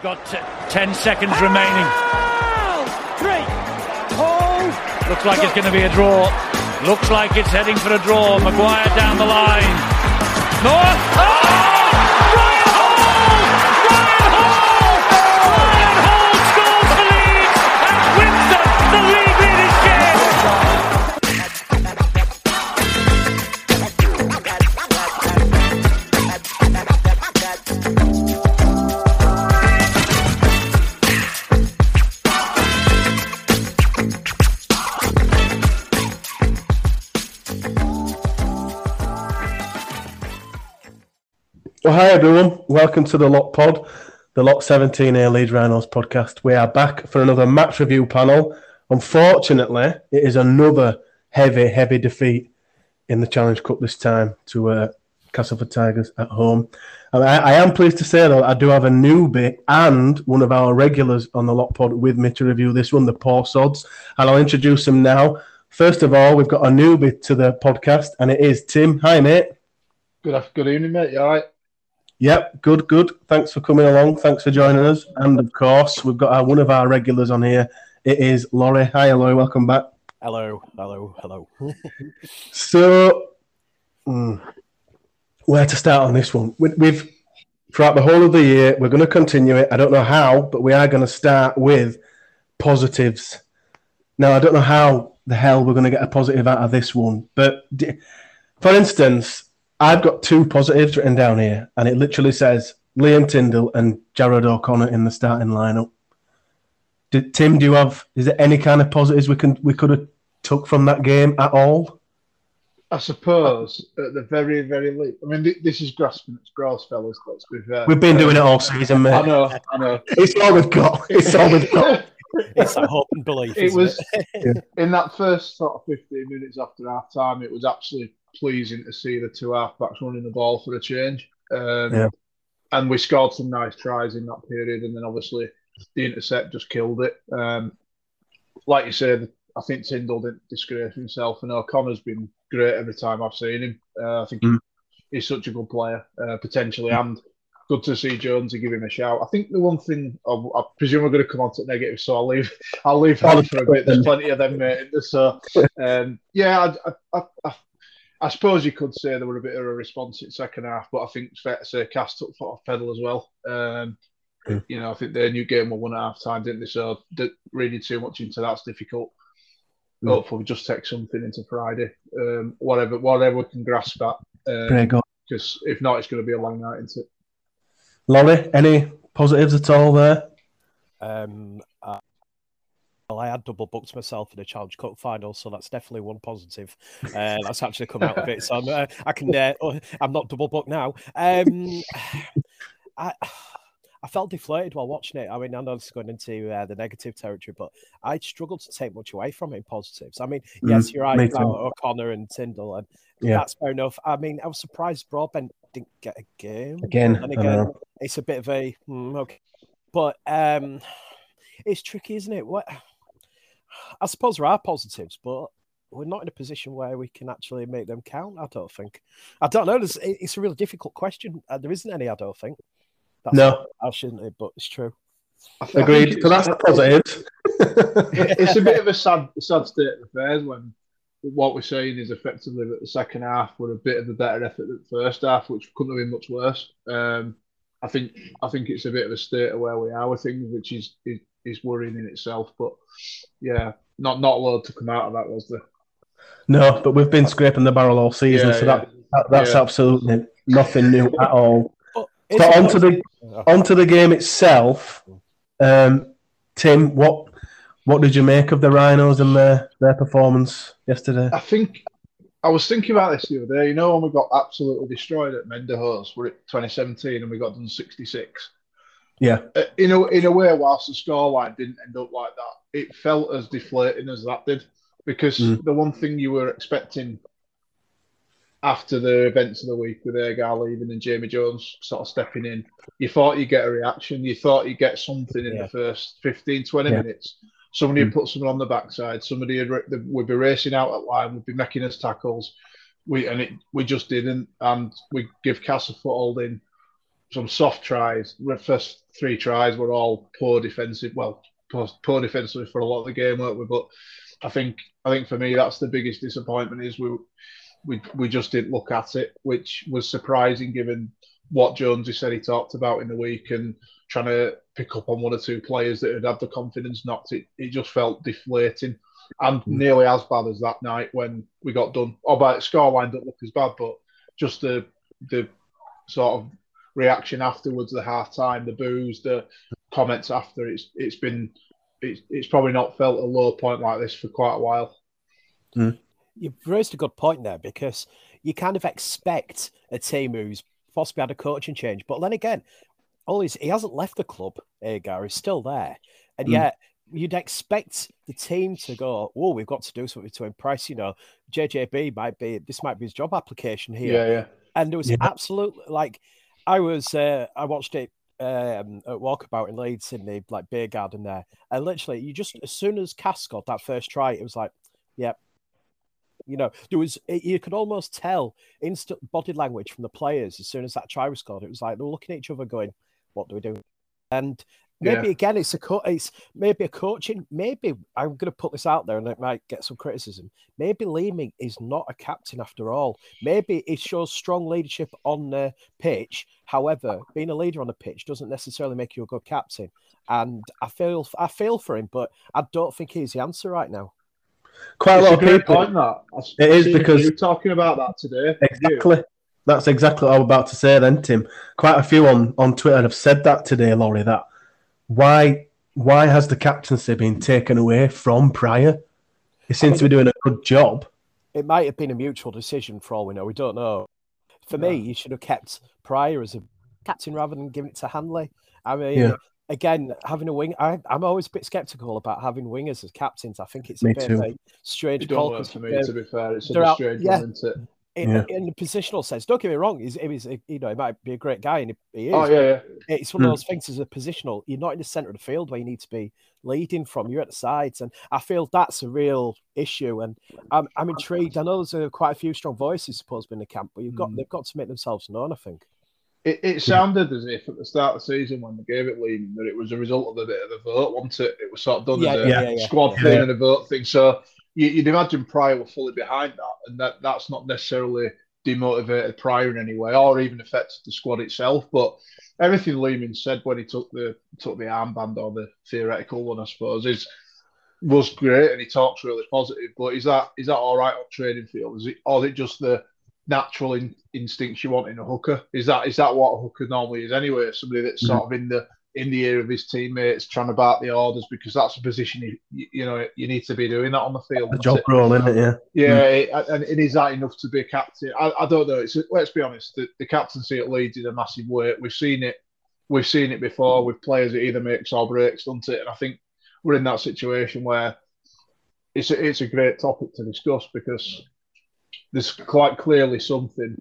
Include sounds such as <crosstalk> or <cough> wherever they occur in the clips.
They've got t- 10 seconds remaining. Three. Oh. Looks like it's going to be a draw. Looks like it's heading for a draw. McGuire down the line. No! Oh! Hi everyone. Welcome to the Lock Pod, the Lock 17A Leeds Rhinos podcast. We are back for another match review panel. Unfortunately, it is another heavy, heavy defeat in the Challenge Cup this time to uh, Castleford Tigers at home. And I, I am pleased to say though, I do have a newbie and one of our regulars on the Lock Pod with me to review this one, the Poor Sods, and I'll introduce him now. First of all, we've got a newbie to the podcast, and it is Tim. Hi, mate. Good good evening, mate. You all right? Yep, good, good. Thanks for coming along. Thanks for joining us. And of course, we've got our, one of our regulars on here. It is Laurie. Hi, Laurie. Welcome back. Hello. Hello. Hello. <laughs> So, mm, where to start on this one? We, we've throughout the whole of the year, we're going to continue it. I don't know how, but we are going to start with positives. Now, I don't know how the hell we're going to get a positive out of this one, but d- for instance, I've got two positives written down here, and it literally says Liam Tindall and Jarrod O'Connor in the starting lineup. Did, Tim, do you have? Is there any kind of positives we can we could have took from that game at all? I suppose at the very, very least. I mean, this is grasping at straws, fellas. Let's be fair. We've been uh, doing it all season, I mate. know. I know. It's all we've got. It's all we've got. <laughs> It's that hope and belief. it isn't was it? <laughs> in that first sort of 15 minutes after half time. It was absolutely pleasing to see the two halfbacks running the ball for a change. Um, Yeah. And we scored some nice tries in that period, and then obviously the intercept just killed it. Um, like you said, I think Tindall didn't disgrace himself, and O'Connor's been great every time I've seen him. Uh, I think Mm. he's such a good player, uh, potentially, and good to see Jones to give him a shout. I think the one thing I, I presume we're going to come on to negative, so I'll leave. <laughs> I'll leave that for a bit. There's plenty of them, mate. in there, So, <laughs> um, yeah, I, I, I, I, I suppose you could say there were a bit of a response in second half, but I think it's fair to say Cass took foot off pedal as well. Um, Mm. You know, I think their new game were one at half time, didn't they? So d- reading too much into that's difficult. Mm. Hopefully, we just take something into Friday. Um, whatever, whatever we can grasp at. Very good. Because if not, it's going to be a long night, isn't it? Laurie, any positives at all there? Um, well, I had double booked myself in the Challenge Cup final, so that's definitely one positive. Uh, that's actually come out of it, so I'm, uh, I can. Uh, oh, I'm not double booked now. Um, <sighs> I. I felt deflated while watching it. I mean, I know this is going into uh, the negative territory, but I struggled to take much away from it in positives. I mean, yes, Mm, you're right about. O'Connor and Tindall, and Yeah. that's fair enough. I mean, I was surprised Broadbent didn't get a game. Again, and again, it's a bit of a hmm, okay, but um, <sighs> it's tricky, isn't it? What I suppose there are positives, but we're not in a position where we can actually make them count. I don't think. I don't know. There's, it's a really difficult question. Uh, there isn't any. I don't think. That's No. I shouldn't it, but it's true. I th- I think Agreed. it's- So that's the positives. <laughs> it's a bit of a sad, sad state of affairs when what we're saying is effectively that the second half were a bit of a better effort than the first half, which couldn't have been much worse. Um, I think I think it's a bit of a state of where we are with things, which is is, is worrying in itself. But yeah, not not a lot to come out of that, was there? no, but we've been scraping the barrel all season, Yeah, so yeah. that, that that's Yeah. absolutely nothing new <laughs> at all. But So onto the onto the game itself. Um, Tim, what what did you make of the Rhinos and their their performance yesterday? I think I was thinking about this the other day. You know, when we got absolutely destroyed at Mend-A-Hose, we're at 2017 and we got done 66. Yeah, Uh, in a in a way, whilst the scoreline didn't end up like that, it felt as deflating as that did. Because Mm. the one thing you were expecting after the events of the week with Agar leaving and Jamie Jones sort of stepping in, you thought you'd get a reaction. You thought you'd get something in Yeah. the first 15, 20 Yeah. minutes. Somebody would put someone on the backside. Somebody would, would be racing out at line, would be making us tackles. We and it we just didn't, and we give Cass a foothold in some soft tries. The first three tries were all poor defensive. Well, poor, poor defensively for a lot of the game, weren't we? But I think I think for me that's the biggest disappointment is we we we just didn't look at it, which was surprising given what Jones Jonesy said he talked about in the week and trying to pick up on one or two players that had had the confidence knocked. It it just felt deflating and Hmm. nearly as bad as that night when we got done. By the scoreline didn't look as bad, but just the the sort of reaction afterwards, the half time, the boos, the comments after. It's it's been it's, it's probably not felt a low point like this for quite a while. You've raised a good point there because you kind of expect a team who's possibly had a coaching change, but then again, all he's, he hasn't left the club. Agar is still there, and Mm. yet you'd expect the team to go, "Oh, we've got to do something to impress." You know, JJB might be this might be his job application here, Yeah, yeah. and there was Yeah. absolutely like I was uh, I watched it um, at Walkabout in Leeds the like beer garden there, and literally you just as soon as Cass got that first try, it was like, yep. You know, there was it, you could almost tell instant body language from the players as soon as that try was scored. It was like they were looking at each other, going, "What do we do?" And maybe Yeah. again, it's a co- it's maybe a coaching. Maybe I'm going to put this out there, and it might get some criticism. Maybe Leeming is not a captain after all. Maybe it shows strong leadership on the pitch. However, being a leader on the pitch doesn't necessarily make you a good captain. And I feel I feel for him, but I don't think he's the answer right now. Quite a lot a of people. point that. I s- It is because- you're talking about that today. You. Exactly. That's exactly what I was about to say then, Tim. Quite a few on, on Twitter have said that today, Laurie, that why why has the captaincy been taken away from Prior? He seems to be doing a good job. It might have been a mutual decision for all we know. We don't know. For me, you should have kept Prior as a captain rather than giving it to Handley. I mean, Yeah. again, having a wing, I, I'm always a bit skeptical about having wingers as captains. I think it's a bit too. of a strange It don't call work 'cause for me, to be fair. It's they're a out- strange yeah. one, isn't it? In, Yeah. in the positional sense. Don't get me wrong; he's, he's you know he might be a great guy, and he, he is. Oh, yeah, yeah. It's one of Hmm. those things as a positional. You're not in the center of the field where you need to be leading from. You're at the sides, and I feel that's a real issue. And I'm, I'm intrigued. I know there's uh, quite a few strong voices supposed to be in the camp, but you've got Hmm. they've got to make themselves known. I think. It, it sounded as if at the start of the season when they gave it Lean that it was a result of a bit of the vote, wasn't it? It was sort of done Yeah, as a yeah, yeah, yeah. squad Yeah. thing and a vote thing. So you, you'd imagine Prior were fully behind that, and that that's not necessarily demotivated Prior in any way, or even affected the squad itself. But everything Leeming said when he took the took the armband or the theoretical one, I suppose, is was great, and he talks really positive. But is that is that all right on training field? Is it or is it just the natural in, instincts you want in a hooker? Is that is that what a hooker normally is anyway? Somebody that's mm-hmm. sort of in the in the ear of his teammates, trying to bark the orders because that's a position you, you, know you need to be doing that on the field. The job it. role, isn't it? Yeah. Yeah, mm. it, and, and is that enough to be a captain? I, I don't know. It's let's be honest. The, the captaincy at Leeds is a massive weight. We've seen it. We've seen it before with players that either makes or breaks, doesn't it? And I think we're in that situation where it's a, it's a great topic to discuss because there's quite clearly something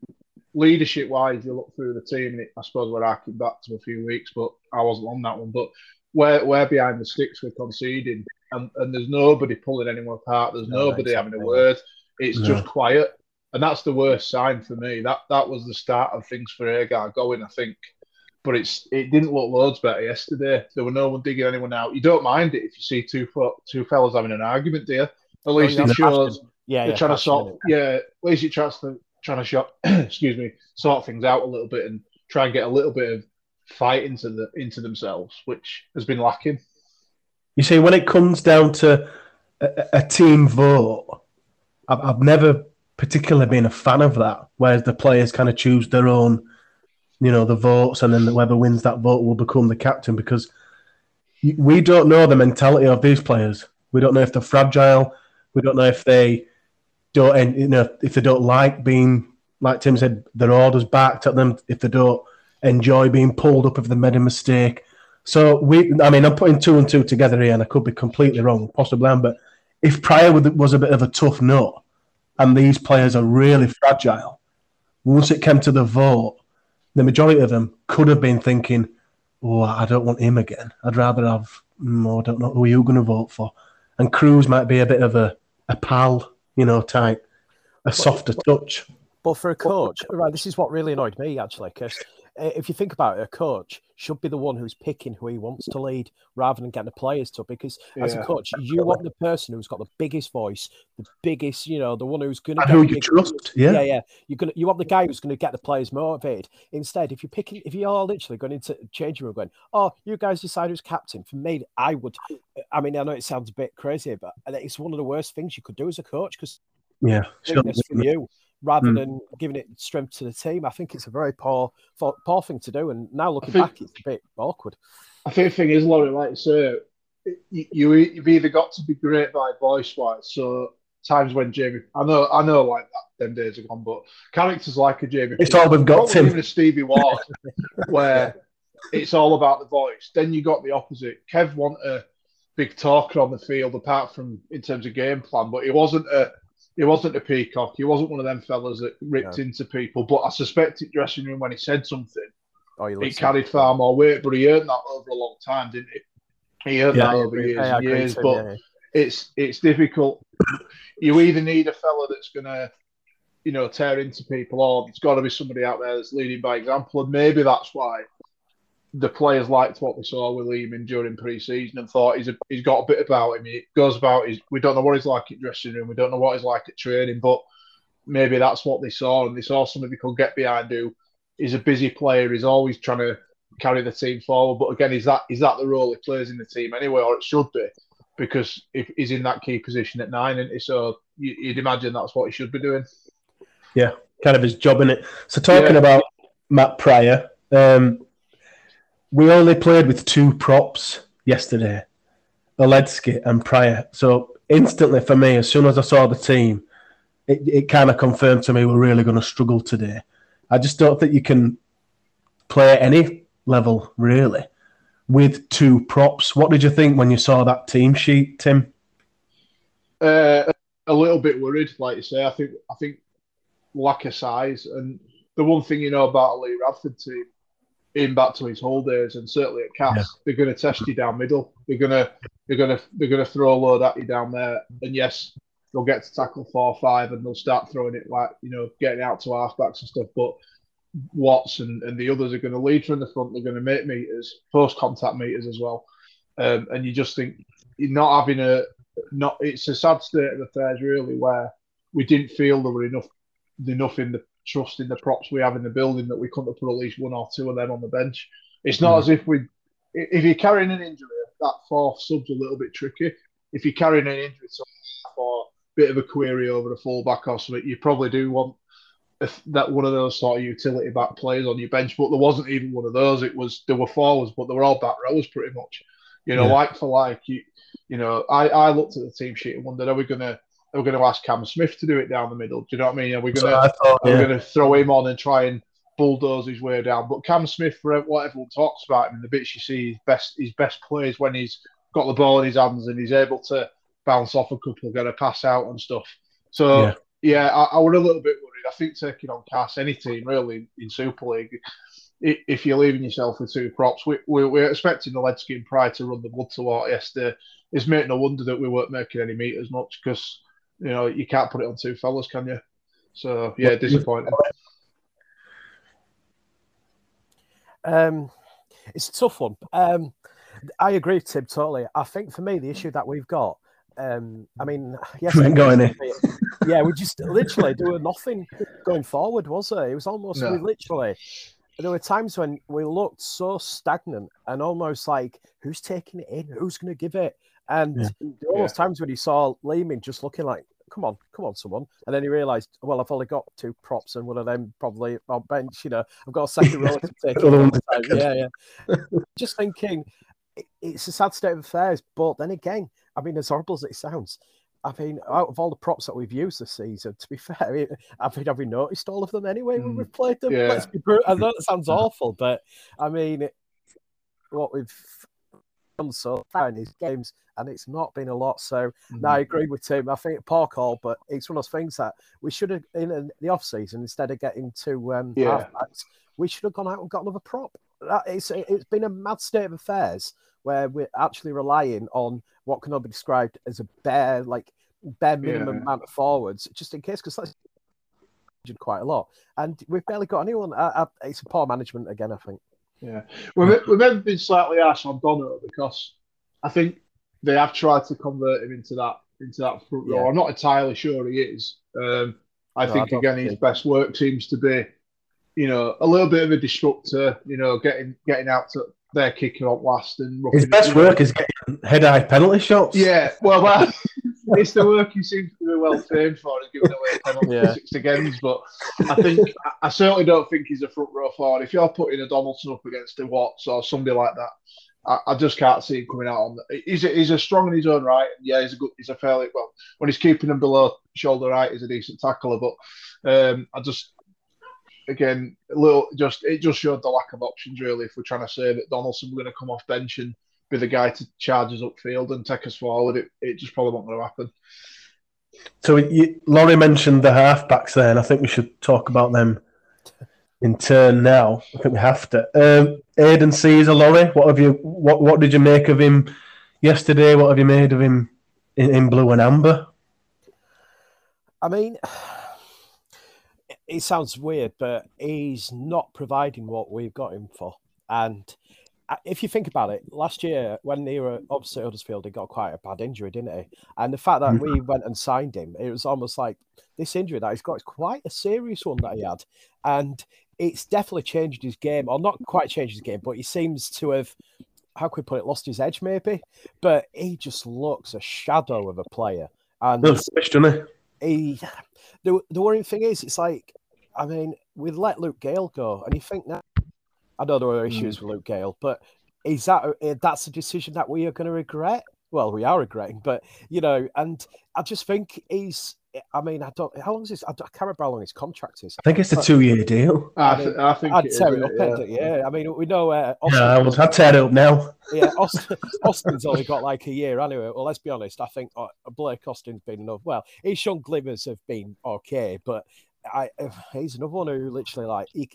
leadership wise. You look through the team, and it, I suppose we're harking back to a few weeks, but I wasn't on that one. But where where behind the sticks we're conceding, and, and there's nobody pulling anyone apart. There's No, nobody having a word. It's No. just quiet, and that's the worst sign for me. That that was the start of things for Agar going, I think. But it's it didn't look loads better yesterday. There were no one digging anyone out. You don't mind it if you see two two fellas having an argument, do you? At least oh, yeah, it shows. Yeah, they're yeah, trying to sort. innit? Yeah, at least it tries to trying to <clears throat> excuse me, sort things out a little bit and try and get a little bit of fight into the into themselves, which has been lacking. You see, when it comes down to a, a team vote, I've, I've never particularly been a fan of that, whereas the players kind of choose their own, you know, the votes, and then whoever wins that vote will become the captain because we don't know the mentality of these players. We don't know if they're fragile. We don't know if they don't, and, you know, if they don't like being, like Tim said, their orders backed at them. If they don't enjoy being pulled up if they made a mistake. So we, I mean, I'm putting two and two together here, and I could be completely wrong, possibly am. But if Prior was- a bit of a tough nut, and these players are really fragile, once it came to the vote, the majority of them could have been thinking, "Oh, I don't want him again. I'd rather have. mm, I don't know who you're you going to vote for." And Kruise might be a bit of a a pal, you know, type, a softer touch. But for a coach, right, this is what really annoyed me actually, because Uh, if you think about it, a coach should be the one who's picking who he wants to lead rather than getting the players to. Because as a Yeah. coach, you want the person who's got the biggest voice, the biggest, you know, the one who's going to who you trust. Yeah. yeah, yeah. You're gonna you want the guy who's going to get the players motivated. Instead, if you're picking, if you're literally going into changing room going, oh, you guys decide who's captain. For me, I would. Uh, I mean, I know it sounds a bit crazy, but it's one of the worst things you could do as a coach because Yeah. Sure. from you rather Mm. than giving it strength to the team. I think it's a very poor, poor, poor thing to do. And now looking think- back, it's a bit awkward. I think the thing is, Laurie, like you say, you, you you've either got to be great by voice wise. So times when Jamie, I know, I know, like that, them days are gone, but characters like a Jamie, It's all we've got, probably Tim. even a Stevie Ward, <laughs> where it's all about the voice. Then you got the opposite. Kev want a big talker on the field, apart from in terms of game plan, but he wasn't a. He wasn't a peacock. He wasn't one of them fellas that ripped into people. But I suspect it dressing room when he said something, Oh, you he listen. carried far more weight, but he earned that over a long time, didn't he? He earned Yeah, that over years and years, too, but yeah. it's it's difficult. You either need a fella that's gonna, you know, tear into people, or there's got to be somebody out there that's leading by example, and maybe that's why the players liked what they saw with Leeming during pre-season and thought he's a, he's got a bit about him. He goes about his. We don't know what he's like at dressing room. We don't know what he's like at training, but maybe that's what they saw, and they saw something they could get behind who is a busy player. He's always trying to carry the team forward. But again, is that is that the role he plays in the team anyway, or it should be? Because if he's in that key position at nine, and so you, you'd imagine that's what he should be doing. Yeah, kind of his job in it. So talking Yeah. about Matt Prior, um, we only played with two props yesterday, Oledzki and Prior. So instantly for me, as soon as I saw the team, it, it kind of confirmed to me we're really going to struggle today. I just don't think you can play at any level really with two props. What did you think when you saw that team sheet, Tim? Uh, a little bit worried, like you say. I think I think lack of size, and the one thing you know about a Lee Radford team, in back to his whole days, and certainly at Cass, Yeah. they're going to test you down middle. They're going to they're going to they're going to throw a load at you down there, and yes, they'll get to tackle four or five, and they'll start throwing it like you know getting out to halfbacks and stuff, but. Watts and, and the others are going to lead from the front. They're going to make meters, post contact meters as well. Um, and you just think you're not having a not. It's a sad state of affairs, really, where we didn't feel there were enough enough in the trust in the props we have in the building that we couldn't have put at least one or two of them on the bench. It's not Mm. as if we, if you're carrying an injury, that fourth sub's a little bit tricky. If you're carrying an injury or a bit of a query over a fullback or something, you probably do want that one of those sort of utility back players on your bench. But there wasn't even one of those. It was there were forwards, but they were all back rowers pretty much. You know, Yeah. like for like, you you know, I, I looked at the team sheet and wondered, are we gonna are we gonna ask Cam Smith to do it down the middle? Do you know what I mean? Are we gonna I thought, yeah. going to throw him on and try and bulldoze his way down? But Cam Smith, for what everyone talks about him, the bits you see, his best his best plays when he's got the ball in his hands and he's able to bounce off a couple, get a pass out and stuff. So Yeah. yeah, I, I was a little bit worried. I think taking on Cass, any team really in Super League, if you're leaving yourself with two props, we, we, we're expecting the Ledsky and Prior to run the blood to water yesterday. It's made no wonder that we weren't making any meters much because you know you can't put it on two fellas, can you? So yeah, disappointing. Um, it's a tough one. Um, I agree, Tim, totally. I think for me, the issue that we've got, um, I mean, <laughs> yes, We ain't got any. yeah, we just literally doing nothing going forward, was there? It was almost No. we literally. There were times when we looked so stagnant and almost like who's taking it in, who's going to give it, and Yeah. there were almost times when he saw Leeming just looking like, "Come on, come on, someone," and then he realised, "Well, I've only got two props, and one of them probably on bench. You know, I've got a second row <laughs> to take." it Other all one's the time." second. Yeah, yeah. just thinking, it's a sad state of affairs, but then again, I mean, as horrible as it sounds, I mean, out of all the props that we've used this season, to be <laughs> fair, I mean, have we noticed all of them anyway when Mm. we've played them? Yeah. Let's be brutal. I know that sounds awful, but I mean, it- what we've done so far in these games, and it's not been a lot. So, no, mm-hmm. I agree with Tim. I think poor call, but it's one of those things that we should have in the off season instead of getting two um, Yeah. halfbacks, we should have gone out and got another prop. That, it's it's been a mad state of affairs where we're actually relying on what can only be described as a bare like bare minimum Yeah. amount of forwards, just in case. Because let's injured quite a lot, and we've barely got anyone. I, I, it's poor management again, I think. Yeah, we've, we've been slightly harsh on Dono because I think they have tried to convert him into that into that front row. Yeah. I'm not entirely sure he is. Um, I No, think don't again think his best work seems to be, you know, a little bit of a disruptor. You know, getting getting out to their kicker on last and His best work is getting head-eye penalty shots. Yeah, well, that, <laughs> it's the work he seems to be well famed for and giving away penalties Yeah. six games. But I think I- I certainly don't think he's a front row forward. If you're putting a Donaldson up against a Watts or somebody like that, I, I just can't see him coming out on. The, he's a, he's a strong in his own right. Yeah, he's a good. He's a fairly well when he's keeping him below shoulder height. He's a decent tackler, but um, I just. Again, a little just it just showed the lack of options really. If we're trying to say that Donaldson we're going to come off bench and be the guy to charge us upfield and take us forward, it, it just probably won't going to happen. So you, Laurie mentioned the halfbacks there, and I think we should talk about them in turn now. I think we have to. Um, Aidan Sezer, Laurie, what have you? What what did you make of him yesterday? What have you made of him in, in blue and amber? I mean, <sighs> it sounds weird, but he's not providing what we've got him for. And if you think about it, last year when they were opposite Huddersfield, he got quite a bad injury, didn't he? And the fact that mm. we went and signed him, it was almost like this injury that he's got is quite a serious one that he had. And it's definitely changed his game, or not quite changed his game, but he seems to have, how could we put it, lost his edge maybe. But he just looks a shadow of a player. And Little switch, doesn't he? he the the worrying thing is it's like I mean we let Luke Gale go and you think that I know there were issues with Luke Gale but is that uh, that's a decision that we are going to regret well we are regretting but you know and I just think he's I mean I don't how long is this I, don't, I can't remember how long his contract is I think it's a two-year deal. I, I mean, I think I'd it is, tear it isn't up yeah. yeah I mean we know uh, Yeah, I Austin, was. I'd tear it up now. <laughs> yeah, Austin, Austin's only got like a year anyway. Well, let's be honest. I think uh, Blake Austin's been enough. Well, his shown glimmers have been okay, but I uh, <sighs> he's another one who literally like he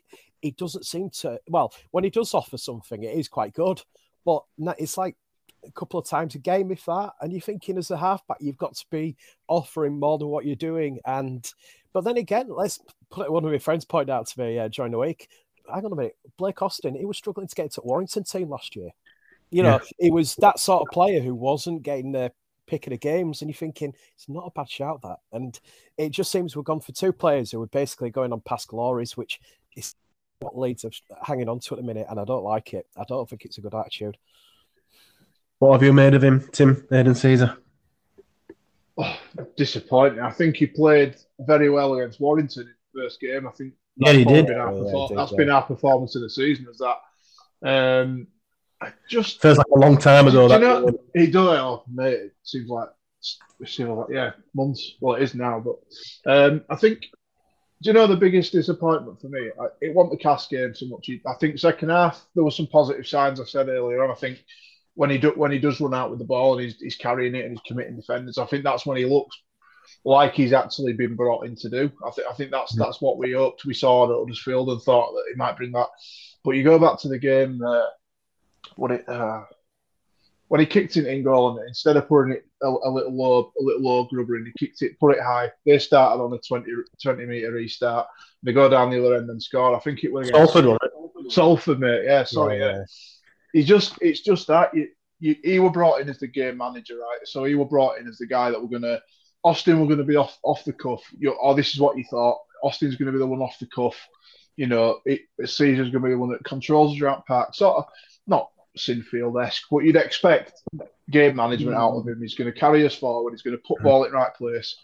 he doesn't seem to. Well, when he does offer something, it is quite good, but it's like a couple of times a game, if that. And you're thinking as a halfback, you've got to be offering more than what you're doing. And but then again, let's put it. One of my friends pointed out to me uh, during the week. Hang on a minute, Blake Austin. He was struggling to get into Warrington team last year. You know, he was that sort of player who wasn't getting the pick of the games, and you're thinking it's not a bad shout that. And it just seems we've gone for two players who are basically going on past glories, which is what Leeds are hanging on to at the minute, and I don't like it. I don't think it's a good attitude. What have you made of him, Tim Aidan Sezer? Oh, disappointing. I think he played very well against Warrington in the first game. I think Yeah, he did. Been our Yeah, did, that's yeah. been our performance of the season. Is that? Um, I just Feels like a long time ago. Do you That know, he does it. Oh, mate, it seems like it seems like yeah, months. Well, it is now, but um, I think. Do you know the biggest disappointment for me? I, it wasn't the cast game so much. I think second half there were some positive signs. I said earlier on. I think when he do, when he does run out with the ball and he's, he's carrying it and he's committing defenders, I think that's when he looks like he's actually been brought in to do. I think I think that's that's what we hoped we saw at Huddersfield and thought that he might bring that. But you go back to the game, uh, what it uh, when he kicked it in goal and instead of putting it a, a little low, a little low grubber, and he kicked it, put it high. They started on a 20, 20 meter restart. They go down the other end and score. I think it was Salford, it? Salford, mate. Yeah, sorry. Yeah, he just it's just that you, you, he were brought in as the game manager, right? So he were brought in as the guy that we're gonna Austin were gonna be off off the cuff. You oh, this is what you thought. Austin's gonna be the one off the cuff. You know, it, Sezer's gonna be the one that controls the ramp park. Sort of not Sinfield esque, What you'd expect game management out of him. He's gonna carry us forward. He's gonna put ball in right place.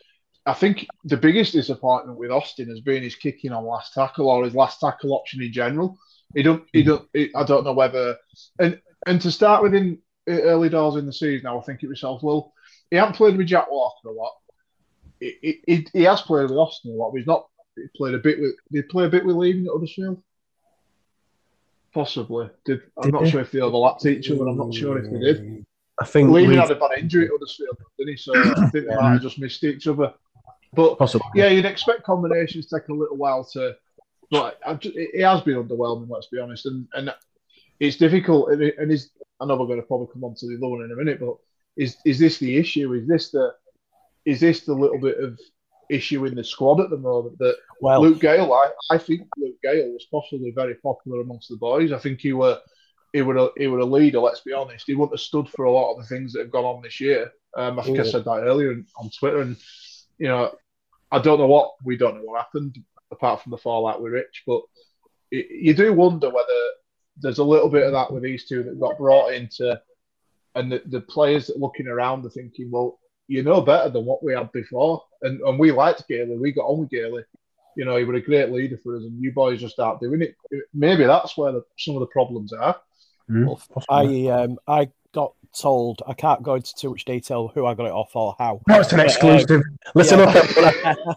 I think the biggest disappointment with Austin has been his kicking on last tackle or his last tackle option in general. He don't. He don't. He, I don't know whether. And and to start with in early doors in the season, I think it was self will. He hasn't played with Jack Walker a lot. He, he, he, has played with Austin a lot, but he's not. He played a bit with. He play a bit with Leeming at Huddersfield? Possibly. Did I'm Did not he? sure if they overlapped each other. I'm not sure if they did. I think Leeming had a bad injury at Huddersfield, didn't he? So I think they might have just missed each other. But possibly. yeah, you'd expect combinations to take a little while to, but it has been underwhelming. Let's be honest, and and it's difficult. And, it- and is I know we're going to probably come on to the other one in a minute, but is is this the issue? Is this the is this the little bit of issue in the squad at the moment. That Well, Luke Gale, I, I think Luke Gale was possibly very popular amongst the boys. I think he were he were a, he were a leader. Let's be honest, he wouldn't have stood for a lot of the things that have gone on this year. Um, I think I said that earlier on Twitter, and you know, I don't know what we don't know what happened apart from the fallout with Rich, but it, you do wonder whether there's a little bit of that with these two that got brought into, and the, the players that looking around are thinking, well, you know better than what we had before, and and we liked Gailey, we got on with Gailey. You know, he was a great leader for us, and you boys just aren't doing it. Maybe that's where the, some of the problems are. Hmm. I um I got told I can't go into too much detail who I got it off or how. No, it's an But, um, exclusive. Listen yeah. up.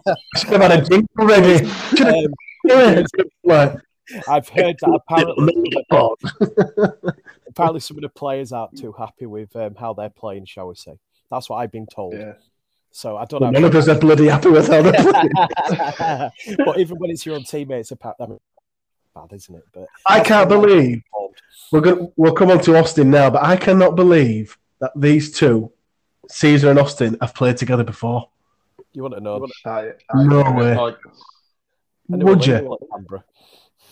I should have had a jingle ready. Should have- Um, yeah, I've heard that apparently apparently some of the players aren't too happy with um, how they're playing, shall we say? That's what I've been told. So I don't know. None of us are bloody happy with how they're playing. <laughs> but even when it's your own teammates, apart, I mean, bad, isn't it? But I can't what I've been believe we're going. We'll come on to Austin now, but I cannot believe that these two, Sezer and Austin, have played together before. You want to know? I, No I- way. like, And they Would you? Liverpool at Canberra.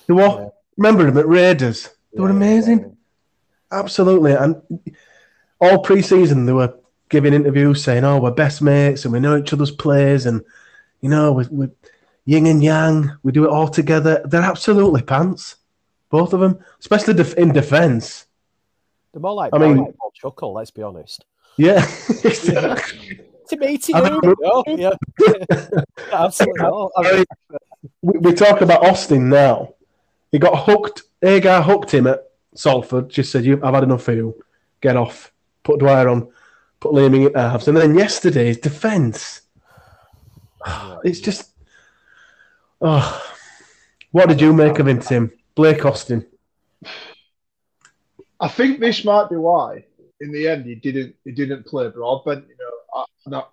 They were. Remember them at Raiders? They were Yeah. amazing. Absolutely. And all pre-season they were giving interviews saying, "Oh, we're best mates and we know each other's plays and you know we're, we're yin and yang. We do it all together." They're absolutely pants, both of them, especially def- in defence. They're more like I mean- mean, Chuckle. Let's be honest. Yeah, exactly. <laughs> To me, to you, no, yeah, <laughs> absolutely. I mean, we, we talk about Austin now. He got hooked. Agar hooked him at Salford. Just said, "You, I've had enough of you. Get off." Put Dwyer on. Put Leeming at uh, halves. And then yesterday's defence. It's just. Oh, what did you make of him, Tim? Blake Austin. I think this might be why, in the end, he didn't he didn't play Broadbent. You know, I,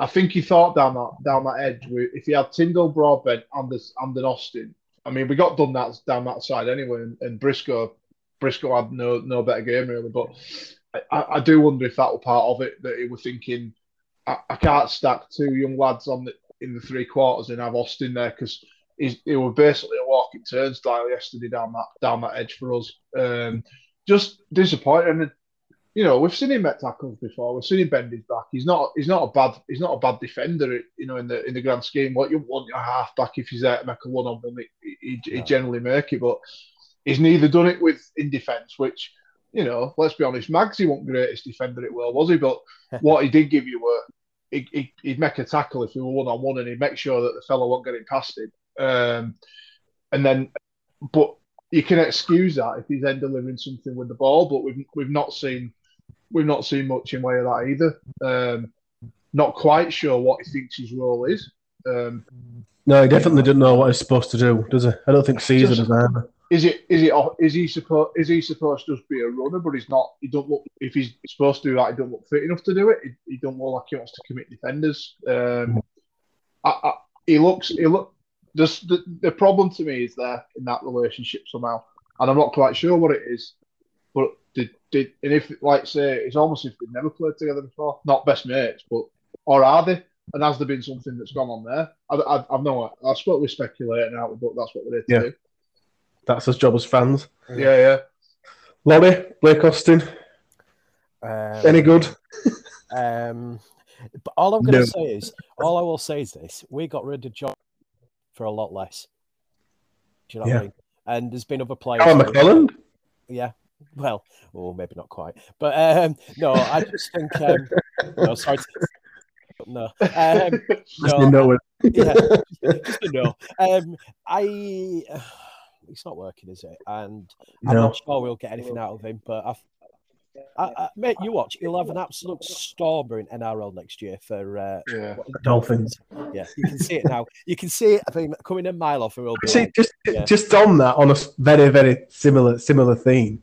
I, think he thought down that down that edge. If he had Tindall, Broadbent, and this and then Austin, I mean, we got done that down that side anyway. And, and Briscoe, Briscoe had no no better game really. But I, I, do wonder if that was part of it that he was thinking, I, I can't stack two young lads on the in the three quarters and have Austin there because. He was basically a walking turnstile yesterday down that down that edge for us. Um, just disappointing. And you know, we've seen him make tackles before. We've seen him bend his back. He's not. He's not a bad. He's not a bad defender. You know, in the in the grand scheme, what you want your half back if he's there to make a one on one, he, he, he generally make it. But he's neither done it with in defence, which you know, let's be honest, Magsy wasn't the greatest defender it well, was he? But <laughs> what he did give you were he, he, he'd make a tackle if he were one on one, and he'd make sure that the fellow wasn't getting past him. Um, and then, but you can excuse that if he's then delivering something with the ball, but we've we've not seen we've not seen much in way of that either. Um, not quite sure what he thinks his role is. Um, No, he definitely didn't know what he's supposed to do, does he? I don't think Sezer Just- does either. Is it is it is he supposed is he supposed to just be a runner? But he's not. He don't look. If he's supposed to do that, he don't look fit enough to do it. He, he don't look like he wants to commit defenders. Um, I, I, he looks. He look. Just the, the problem to me is there in that relationship somehow, and I'm not quite sure what it is. But did did and if like say it's almost if they've never played together before, not best mates, but or are they? And has there been something that's gone on there? I, I, I've no. I suppose we're speculating out, but that's what we're here to Yeah. That's his job as fans. Yeah, yeah. Laurie, Blake Austin, um, any good? Um, but all I'm going to No. say is, all I will say is this: we got rid of John for a lot less. Do you know what I mean? And there's been other players. Alan who- McClelland? Yeah. Well, oh, maybe not quite, but um, no, I just think. Um, <laughs> no, sorry. To, no, um, Listening no, nowhere. yeah, <laughs> just no. Um, I. It's not working, is it? And I'm not sure we'll get anything out of him. But I, I, I, mate, you watch. He'll have an absolute stormer in NRL next year for uh, Yeah. Dolphins. Yeah, you can see it now. You can see it. I think coming a mile off, it will be. See, like- just Yeah. just on that, on a very very similar similar theme,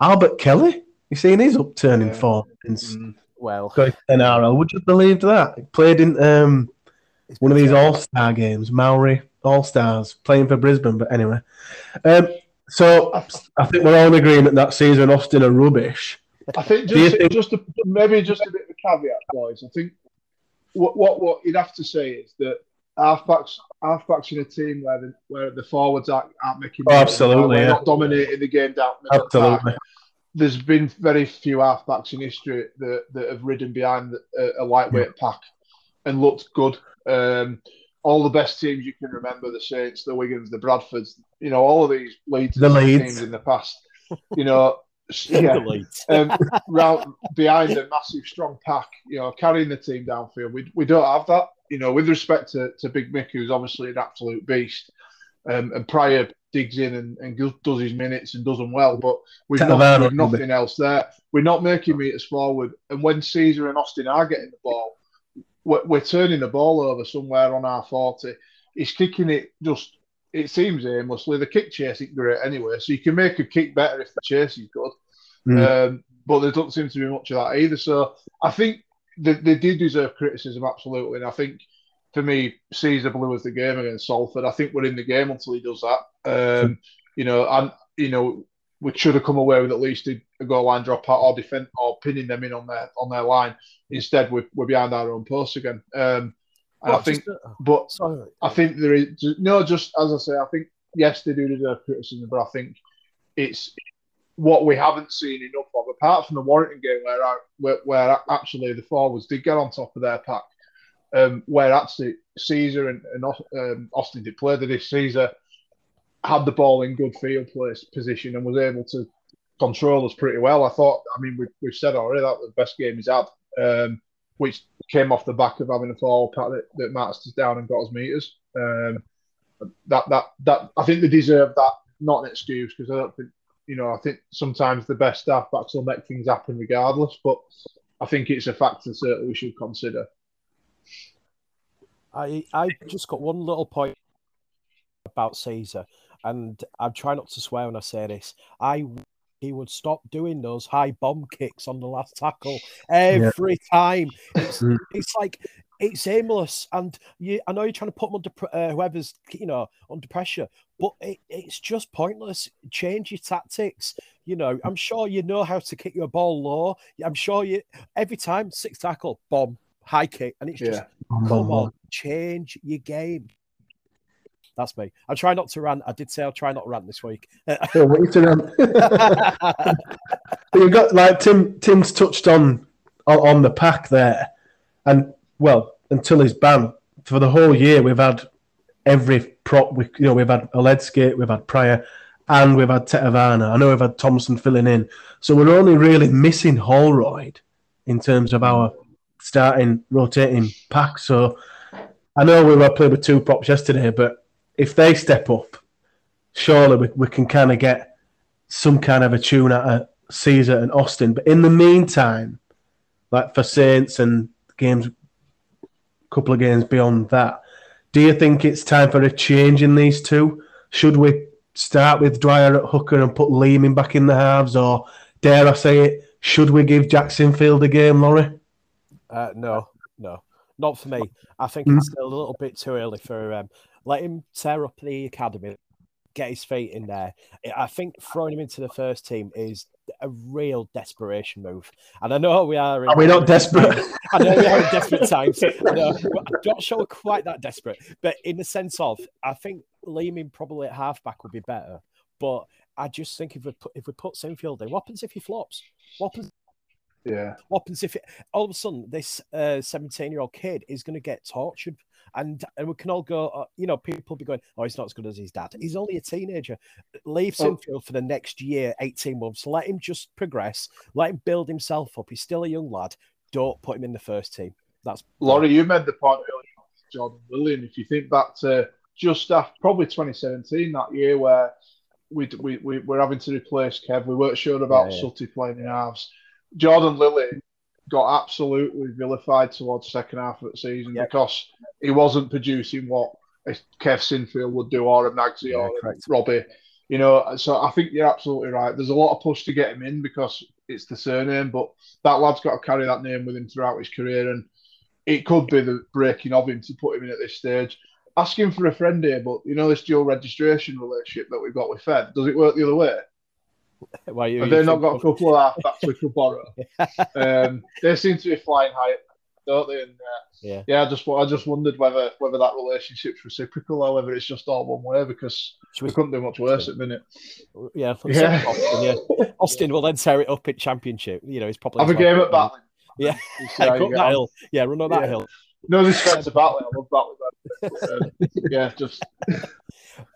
Albert Kelly. You seen his upturning Yeah. form since Mm. well, going to NRL? Would you believe that? He played in um, one of these All Star games, Maori All Stars, playing for Brisbane. But anyway, um, so I think we're all in agreement that Sezer and Austin are rubbish. I think just, think- just a, maybe just a bit of a caveat, boys. I think what, what what you'd have to say is that halfbacks halfbacks in a team where the where the forwards aren't, aren't making Oh, absolutely, yeah. not dominating the game down the middle of. Absolutely. There's been very few halfbacks in history that, that have ridden behind a, a lightweight pack and looked good. Um, all the best teams you can remember, the Saints, the Wigans, the Bradfords, you know, all of these Leeds, The Leeds. teams in the past, you know, <laughs> yeah, Delete. um, round behind a massive, strong pack, you know, carrying the team downfield. We, we don't have that, you know, with respect to, to Big Mick, who's obviously an absolute beast. Um, and Prior digs in and, and does his minutes and does them well, but we've, not, Talavera, we've nothing else there. We're not making meters forward. And when Sezer and Austin are getting the ball, we're, we're turning the ball over somewhere on our 40. He's kicking it just, it seems aimlessly. The kick chase isn't great anyway, so you can make a kick better if the chase is good. Mm. Um, but there doesn't seem to be much of that either. So I think they, they did deserve criticism, absolutely. And I think for me, Sezer blew us the game against Salford. I think we're in the game until he does that. Um, you know, and you know, we should have come away with at least a, a goal line drop out or defend or pinning them in on their on their line. Instead, we're, we're behind our own post again. Um, and I think, just, uh, but sorry. I think there is no, just as I say, I think yes, they do deserve criticism, but I think it's what we haven't seen enough of, apart from the Warrington game where I, where, where actually the forwards did get on top of their pack, um, where actually Sezer and, and um, Austin did play the this Sezer had the ball in good field place position and was able to control us pretty well. I thought, I mean, we, we've said already that was the best game he's had, um, which came off the back of having a forward pack that, that marched us down and got us meters. Um, that that that I think they deserve that, not an excuse because I don't think you know I think sometimes the best staff backs will make things happen regardless, but I think it's a factor certainly we should consider. I I just got one little point about Sezer, and I'm trying not to swear when I say this. I he would stop doing those high bomb kicks on the last tackle every time. It's, Mm. it's like it's aimless, and you. I know you're trying to put them under uh, whoever's you know under pressure, but it, it's just pointless. Change your tactics. You know, I'm sure you know how to kick your ball low. I'm sure you every time six tackle bomb high kick, and it's just Come on, change your game. That's me. I try not to rant. I did say I'll try not to rant this week. You doing, um, But you've got like Tim. Tim's touched on on, on the pack there, and well, until his ban for the whole year, we've had every prop. We, you know, we've had Oledzki, we've had Prior, and we've had Tetevano. I know we've had Thompson filling in, so we're only really missing Holroyd in terms of our starting rotating pack. So I know we were playing with two props yesterday, but if they step up, surely we, we can kind of get some kind of a tune out of Sezer and Austin. But in the meantime, like for Saints and games, a couple of games beyond that, do you think it's time for a change in these two? Should we start with Dwyer at hooker and put Leeming back in the halves, or dare I say it, should we give Jack Sinfield a game, Laurie? Uh, no, no, not for me. I think Mm. it's still a little bit too early for um, let him tear up the academy, get his feet in there. I think throwing him into the first team is a real desperation move. And I know we are. In Are we not desperate? I know we are in desperate times. I know, I'm not sure we're quite that desperate. But in the sense of, I think Leeming probably at halfback would be better. But I just think if we put if we put Sinfield in, what happens if he flops? What happens Yeah, what happens if it, all of a sudden this seventeen year old kid is going to get tortured? And and we can all go uh, you know people be going oh he's not as good as his dad. He's only a teenager. Leave Oh. Sinfield for the next year 18 months. Let him just progress. Let him build himself up. He's still a young lad. Don't put him in the first team. That's Laurie, you made the point earlier, Jordan Lilley. If you think back to just after probably 2017, that year where we we we were having to replace Kev, we weren't sure about Yeah, yeah. Sutty playing in halves. Jordan Lilley got absolutely vilified towards the second half of the season Yep. because he wasn't producing what Kev Sinfield would do or a Magsy Yeah, or a. Robbie. You know, so I think you're absolutely right. There's a lot of push to get him in because it's the surname, but that lad's got to carry that name with him throughout his career, and it could be the breaking of him to put him in at this stage. Asking for a friend here, but you know this dual registration relationship that we've got with Fev, does it work the other way? <laughs> why you Have they not got a couple of halfbacks we could <laughs> borrow? um, they seem to be flying high don't they? And uh, Yeah. yeah, I just I just wondered whether whether that relationship's reciprocal or whether it's just all one way because Should we we- couldn't do much worse at the minute. Yeah, Yeah. Austin, yeah. Austin will then tear it up in championship. You know, he's probably Have a game at Batley. <laughs> Yeah. You see how Hey, you go up that hill. Yeah, run on that Yeah. hill. No disrespect to Batley, I love Batley. But, um, yeah, just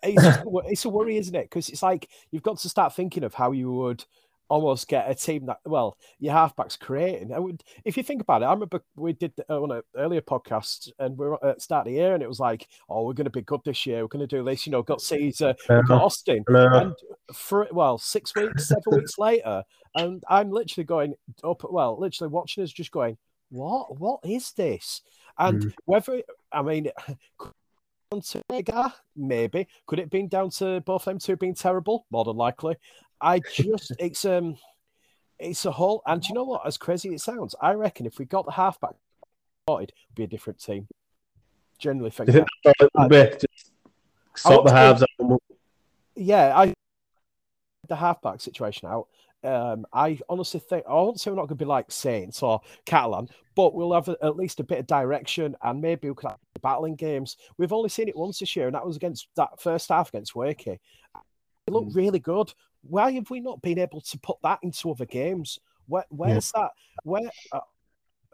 It's, just it's a worry, isn't it? Because it's like you've got to start thinking of how you would almost get a team that well your halfbacks creating. I would, if you think about it, I remember we did uh, on an earlier podcast and we were at the start of the year and it was like, oh, we're going to be good this year. We're going to do this. You know, got Sezer, we've got Austin, Uh, and for well six weeks, seven weeks later, and I'm literally going up. Well, literally watching us just going, what? What is this? And whether I mean. Down to? Maybe. Could it have been down to both them two being terrible? More than likely. I just <laughs> it's um it's a whole and you know what? As crazy as it sounds, I reckon if we got the halfback sorted, it'd be a different team. Generally think that. think that's all it would be? Just sort the halves out. yeah, I the halfback situation out. Um, I honestly think I won't say we're not going to be like Saints or Catalan, but we'll have at least a bit of direction and maybe we could have battling games. We've only seen it once this year, and that was against that first half against Wakey. It looked really good. Why have we not been able to put that into other games? Where, where's that? Where uh,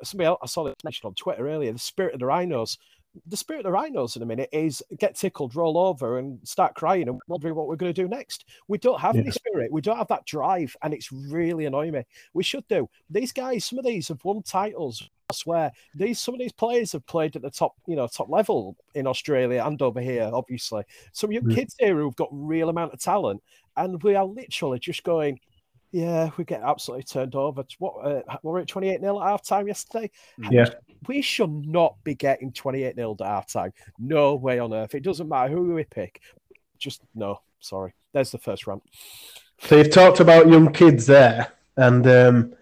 somebody else I saw this mentioned on Twitter earlier. The spirit of the rhinos. The spirit of the rhinos in a minute is get tickled, roll over, and start crying and wondering what we're going to do next. We don't have any spirit. We don't have that drive, and it's really annoying me. We should do. These guys, some of these have won titles. I swear, these some of these players have played at the top, you know, top level in Australia and over here, obviously. Some young Mm. kids here who've got real amount of talent, and we are literally just going. Yeah, we get absolutely turned over. What uh, were we at 28 0 at half time yesterday? Yeah. We should not be getting 28 0 at half time. No way on earth. It doesn't matter who we pick. Just no. Sorry. There's the first rant. So you've talked about young kids there, and um,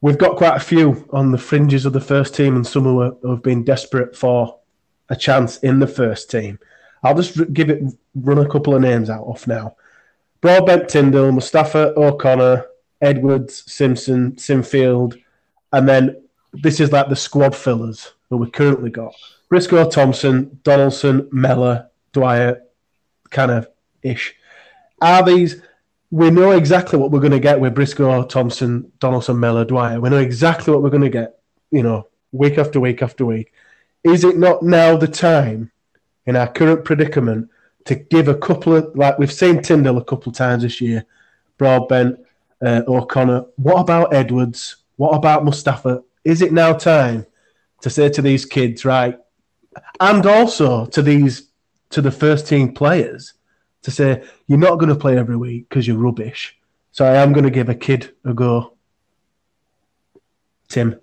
we've got quite a few on the fringes of the first team, and some who, are, who have been desperate for a chance in the first team. I'll just give it run a couple of names out off now. Broadbent Tindall, Mustapha O'Connor, Edwards, Simpson, Sinfield, and then this is like the squad fillers that we currently got. Briscoe Thompson, Donaldson, Mellor, Dwyer, kind of ish. Are these we know exactly what we're going to get with Briscoe, Thompson, Donaldson, Mellor, Dwyer. We know exactly what we're going to get, you know, week after week after week. Is it not now the time in our current predicament to give a couple of, like we've seen Tindall a couple of times this year, Broadbent, uh, O'Connor. What about Edwards? What about Mustapha? Is it now time to say to these kids, right, and also to these, to the first team players, to say you're not going to play every week because you're rubbish. So I am going to give a kid a go. Tim.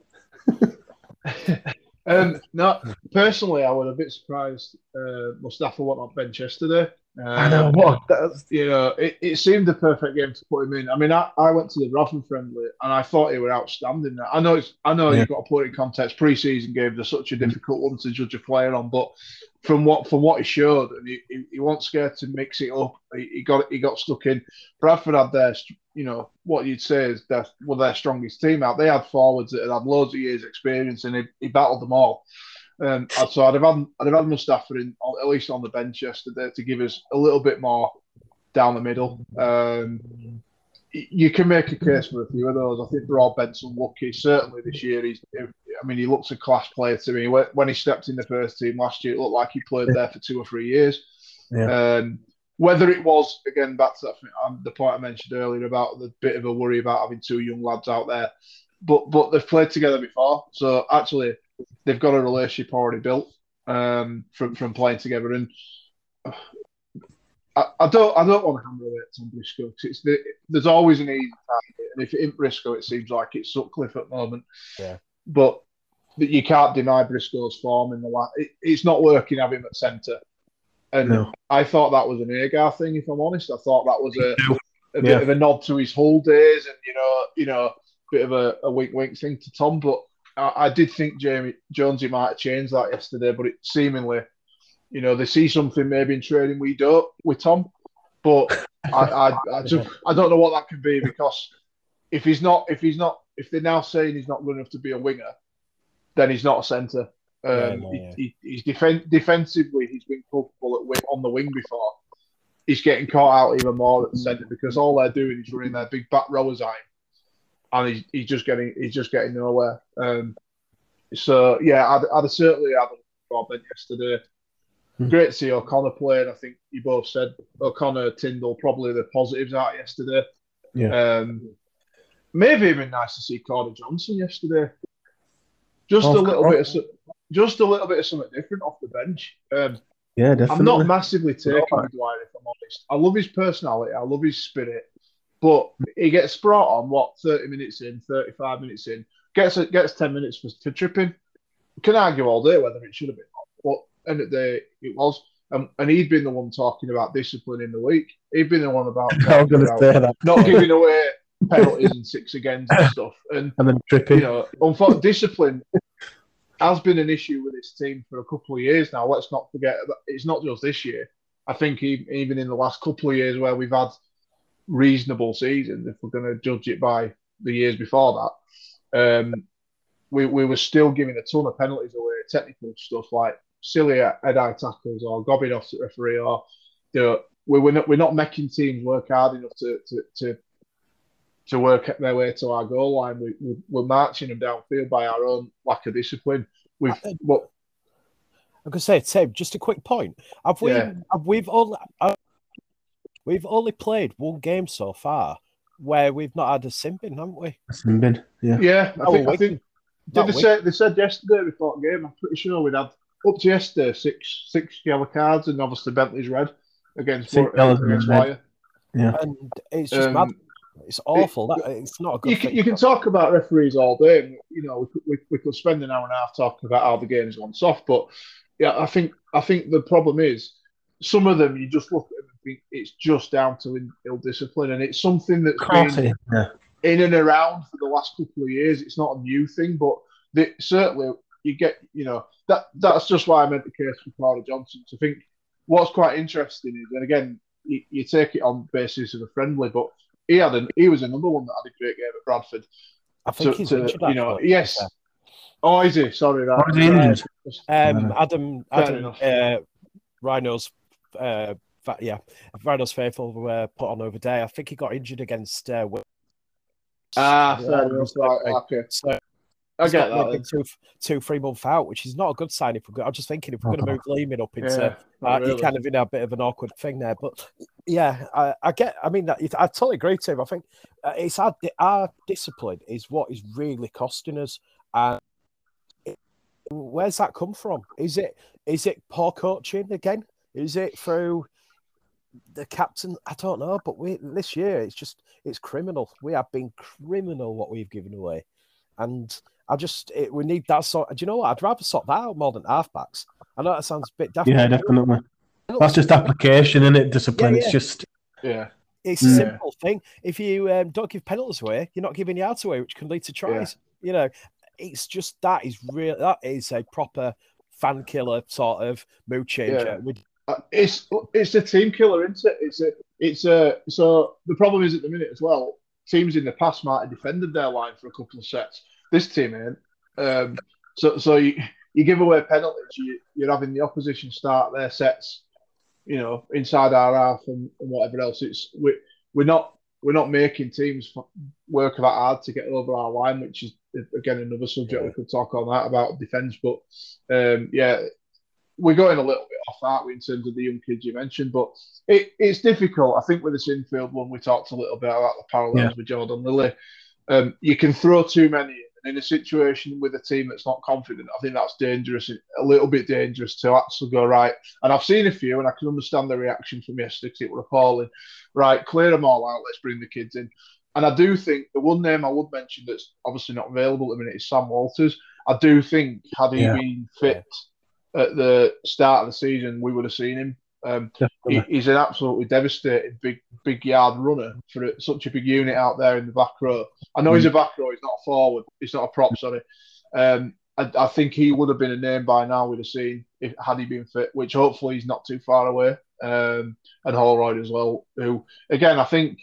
<laughs> Um, <laughs> no, personally, I was a bit surprised. Uh, Mustapha went on bench yesterday. Um, I know what that's, You know, it, it seemed the perfect game to put him in. I mean, I, I went to the Rotherham friendly and I thought he were outstanding. I know it's I know Yeah. you've got to put it in context. Pre-season games are such a difficult one to judge a player on, but from what from what he showed, and he, he, wasn't scared to mix it up. He, he got he got stuck in. Bradford had their, you know, what you'd say is their well their strongest team out. They had forwards that had loads of years' experience, and he, he battled them all. Um, so I'd have had I'd have had Mustapha in at least on the bench yesterday to give us a little bit more down the middle. Um, you can make a case for a few of those. I think Broadbent's unlucky. Certainly this year, he's. I mean, he looks a class player to me. When he stepped in the first team last year, it looked like he played there for two or three years. Yeah. Um, whether it was again back to that, um, the point I mentioned earlier about the bit of a worry about having two young lads out there, but but they've played together before, so actually they've got a relationship already built um, from from playing together. And I, I don't I don't want to hammer it on Briscoe. 'cause It's the, there's always an easy target, and if it ain't Briscoe, it seems like it's Sutcliffe at the moment. Yeah. But but you can't deny Briscoe's form in the last. It, it's not working having him at centre. And No. I thought that was an Agar thing, if I'm honest. I thought that was a, a bit Yeah. of a nod to his whole days and, you know, you know, bit of a, a wink wink thing to Tom. But I, I did think Jamie Jonesy might have changed that yesterday, but it seemingly, you know, they see something maybe in training we don't with Tom. But I, I, I <laughs> just I don't know what that could be because if he's not if he's not if they're now saying he's not good enough to be a winger, then he's not a centre. Um, Yeah, no, yeah. he, he, he's defen- defensively, he's been culpable at wing, on the wing before. He's getting caught out even more at the centre because all they're doing is running their big back rowers at him, and he's, he's just getting he's just getting nowhere. Um, so yeah, I'd, I'd certainly have a Robin yesterday. Hmm. Great to see O'Connor playing. I think you both said O'Connor, Tindall, probably the positives out yesterday. Yeah. Um, maybe even nice to see Corey Johnson yesterday. Just Of a little course. bit of just a little bit of something different off the bench. Um, Yeah, definitely. I'm not massively taken with Dwyer, if I'm honest. I love his personality, I love his spirit, but he gets brought on what 30 minutes in, 35 minutes in, gets gets 10 minutes for, for tripping. Can argue all day whether it should have been, but end of the day it was. Um, and he'd been the one talking about discipline in the week. He'd been the one about <laughs> I was going to about not giving away penalties and six against and stuff. And <laughs> And then tripping. you know, unfor- discipline has been an issue with this team for a couple of years now. Let's not forget that it's not just this year. I think even in the last couple of years where we've had reasonable seasons, if we're going to judge it by the years before that, um, we, we were still giving a ton of penalties away, technical stuff like silly head-eye tackles or gobbing off the referee or you know, we, we're, not, we're not making teams work hard enough to, to, to to work their way to our goal line. We, we, we're marching them downfield by our own lack of discipline. We've, but I'm gonna say, Tim, just a quick point. Have we? Yeah. Have we've only uh, we've only played one game so far where we've not had a simbin, haven't we? Simbin. Yeah. yeah, I Oh, think, I think did they say they said yesterday before the game? I'm pretty sure we'd had up to yesterday six six yellow cards and obviously Bentley's red against Six yellows and against red. Wire. And it's just Um, mad. It's awful. That it's not a good you can, thing. you can talk about referees all day. And, you know, we could, we, we could spend an hour and a half talking about how the game's gone soft. But yeah, I think I think the problem is some of them you just look at them and think it's just down to ill discipline, and it's something that's Of been. Yeah. in and around for the last couple of years. It's not a new thing, but they, certainly you get you know that that's just why I meant the case for Corey Johnson. I think what's quite interesting is, and again, you, you take it on basis of a friendly, but he had an, he was another one that had a great game at Bradford I think to, he's to, injured. you know, actually. yes. Oh, is he? Sorry, right. Or is he injured? Um, Uh, Adam, Fair Adam, enough. uh, Rhino's, uh, fa- yeah, Rhino's faithful were put on over day. I think he got injured against. Uh, Ah, Yeah, fair enough. Right, okay. So I he's get got that. maybe two, two, three month out, which is not a good sign. If we're, go- I'm just thinking if we're going <laughs> to move Leeming up into, Yeah, uh, not you're kind of in a bit of an awkward thing there. But yeah, I, I get. I mean, I totally agree, Tim. I think uh, it's our our discipline is what is really costing us. And it- where's that come from? Is it is it poor coaching again? Is it through the captain? I don't know. But we this year it's just it's criminal. We have been criminal what we've given away, and. I just it, we need that sort. Do you know what? I'd rather sort that out more than halfbacks. I know that sounds a bit daft. Yeah, definitely. That's just application, isn't it? Discipline. Yeah, It's just Yeah, It's a Mm. simple thing. If you um, don't give penalties away, you're not giving yards away, which can lead to tries. You know, it's just that is real. That is a proper fan killer sort of mood changer. Yeah. Uh, it's it's a team killer, isn't it? It's a it's a so the problem is at the minute as well. Teams in the past might have defended their line for a couple of sets. This team ain't. Um, so so you you give away penalties, you, you're having the opposition start their sets, you know, inside our half and, and whatever else. It's we we're not we're not making teams work that hard to get over our line, which is again another subject we could talk on that about defence. But um, yeah, we're going a little bit off, aren't we, in terms of the young kids you mentioned? But it, it's difficult. I think with this infield one, we talked a little bit about the parallels Yeah. with Jordan Lilley. Um, you can throw too many in. A situation with a team that's not confident, I think that's dangerous, a little bit dangerous to actually go right. And I've seen a few, and I can understand the reaction from yesterday 'cause it were appalling. Right, clear them all out. Let's bring the kids in. And I do think the one name I would mention that's obviously not available at the minute is Sam Walters. I do think had he Yeah. been fit at the start of the season, we would have seen him. Um, he, he's an absolutely devastating big big yard runner for a, such a big unit out there in the back row. I know he's a back row, he's not a forward, he's not a prop, sorry. Um, I, I think he would have been a name by now we'd have seen if had he been fit, which hopefully he's not too far away. Um, and Holroyd as well, who again I think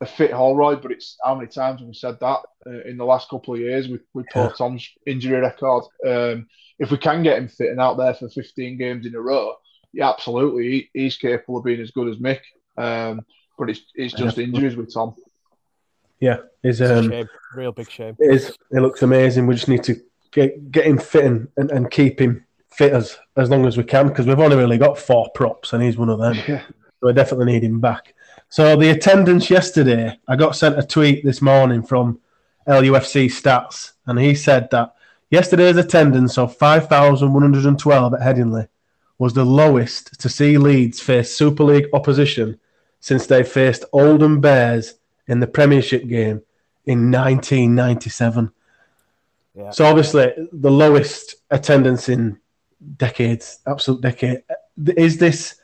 a fit Holroyd, but it's how many times have we said that uh, in the last couple of years with, with Paul Yeah. Tom's injury record? Um, if we can get him fit and out there for 15 games in a row, yeah, absolutely, he, he's capable of being as good as Mick. Um, but it's it's just injuries with Tom. Yeah, is It's a um, shame, real big shame. it is. It looks amazing. We just need to get get him fit and, and, and keep him fit as as long as we can because we've only really got four props and he's one of them. Yeah. So I definitely need him back. So the attendance yesterday, I got sent a tweet this morning from LUFC Stats, and he said that yesterday's attendance of 5,112 at Headingley was the lowest to see Leeds face Super League opposition since they faced Oldham Bears in the Premiership game in 1997. Yeah. So obviously the lowest attendance in decades, absolute decade. Is this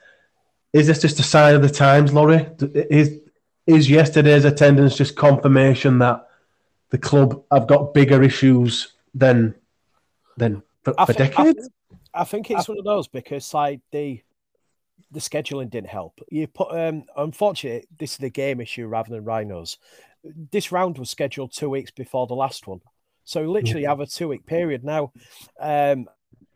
is this just a sign of the times, Lawrie? Is is yesterday's attendance just confirmation that the club have got bigger issues than than for, I for think, decades? think- I think it's one of those because like the the scheduling didn't help. You put um unfortunately this is the game issue rather than rhinos. This round was scheduled two weeks before the last one. So literally you have a two week period. Now um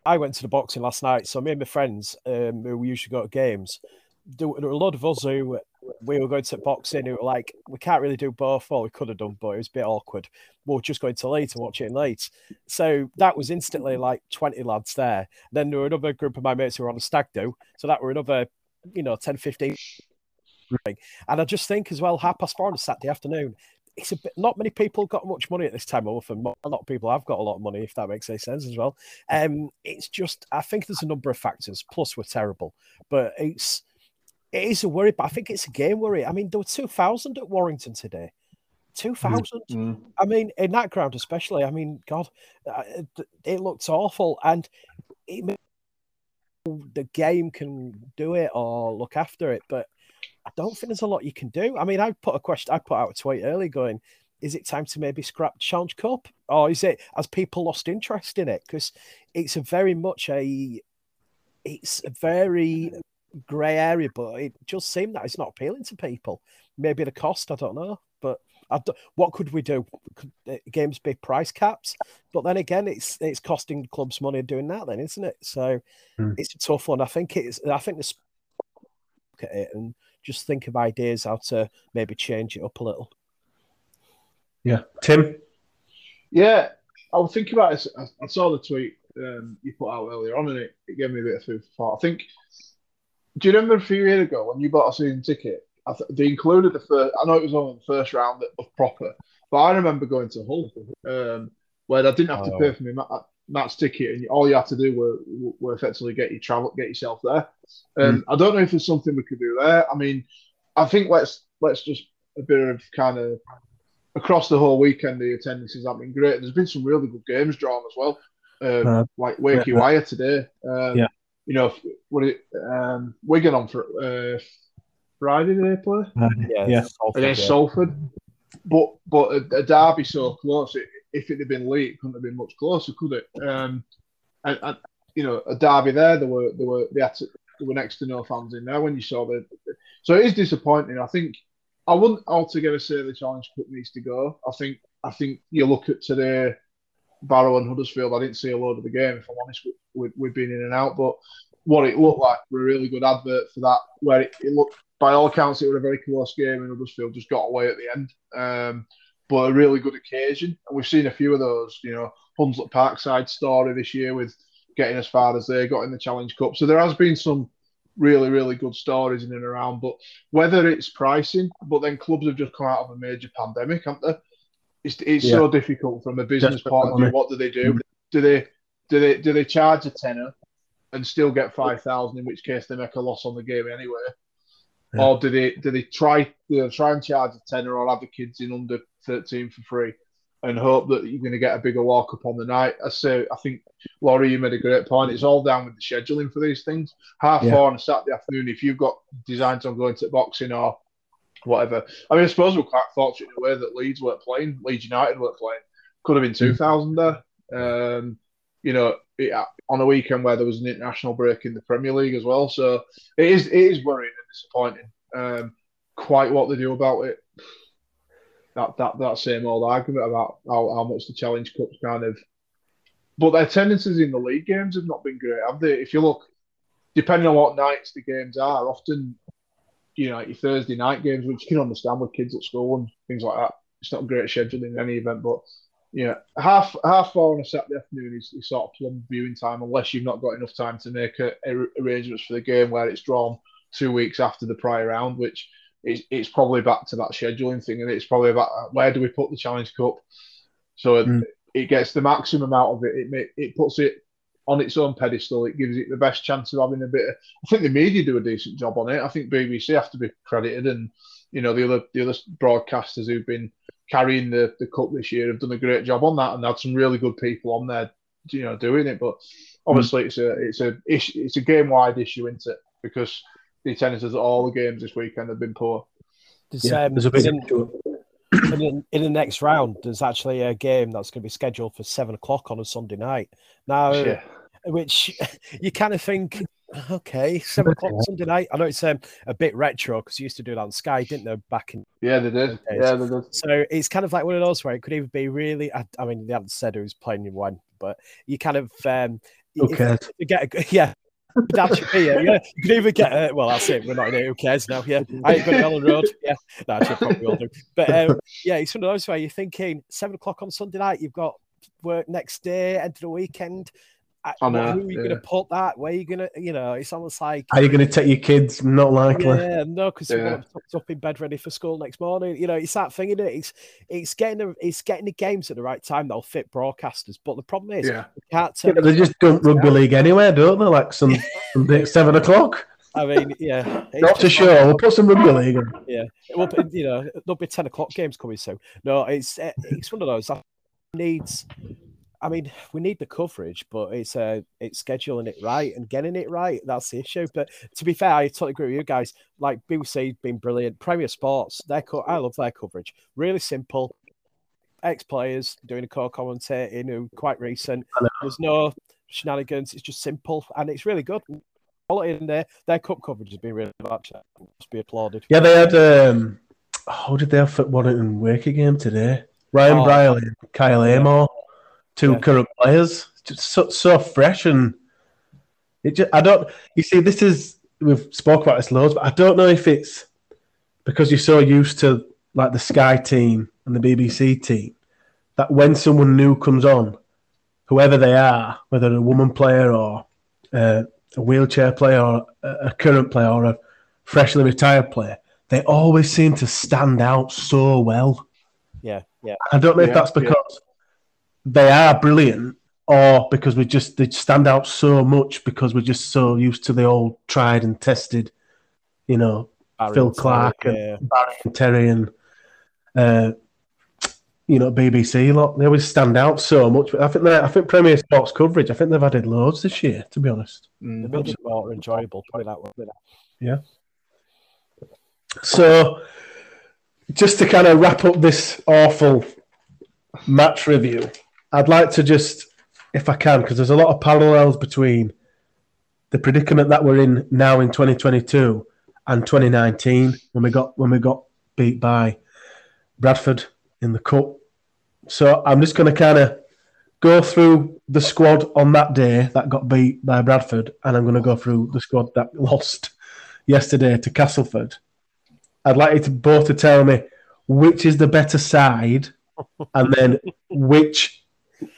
I went to the boxing last night, so me and my friends um, who usually go to games, there there were a lot of us who we were going to boxing who were like, we can't really do both. Well, we could have done, but it was a bit awkward. We were just going to Leeds and watch it Leeds. So that was instantly like 20 lads there. Then there were another group of my mates who were on a stag do. So that were another, you know, 10, 15. And I just think as well, half past four on a Saturday afternoon, it's a bit, not many people got much money at this time of and a lot of people have got a lot of money, if that makes any sense as well. Um, it's just, I think there's a number of factors. Plus, we're terrible, but it's, it is a worry, but I think it's a game worry. I mean, there were 2,000 at Warrington today. 2,000. Mm. I mean, in that ground, especially. I mean, God, uh, it- it looked awful, and it, the game can do it or look after it, but I don't think there's a lot you can do. I mean, I put a question, I put out a tweet early going, "Is it time to maybe scrap Challenge Cup, or is it as people lost interest in it? Because it's a very much a, it's a very grey area, but it just seemed that it's not appealing to people. Maybe the cost, I don't know, but I d what could we do? Could uh, games be price caps? But then again, it's it's costing clubs money doing that, then, isn't it? So Hmm. it's a tough one. I think it's. I think the sp- look at it and just think of ideas how to maybe change it up a little. Yeah, Tim. Yeah, I was thinking about this. I, I saw the tweet um, you put out earlier on, and it, it gave me a bit of food for thought. I think. Do you remember a few years ago when you bought a season ticket? I th- they included the first. I know it was only the first round of proper, but I remember going to Hull, um, where I didn't have to Oh. pay for my ma- match ticket, and all you had to do were, were effectively get your travel, get yourself there. Um, I don't know if there's something we could do there. I mean, I think let's let's just a bit of kind of across the whole weekend. The attendances have been great. There's been some really good games drawn as well, um, Uh, like Wakey yeah. Wire today. Um, Yeah. You know, what it um, Wigan on for uh, Friday they play Yeah. Salford, against yeah. Salford, but but a, a derby so close. It, if it had been late, it couldn't have been much closer, could it? Um, and, and you know, a derby there, there were there were they had to, there were next to no fans in there when you saw the. So it is disappointing. I think I wouldn't altogether say the Challenge Cup needs to go. I think I think you look at today, Barrow and Huddersfield. I didn't see a load of the game. If I'm honest, we, we, we've been in and out, but what it looked like were a really good advert for that. Where it, it looked, by all accounts, it was a very close game, and Huddersfield just got away at the end. Um, but a really good occasion, and we've seen a few of those. You know, Hunslet Parkside story this year with getting as far as they got in the Challenge Cup. So there has been some really, really good stories in and around. But whether it's pricing, but then clubs have just come out of a major pandemic, haven't they? It's, it's Yeah. so difficult from a business Desperate point of view. What do they do? Do they do they do they charge a tenner and still get five thousand? In which case they make a loss on the game anyway. Yeah. Or do they do they try do they try and charge a tenner or have the kids in under thirteen for free and hope that you're going to get a bigger walk up on the night? I say I think Lawrie, you made a great point. It's all down with the scheduling for these things. Half Yeah. four on a Saturday afternoon. If you've got designs on going to boxing or whatever, I mean, I suppose we're quite fortunate in a way that Leeds weren't playing. Leeds United weren't playing. Could have been two thousand there. Um, you know, it, on a weekend where there was an international break in the Premier League as well. So it is it is worrying and disappointing. Um, quite what they do about it, that that that same old argument about how, how much the Challenge Cup's kind of. But their attendances in the league games have not been great, have they? If you look, depending on what nights the games are, often, you know, your Thursday night games, which you can understand with kids at school and things like that. It's not a great scheduling in any event, but yeah, half half four on a Saturday afternoon is, is sort of plum viewing time, unless you've not got enough time to make a, a, arrangements for the game where it's drawn two weeks after the prior round, which is it's probably back to that scheduling thing, and it's probably about where do we put the Challenge Cup, so mm. it, it, gets the maximum out of it. It it puts it on its own pedestal. It gives it the best chance of having a bit. Of, I think the media do a decent job on it. I think BBC have to be credited, and you know the other the other broadcasters who've been carrying the, the cup this year have done a great job on that and had some really good people on there, you know, doing it. But obviously, mm. it's a it's a it's a game wide issue, isn't it? Because the attendances at all the games this weekend have been poor. There's, yeah, um, there's a big in, in, in, the next round, there's actually a game that's going to be scheduled for seven o'clock on a Sunday night. Now, yeah. Which <laughs> you kind of think Okay, seven o'clock <laughs> Sunday night. I know it's um, a bit retro because you used to do that on Sky, didn't they? Back in yeah, they did. Yeah, they did. So it's kind of like one of those where it could either be really. I, I mean, they haven't said who's playing in one, but you kind of um, okay. You get a, <laughs> yeah. That should be it. Yeah, you could even get. Uh, well, that's it. We're not in it. Who cares now? Yeah, I ain't going to Elland Road. Yeah, that's no, actually, probably all do. But um, yeah, it's one of those where you're thinking seven o'clock on Sunday night. You've got work next day, end of the weekend. I know, who are you yeah. going to put that? Where are you going to, you know, it's almost like. Are you going to take your kids? Not likely. Yeah, no, because yeah. you're up in bed ready for school next morning. You know, it's that thing, isn't it? It's, it's, getting the, it's getting the games at the right time that'll fit broadcasters. But the problem is, yeah. can't yeah, they just don't rugby out. league anywhere, don't they? Like some, <laughs> some seven o'clock. I mean, yeah. <laughs> Not to show. We'll put some rugby league in. Yeah. Well, you know, there'll be 10 o'clock games coming soon. No, it's eh, it's one of those that needs I mean, <sighs> we need the coverage, but it's uh, it's scheduling it right and getting it right. That's the issue. But to be fair, I totally agree with you guys. Like BBC been brilliant. Premier Sports, their co- I love their coverage. Really simple. Ex players doing a co-commentating who quite recent. There's no shenanigans. It's just simple and it's really good. Quality in there. Their cup coverage has been really actually must be applauded. Yeah, they had. um How did they have one in Wakey game today? Ryan oh, Brierley, Kyle Amor two yeah. current players. Just so, so fresh and it just, I don't. You see, this is we've spoke about this loads, but I don't know if it's because you're so used to like the Sky team and the BBC team that when someone new comes on, whoever they are, whether a woman player or uh, a wheelchair player or a current player or a freshly retired player, they always seem to stand out so well. Yeah, yeah. I don't know yeah, if that's because they are brilliant, or because we just they stand out so much because we're just so used to the old tried and tested, you know, Barry Phil Clarke Terry, and yeah. Barry and Terry and uh, you know BBC lot. They always stand out so much. But I think they I think Premier Sports coverage. I think they've added loads this year. To be honest, mm, they've it more enjoyable. It that way. Yeah. So, just to kind of wrap up this awful match review, I'd like to just, if I can, because there's a lot of parallels between the predicament that we're in now in 2022 and 2019 when we got when we got beat by Bradford in the cup. So I'm just going to kind of go through the squad on that day that got beat by Bradford, and I'm going to go through the squad that <laughs> lost yesterday to Castleford. I'd like you to both to tell me which is the better side, and then which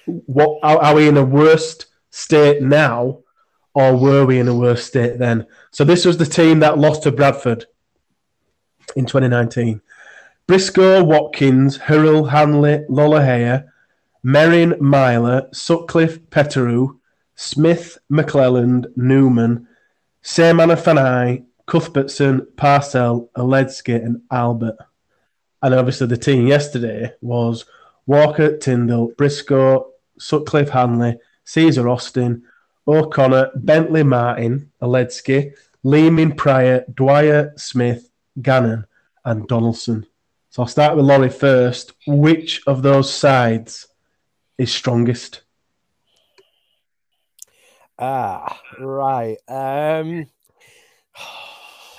what are, are we in a worst state now, or were we in a worse state then? So this was the team that lost to Bradford in 2019. Briscoe, Watkins, Hurrell, Handley, Lolohea, Merrin, Myler, Sutcliffe, Peteru, Smith, McClelland, Newman, Seymana Fanai, Cuthbertson, Parcell, Oledzki, and Albert. And obviously the team yesterday was Walker, Tindall, Briscoe, Sutcliffe Handley, Sezer Austin, O'Connor, Bentley Martin, Oledzki, Leeming Prior, Dwyer, Smith, Gannon, and Donaldson. So I'll start with Lawrie first. Which of those sides is strongest? Ah, right. Um...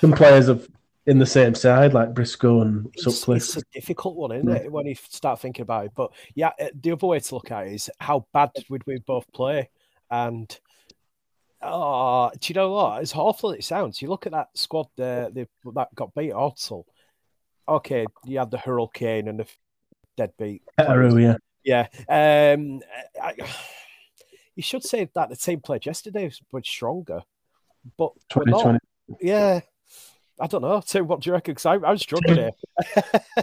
Some players have in the same side like Briscoe and It's, Sutcliffe. it's a difficult one, isn't it, when you start thinking about it? But yeah, uh, the other way to look at it is how bad would we both play? And oh, do you know what? As awful as it sounds, you look at that squad there they, that got beat Odsal. Okay, you had the Hurricane and the deadbeat. Peteru, yeah. Yeah. Um, I, you should say that the team played yesterday was much stronger, but we're not. Yeah. I don't know. <laughs> Tim, what do you reckon? Because I, I was struggling here. <laughs>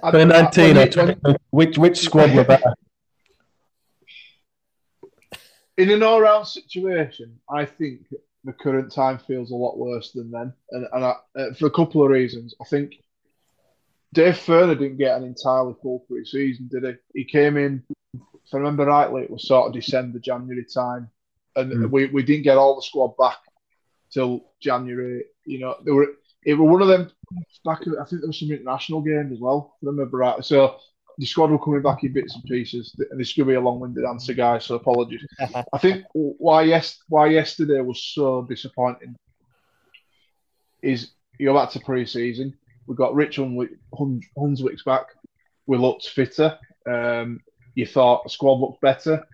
I- 2019 or when you- 2020, which which squad were better? in an all-round situation, I think the current time feels a lot worse than then, and, and I, uh, for a couple of reasons. I think Dave Furner didn't get an entirely full pre-season, did he? He came in, if I remember rightly, it was sort of December, January time, and Mm. we, we didn't get all the squad back till January. You know, there were it was one of them back. I think there was some international games as well. I remember rightly, so. The squad were coming back in bits and pieces, and this could be a long-winded answer, guys. So apologies. <laughs> I think why yes why yesterday was so disappointing is you go back to pre-season. We got Rich Hunwick, Hun, Hunswick's back. We looked fitter. Um, you thought the squad looked better.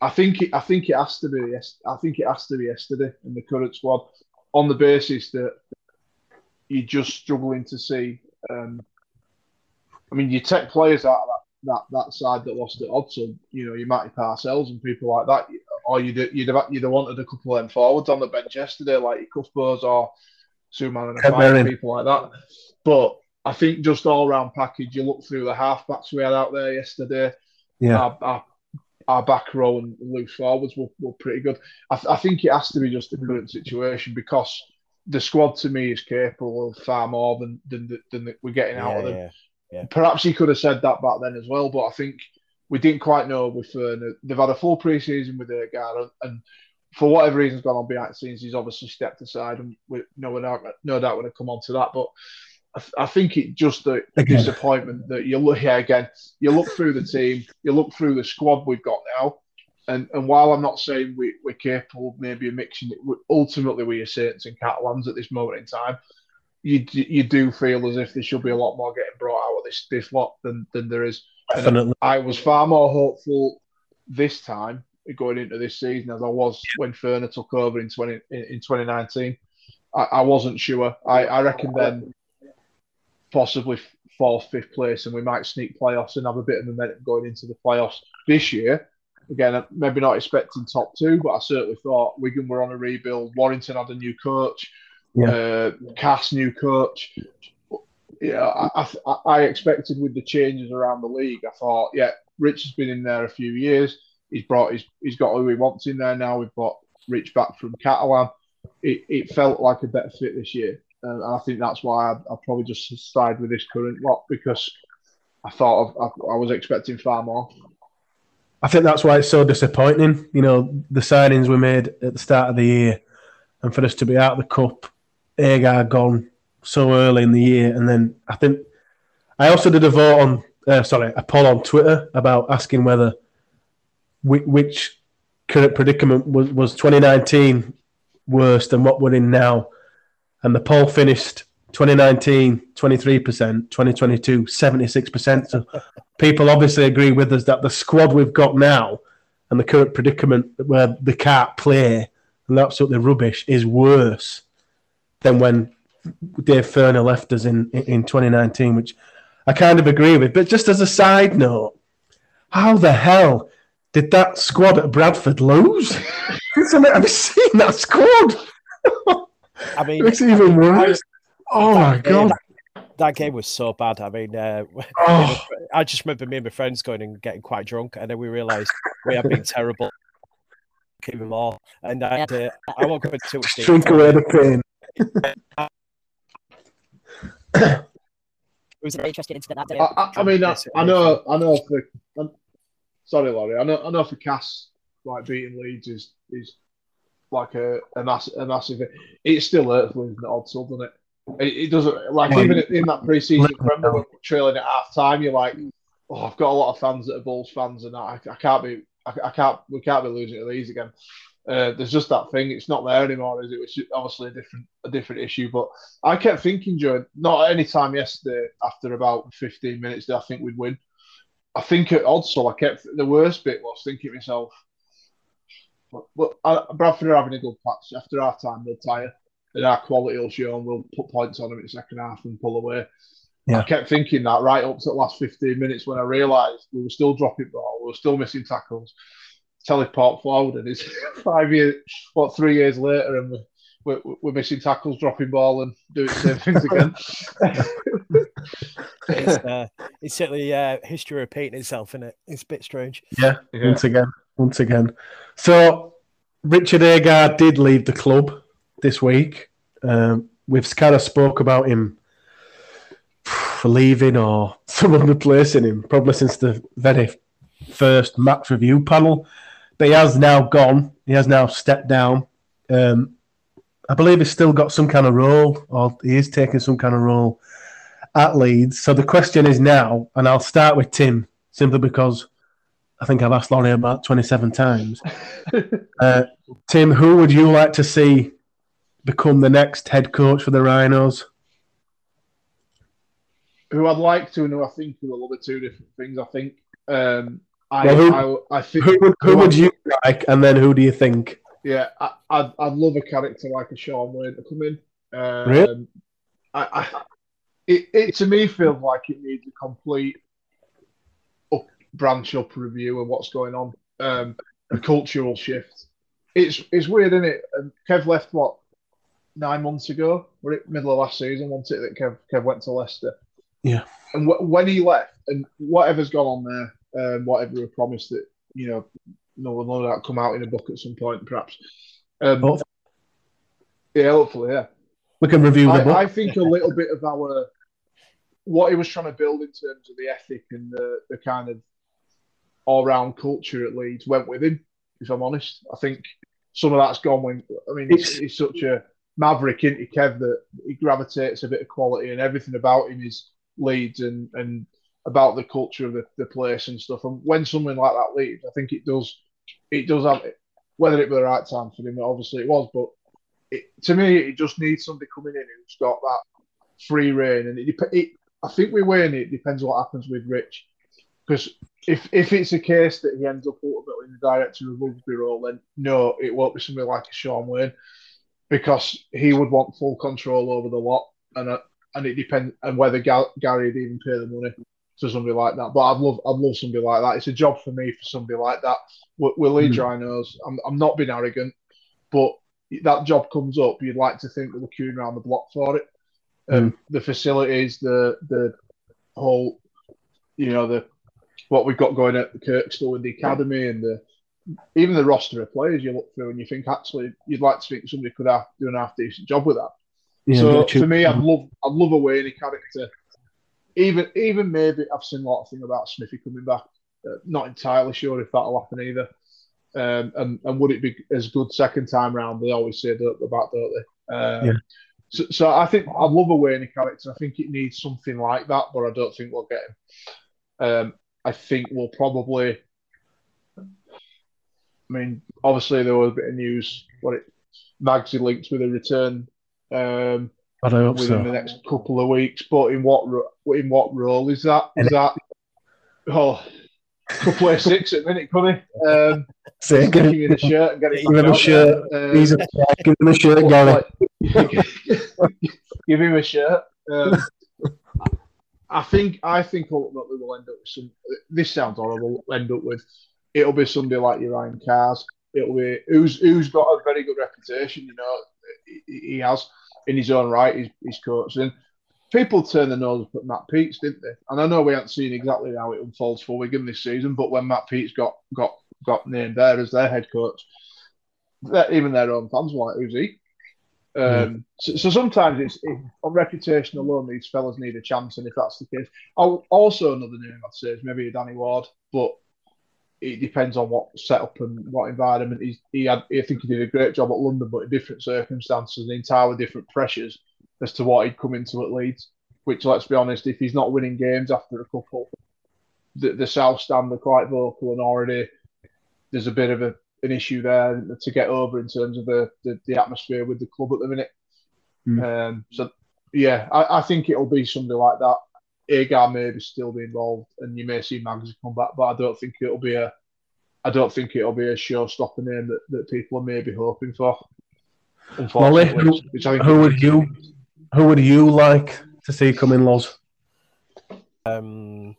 I think it, I think it has to be yes. I think it has to be yesterday in the current squad on the basis that you're just struggling to see. Um, I mean, you take players out of that, that, that side that lost at Odsal, you know, your Matty Parcells and people like that, or you'd you'd have, you'd have wanted a couple of them forwards on the bench yesterday, like your Cuthberts or Suman and Kev people like that. But I think just all round package, you look through the halfbacks we had out there yesterday. Yeah. Our, our, our back row and loose forwards were, were pretty good. I, th- I think it has to be just a current situation because the squad to me is capable of far more than than, than, than we're getting out of them. yeah. Perhaps he could have said that back then as well, but I think we didn't quite know with Furner. They've had a full pre-season with Agar, and for whatever reason's gone on behind the scenes, he's obviously stepped aside, and we, no doubt, no doubt, going to come on to that. But I, th- I think it just a Again. disappointment that you look yeah again. You look through the team, you look through the squad we've got now, and and while I'm not saying we, we're capable of maybe of mixing it, ultimately we are Saints and Catalans at this moment in time you you do feel as if there should be a lot more getting brought out of this this lot than than there is. And Definitely. I was far more hopeful this time going into this season as I was when Furner took over in twenty in, in 2019. I, I wasn't sure. I, I reckon then possibly fourth, fifth place, and we might sneak playoffs and have a bit of momentum going into the playoffs this year. Again, maybe not expecting top two, but I certainly thought Wigan were on a rebuild. Warrington had a new coach. Uh, Cass new coach. Yeah, I, I, I expected with the changes around the league. I thought, yeah, Rich has been in there a few years. He's brought his, he's got who he wants in there now. We've got Rich back from Catalan. It, it felt like a better fit this year, and I think that's why I, I probably just side with this current lot because I thought of, I, I was expecting far more. I think that's why it's so disappointing. You know, the signings we made at the start of the year, and for us to be out of the cup, Agar gone so early in the year, and then I think I also did a vote on, uh, sorry, a poll on Twitter about asking whether which, which current predicament was, was 2019 worse than what we're in now, and the poll finished 2019 23%, 2022 76%. So <laughs> people obviously agree with us that the squad we've got now and the current predicament where they can't play and they're absolutely rubbish is worse than when Dave Furner left us in, in 2019, which I kind of agree with. But just as a side note, how the hell did that squad at Bradford lose? <laughs> <laughs> Have you seen that squad? I It mean, makes it even worse. Oh my god! that game was so bad. I mean, uh, <laughs> Oh, I just remember me and my friends going and getting quite drunk, and then we realised we had been terrible. <laughs> Even more, and I, had to, I won't go into too much drink away the pain. <coughs> It was very interested into that day. I, I, I mean, I, I know, I know for. I'm, sorry, Lawrie. I know, I know for Cass, like beating Leeds is is like a a, mass, a massive. It still hurts losing at Odsal, doesn't it? It, it doesn't like Well, even in that pre-season. let- Remember trailing at half time? You're like, oh, I've got a lot of fans that are Bulls fans, and I, I can't be, I, I can't, we can't be losing to these again. Uh, there's just that thing. It's not there anymore, is it? Which is obviously a different a different issue. But I kept thinking, Joe, not at any time yesterday after about 15 minutes that I think we'd win. I think at Odsal, I kept the worst bit was thinking to myself, well, uh, Bradford are having a good patch after our time. They'll tire, and our quality will show, and we'll put points on them in the second half and pull away. Yeah. I kept thinking that right up to the last 15 minutes when I realised we were still dropping ball, we were still missing tackles. Teleport forward, and it's <laughs> five years, what, three years later, and we're, we're, we're missing tackles, dropping ball, and doing the same things again. <laughs> It's, uh, it's certainly uh, history repeating itself, isn't it? It's a bit strange. Yeah, once again, once again. So Richard Agar did leave the club this week. Um, we've kind of spoke about him for leaving or <laughs> someone replacing him, probably since the very first match review panel. But he has now gone. He has now stepped down. Um, I believe he's still got some kind of role, or he is taking some kind of role at Leeds. So the question is now, and I'll start with Tim, simply because I think I've asked Lawrie about 27 times. <laughs> uh, Tim, who would you like to see become the next head coach for the Rhinos? who I'd like to and who I think are a little bit two different things. I think. Um, I, Well, who- I, I think Who would, who would you like, and then who do you think? Yeah, I, I'd, I'd love a character like a Shaun Wane to come in. Um, Really? I, I, it, it to me feels like it needs a complete up branch up review of what's going on, um, a cultural shift. It's it's weird, isn't it? And Kev left what nine months ago. Were it middle of last season? Wasn't it that Kev Kev went to Leicester? Yeah. And wh- when he left, and whatever's gone on there, um, whatever we promised that you know, no one know that come out in a book at some point, perhaps. Um, Hopefully. yeah, hopefully, yeah. We can review the book. I, I think a little bit of our what he was trying to build in terms of the ethic and the, the kind of all round culture at Leeds went with him. If I'm honest, I think some of that's gone. When I mean, he's, It's- he's such a maverick, isn't he, Kev? That he gravitates a bit of quality, and everything about him is Leeds and and about the culture of the, the place and stuff. And when someone like that leaves, I think it does it does have whether it be the right time for him. Obviously, it was, but it, to me, it just needs somebody coming in who's got that free reign. And it, it I think we're weighing it depends what happens with Rich, because if if it's a case that he ends up ultimately in the director of rugby role, then no, it won't be somebody like a Shaun Wane, because he would want full control over the lot, and uh, and it depends and whether Ga- Gary would even pay the money to somebody like that. But I'd love I'd love somebody like that. It's a job for me for somebody like that. With, with Leeds Rhinos, I'm I'm not being arrogant, but that job comes up, you'd like to think that we're queuing around the block for it. Um, The facilities, the the whole, you know, the what we've got going at Kirkstall with the academy and the even the roster of players you look through and you think actually you'd like to think somebody could have do an half decent job with that. Yeah, so for me, I'd love I'd love a Wane character. Even even maybe I've seen a lot of things about Smithy coming back. Uh, not entirely sure if that'll happen either. Um, and, and would it be as good second time round? They always say that about, don't they? Um, Yeah. so, so I think I'd love a Wane character. I think it needs something like that, but I don't think we'll get him. Um, I think we'll probably. I mean, obviously there was a bit of news. What it Magsy linked with a return um, But I hope within the next couple of weeks. But in what in what role is that? Is that oh, could play six at the minute, he? Um, <laughs> Say, give him the shirt and get it Give him a shirt. Um, He's a give him a shirt, Gary. <laughs> give him a shirt. Um, I think I think ultimately we'll end up with some. This sounds horrible. We'll end up with it'll be somebody like your Ryan Cars. It'll be who's who's got a very good reputation. You know, he, he has in his own right. He's, he's coaching. People turned their nose up at Matt Peets, didn't they? And I know we haven't seen exactly how it unfolds for Wigan this season, but when Matt Peets got got got named there as their head coach, that even their own fans were like, "Who's he?" Um, so, so sometimes it's it, on reputation alone. These fellas need a chance, and if that's the case, I'll, also another name I'd say is maybe Danny Ward, but it depends on what setup and what environment he's, he had. I think he did a great job at London, but in different circumstances and entirely different pressures as to what he'd come into at Leeds. Which, let's be honest, if he's not winning games after a couple, the, the South Stand are quite vocal and already there's a bit of a an issue there to get over in terms of the, the, the atmosphere with the club at the minute. Mm. Um, so yeah, I, I, think it'll be something like that. Agar may be still be involved, and you may see Mags come back, but I don't think it'll be a I don't think it'll be a show-stopper name that, that people are maybe hoping for. Molly, who, who would you who would you like to see come in, Loz? Um,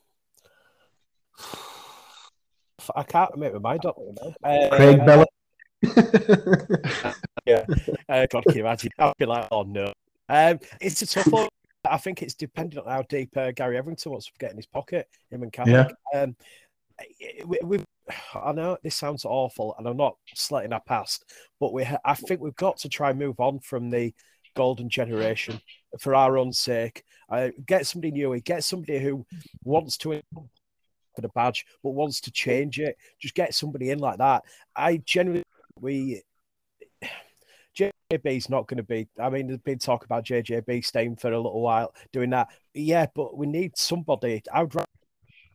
I can't make my mind up. Uh, Craig Bella. <laughs> yeah, uh, God, can you imagine? I'd be like, oh no. Um, it's a tough one. I think it's dependent on how deep uh, Gary Hetherington wants to get in his pocket. Him and Caddick. Yeah. Um, we, we, I know this sounds awful, and I'm not sletting our past, but we ha- I think we've got to try and move on from the golden generation for our own sake. Uh, get somebody new, get somebody who wants to for the badge, but wants to change it. Just get somebody in like that. I genuinely we JJB is not going to be. I mean, there's been talk about JJB staying for a little while doing that. Yeah, but we need somebody. I would rather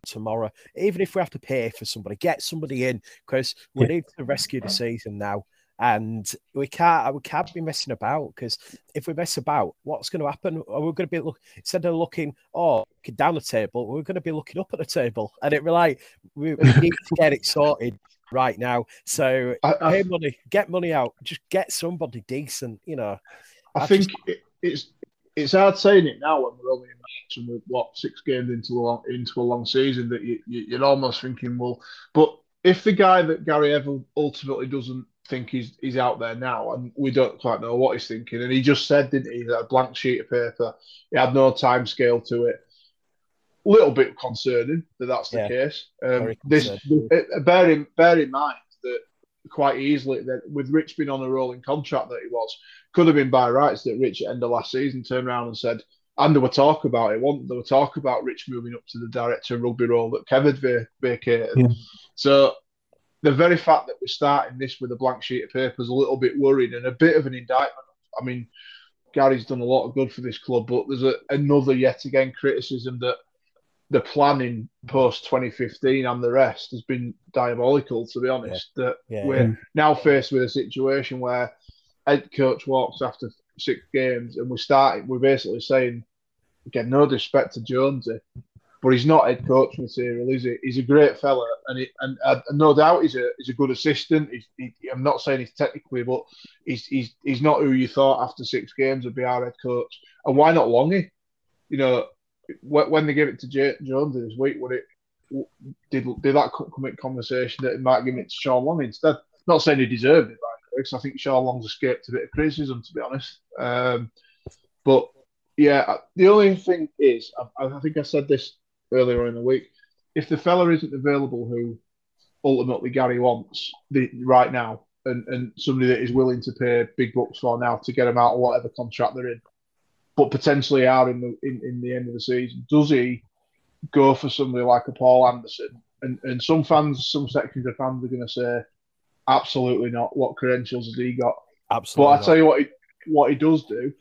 tomorrow, even if we have to pay for somebody, get somebody in because we yeah. need to rescue the season now. And we can't we can't be messing about because if we mess about, what's going to happen? Are we going to be look instead of looking oh down the table, we're going to be looking up at the table, and it like we, we need to get it sorted right now. So I, I, pay money, get money out, just get somebody decent. You know, I, I think just... it, it's it's hard saying it now when we're only in March and we're what six games into a long, into a long season that you, you are almost thinking, well, but if the guy that Gary Evan ultimately doesn't think he's he's out there now, and we don't quite know what he's thinking, and he just said, didn't he, that a blank sheet of paper, he had no time scale to it. Little bit concerning that that's the yeah, case. Um, this uh, bear in bear in mind that quite easily that with Rich being on a rolling contract that he was, could have been by rights that Rich at the end of last season turned around and said, and there were talk about it. One, there were talk about Rich moving up to the director of rugby role that Kevin vacated. Yeah. So the very fact that we're starting this with a blank sheet of paper is a little bit worrying and a bit of an indictment. I mean, Gary's done a lot of good for this club, but there's a, another yet again criticism that the planning post 2015 and the rest has been diabolical. To be honest, yeah. that yeah, we're yeah. now faced with a situation where head coach walks after six games, and we started. We're basically saying, again, no disrespect to Jonesy, but he's not head coach material, is he? He's a great fella, and he, and, uh, and no doubt he's a he's a good assistant. He's, he, I'm not saying he's technically, but he's he's he's not who you thought after six games would be our head coach. And why not Longy? You know, when they gave it to J- Jones this week, would it did did that come in conversation that it might give it to Sean Long instead? Not saying he deserved it, because I think Sean Long's escaped a bit of criticism, to be honest. Um, but yeah, the only thing is, I, I, think I said this earlier in the week. If the fella isn't available, who ultimately Gary wants the, right now, and, and somebody that is willing to pay big bucks for now to get him out of whatever contract they're in, but potentially out in the in, in the end of the season, does he go for somebody like a Paul Anderson? And and some fans, some sections of fans are going to say Absolutely not. What credentials has he got? Absolutely. But I tell you what, he, what he does do,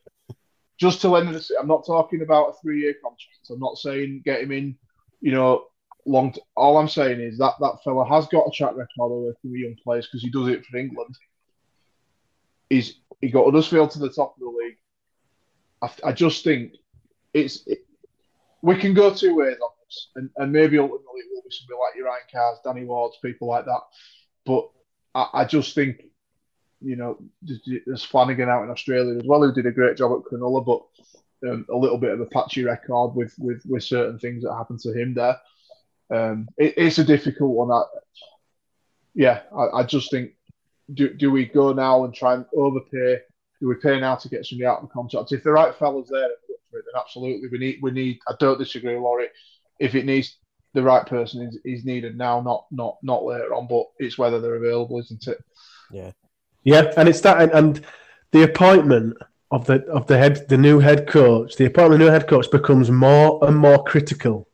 just to lend us. I'm not talking about a three year contract. I'm not saying get him in, you know, long. T- all I'm saying is that that fella has got a track record of working with young players because he does it for England. He's he got Huddersfield to the top of the league. I, I just think it's it, we can go two ways on this, and, and maybe ultimately it will be somebody like Ryan Carrs, Danny Wards, people like that. But I, I just think, you know, there's Flanagan out in Australia as well, who did a great job at Cronulla, but um, a little bit of a patchy record with, with, with certain things that happened to him there. Um, it, it's a difficult one. I, yeah, I, I, just think, do, do we go now and try and overpay? Do we pay now to get somebody out of the contract? If the right fellas there, then absolutely we need. We need. I don't disagree, Laurie. If it needs the right person is, is needed now, not not not later on. But it's whether they're available, isn't it? Yeah, yeah, and it's that, and, and the appointment of the of the head, the new head coach, the appointment of the new head coach becomes more and more critical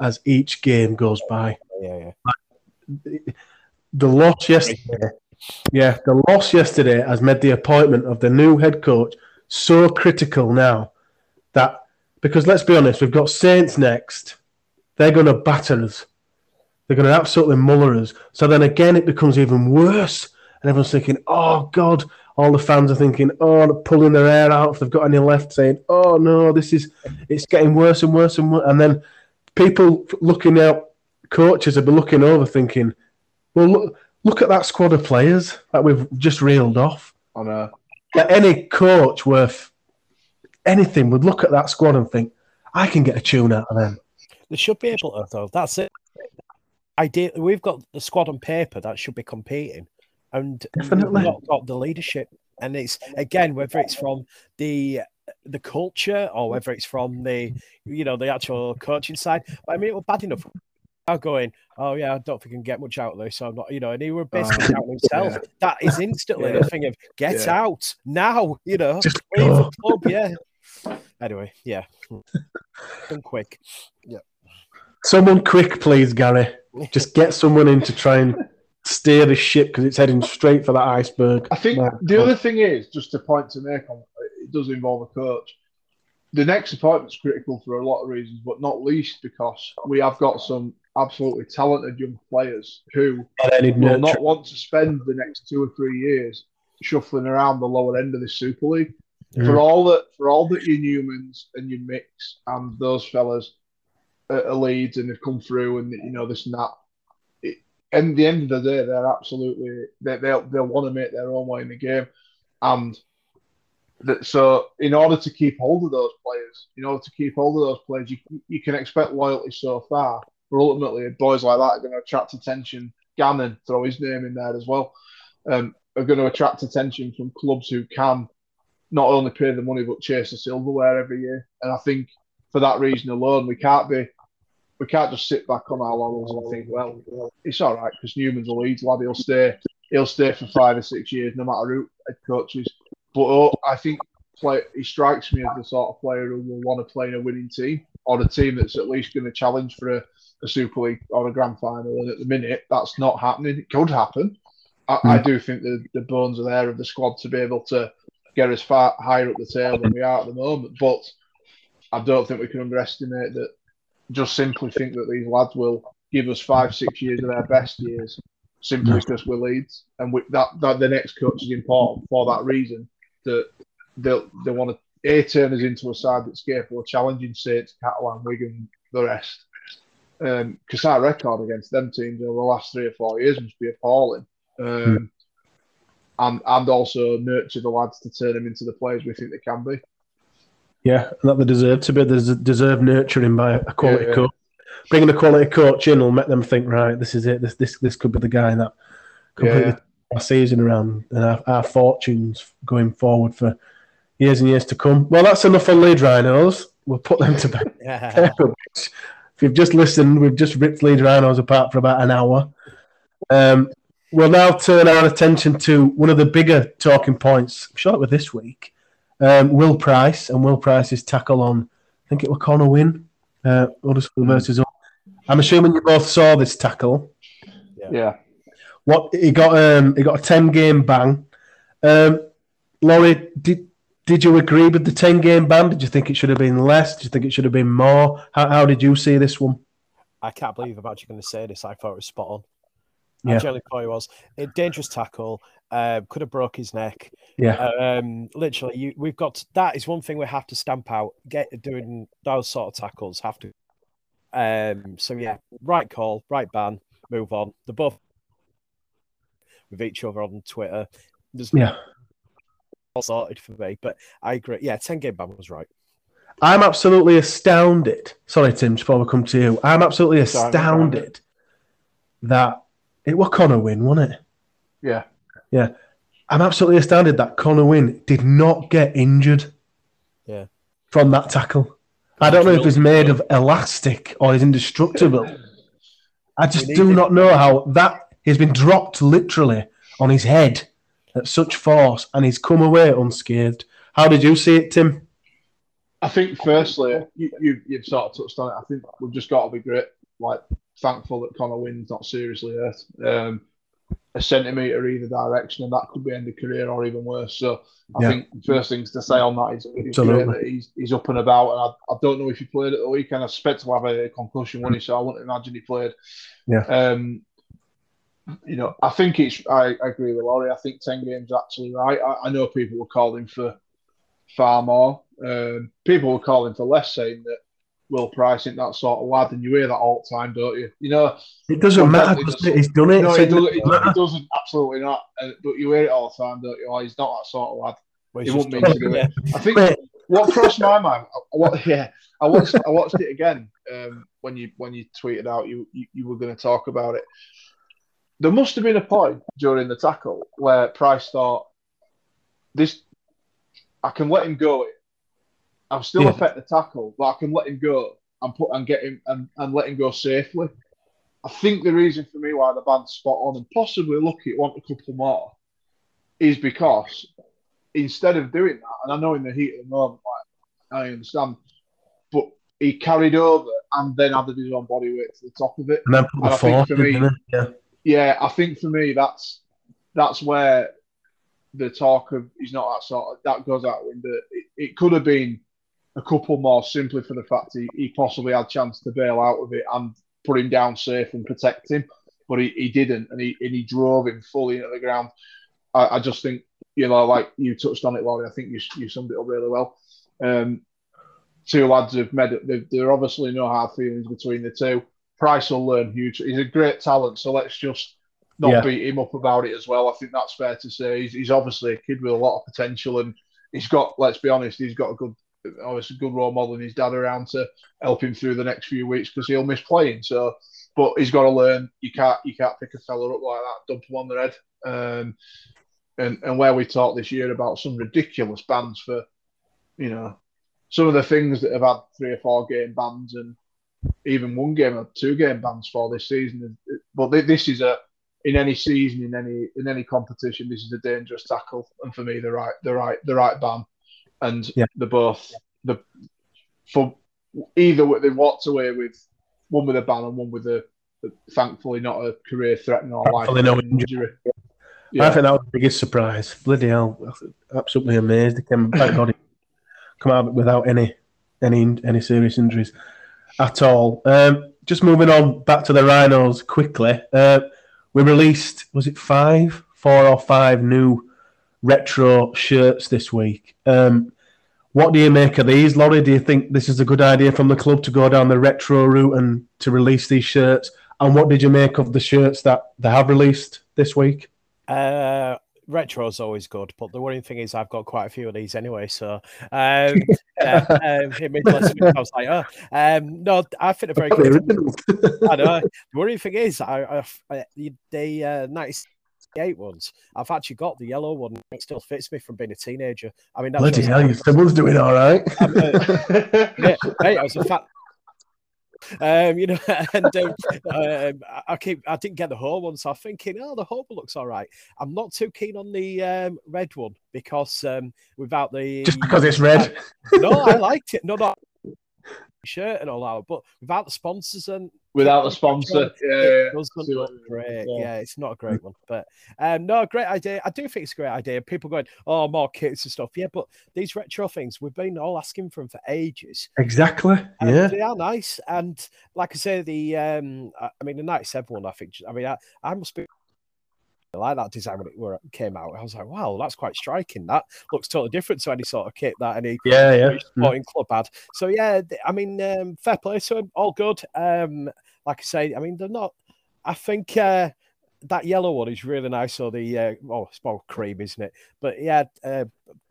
as each game goes by. Yeah, yeah. The loss yesterday, yeah, the loss yesterday has made the appointment of the new head coach so critical now that because let's be honest, we've got Saints next they're going to batter us. They're going to absolutely muller us. So then again, it becomes even worse and everyone's thinking, "Oh God!" All the fans are thinking, "Oh, pulling their hair out if they've got any left," saying, "Oh no, this is it's getting worse and worse and worse." And then people looking out, coaches have been looking over, thinking, "Well, look, look at that squad of players that we've just reeled off." I know. Like any coach worth anything would look at that squad and think, "I can get a tune out of them." They should be able to, though. That's it. Ideally, we've got the squad on paper that should be competing, and Definitely. we've not got the leadership. And it's again whether it's from the the culture or whether it's from the you know the actual coaching side. But I mean, it was bad enough. Now going, oh yeah, I don't think I can get much out of this. So I'm not, you know, and he were ah, basically doubting <laughs> himself. yeah. That is instantly Yeah. the thing of get Yeah. out now. You know, Just go. the club. Yeah. Anyway, yeah, done quick. yeah. Someone quick, please, Gary. Just get someone in to try and steer the ship because it's heading straight for that iceberg. I think My the God. other thing is just a point to make on it does involve a coach. The next appointment's critical for a lot of reasons, but not least because we have got some absolutely talented young players who And I need will not want to spend the next two or three years shuffling around the lower end of the Super League. For mm. all that, for all that your Newmans and your Mix and those fellas at Leeds and have come through and you know this and that. It, and the end of the day, they're absolutely they they'll they'll want to make their own way in the game, and that so in order to keep hold of those players, in order to keep hold of those players, you you can expect loyalty so far, but ultimately boys like that are going to attract attention. Gannon, throw his name in there as well, um, are going to attract attention from clubs who can not only pay the money but chase the silverware every year. And I think for that reason alone, we can't be we can't just sit back on our laurels and think, well, it's all right because Newman's a Leeds lad. He'll stay. He'll stay for five or six years, no matter who head coaches. But oh, I think play, he strikes me as the sort of player who will want to play in a winning team or a team that's at least going to challenge for a, a Super League or a Grand Final. And at the minute, that's not happening. It could happen. I, I hmm. do think the, the bones are there of the squad to be able to get us far higher up the table than we are at the moment. But I don't think we can underestimate that. Just simply think that these lads will give us five, six years of their best years, simply hmm. because we're Leeds, and we, that that the next coach is important for that reason. That they they want to a turn us into a side that's capable of challenging Saints, Catalan, Wigan, the rest. Because our record against them teams over the last three or four years must be appalling. Um, and and also nurture the lads to turn them into the players we think they can be. Yeah, and that they deserve to be. They deserve nurturing by a quality Yeah, yeah. coach. Bringing a quality coach in will make them think, right, this is it. This this this could be the guy that completely Yeah. our season around and our, our fortunes going forward for years and years to come. Well, that's enough on Leeds Rhinos. We'll put them to bed. <laughs> Yeah. if you've just listened, we've just ripped Leeds Rhinos apart for about an hour. Um, we'll now turn our attention to one of the bigger talking points, short with this week. Um, Will Pryce and Will Pryce's tackle on, I think it was Connor Wynne, uh, Huddersfield versus. I'm assuming you both saw this tackle. Yeah. What he got? Um, he got a ten game ban. Um, Laurie, did did you agree with the ten game ban? Did you think it should have been less? Did you think it should have been more? How, how did you see this one? I can't believe I'm actually going to say this. I thought it was spot on. Yeah. Thought it was a dangerous tackle. Uh, could have broke his neck. Yeah, Um, literally, you, we've got that is one thing we have to stamp out. Get doing those sort of tackles have to. Um, so yeah, right call, right ban, move on. They're both with each other on Twitter. There's yeah. All sorted for me, but I agree. Yeah, ten game ban was right. I'm absolutely astounded. Sorry, Tim, before we come to you, I'm absolutely Sorry, astounded that it was Connor Wynne, wasn't it? Yeah. Yeah. I'm absolutely astounded that Connor Wynne did not get injured Yeah. from that tackle. I don't know if he's made of elastic or he's indestructible. I just do not know how that he's been dropped literally on his head at such force and he's come away unscathed. How did you see it, Tim? I think firstly, you, you you've sort of touched on it. I think we've just got to be great, like thankful that Connor Wynne's not seriously hurt. Um, a centimetre either direction, and that could be end of career or even worse. So I Yeah. think first things to say on that is that he's, he's up and about. And I, I don't know if he played at the weekend. I suspect to have a concussion when he so I wouldn't imagine he played. Yeah. Um, you know, I think it's. I, I agree with Laurie. I think ten games is actually right. I, I know people were calling for far more. Um, people were calling for less, saying that Will Pryce ain't that sort of lad, and you hear that all the time, don't you? You know, it doesn't matter. Does it? He's done it. No, so it, does, it, it, doesn't. Absolutely not. Uh, but you hear it all the time, don't you? Oh, he's not that sort of lad. Well, He won't mean to do it. it. I think what crossed my mind. I, what, <laughs> yeah, I watched. I watched it again um, when you when you tweeted out you you, you were going to talk about it. There must have been a point during the tackle where Pryce thought, "This, I can let him go. I'll still Yeah. affect the tackle, but I can let him go and put and get him and, and let him go safely." I think the reason for me why the band's spot on and possibly lucky it want a couple more is because instead of doing that, and I know in the heat of the moment, like, I understand, but he carried over and then added his own body weight to the top of it. And then put the I think for in, me- Yeah. Yeah, I think for me that's that's where the talk of he's not that sort of that goes out window. It, it could have been a couple more simply for the fact he, he possibly had chance to bail out of it and put him down safe and protect him, but he, he didn't and he and he drove him fully into the ground. I, I just think you know, like you touched on it, Laurie. I think you you summed it up really well. Um, two lads have made it. There are obviously no hard feelings between the two. Pryce will learn huge. He's a great talent, so let's just not Yeah. beat him up about it as well. I think that's fair to say. He's, he's obviously a kid with a lot of potential, and he's got. Let's be honest, he's got a good, obviously good role model in his dad around to help him through the next few weeks because he'll miss playing. So, but he's got to learn. You can't you can't pick a fella up like that, dump him on the head. Um, and and where we talked this year about some ridiculous bans for, you know, some of the things that have had three or four game bans and even one game or two game bans for this season. But this is a in any season in any in any competition, this is a dangerous tackle, and for me, the right the right the right ban, and Yeah. the both the for either they walked away with one with a ban and one with a thankfully not a career threatening or life no injury. I think that was the biggest surprise. Bloody hell, absolutely amazed. He came, thank God, he come out without any any any serious injuries at all. Um, just moving on back to the Rhinos quickly. Uh, we released was it five, four or five new retro shirts this week. Um, what do you make of these, Laurie? Do you think this is a good idea from the club to go down the retro route and to release these shirts? And what did you make of the shirts that they have released this week? Uh, retro's always good, but the worrying thing is I've got quite a few of these anyway. So, um, <laughs> yeah, um, it made I was like, oh, um, no, I think they're very good. I know. <laughs> The worrying thing is, I, I, I the uh, 98 ones, I've actually got the yellow one. It still fits me from being a teenager. I mean, that's Bloody hell, your sibyl's doing all right. I'm, uh, <laughs> yeah, hey, I was a fat. Um, you know, <laughs> and um, um, I- keep I didn't get the whole one, so I'm thinking, oh, the whole looks all right. I'm not too keen on the um, red one because um, without the Just because it's red. no, I liked it. No, not shirt and all that, but without the sponsors and Without a sponsor, yeah, yeah, yeah. doesn't See what look you mean, great. yeah. Yeah. it's not a great one, but um, no, great idea. I do think it's a great idea. People going, oh, more kits and stuff. Yeah, but these retro things, we've been all asking for them for ages. Exactly. And Yeah. they are nice. And like I say, the um, I I mean, the '97 one, I think. I mean, I, I must be I like that design when it were, came out. I was like, wow, that's quite striking. That looks totally different to any sort of kit that any Yeah, yeah. Sporting club had. So yeah, I mean, um, fair play to them, all good. Um, like I say, I mean, they're not. I think uh, that yellow one is really nice. Or the uh, oh, it's more cream, isn't it? But yeah, uh,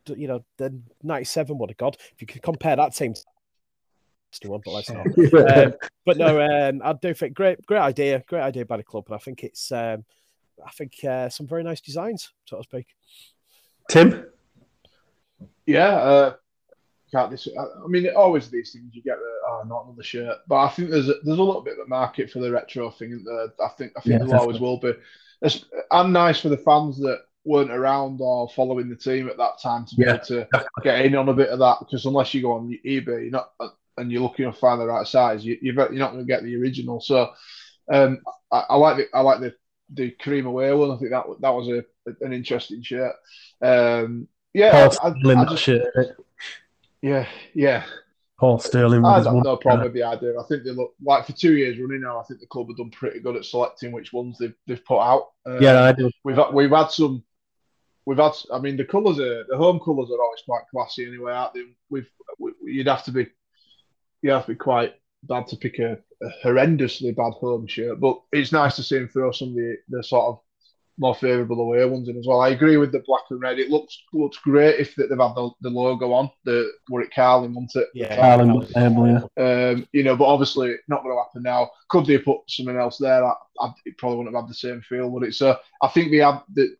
you know, the '97 one. God, if you could compare that team. to one, but let's not. <laughs> Um, but no, um, I do think great, great idea, great idea by the club, and I think it's, um, I think uh, some very nice designs, so to speak. Tim? Yeah, uh, can't dis- I I mean, always these things you get the oh, not another shirt, but I think there's a, there's a little bit of a market for the retro thing. isn't there? I think I think Yeah, there always will be. It's, and nice for the fans that weren't around or following the team at that time to be Yeah. able to get in on a bit of that. Because unless you go on eBay, you're not and you're looking to find the right size, you, you're you're not going to get the original. So um, I, I like the I like the the cream away one. I think that that was a an interesting shirt. Um, yeah, Paul I, I that just- shirt. yeah, yeah. Paul Sterling. I have no problem with the idea. I think they look like for two years running now. I think the club have done pretty good at selecting which ones they've, they've put out. Um, Yeah, I do. we've had- we've had some. We've had. I mean, the colours are the home colours are always quite classy anyway, aren't they? We've we, you'd have to be you have to be quite bad to pick a, a horrendously bad home shirt, but it's nice to see him throw some of the, the sort of more favourable away ones in as well. I agree with the black and red. It looks looks great if they've had the, the logo on the Warwick Carling, wasn't it? Yeah, Carling label, yeah. Um, you know, but obviously not going to happen now. Could they put something else there? I, I, it probably wouldn't have had the same feel, would it? So I think they have the.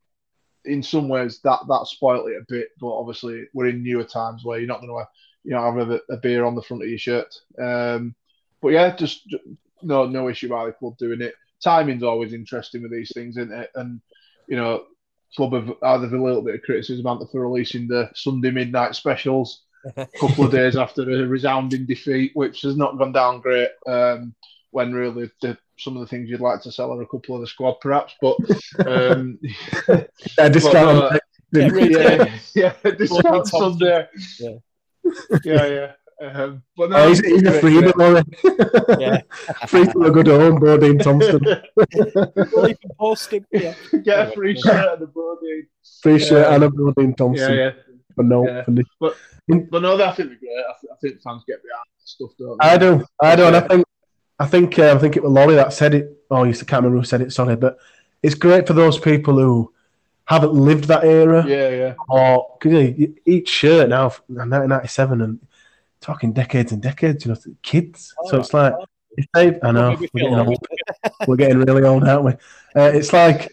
In some ways, that that spoiled it a bit, but obviously we're in newer times where you're not going to, you know, have a, a beer on the front of your shirt. Um, but yeah, just no no issue by the club doing it. Timing's always interesting with these things, isn't it? And you know, club have either a little bit of criticism out for releasing the Sunday midnight specials a <laughs> couple of days after a resounding defeat, which has not gone down great. Um, when really the, some of the things you'd like to sell are a couple of the squad, perhaps. But um, <laughs> <laughs> Yeah, discount But, on Yeah, yeah, yeah, discount Sunday. Yeah. yeah, yeah. Um, but no, Oh, he's, he's a great, <laughs> free, great. Yeah. free to a good home, Bodine Thompson. <laughs> Well, you can post him. Yeah. Get a free shirt and a Bodine. Free shirt Yeah. and a Bodine Thompson. Yeah, yeah. For no, Yeah. for the- But no, I think they're great. I, th- I think fans get behind that stuff, don't they? I do, I do, and I think, I think, uh, I think it was Laurie that said it. Oh, I used to can't remember who said it. Sorry, but it's great for those people who haven't lived that era, Yeah, yeah. or because you know, each shirt now, from 1997, and talking decades and decades, you know, kids. so it's like, if they, I know, we're getting old. <laughs> we're getting really old, aren't we? Uh, it's like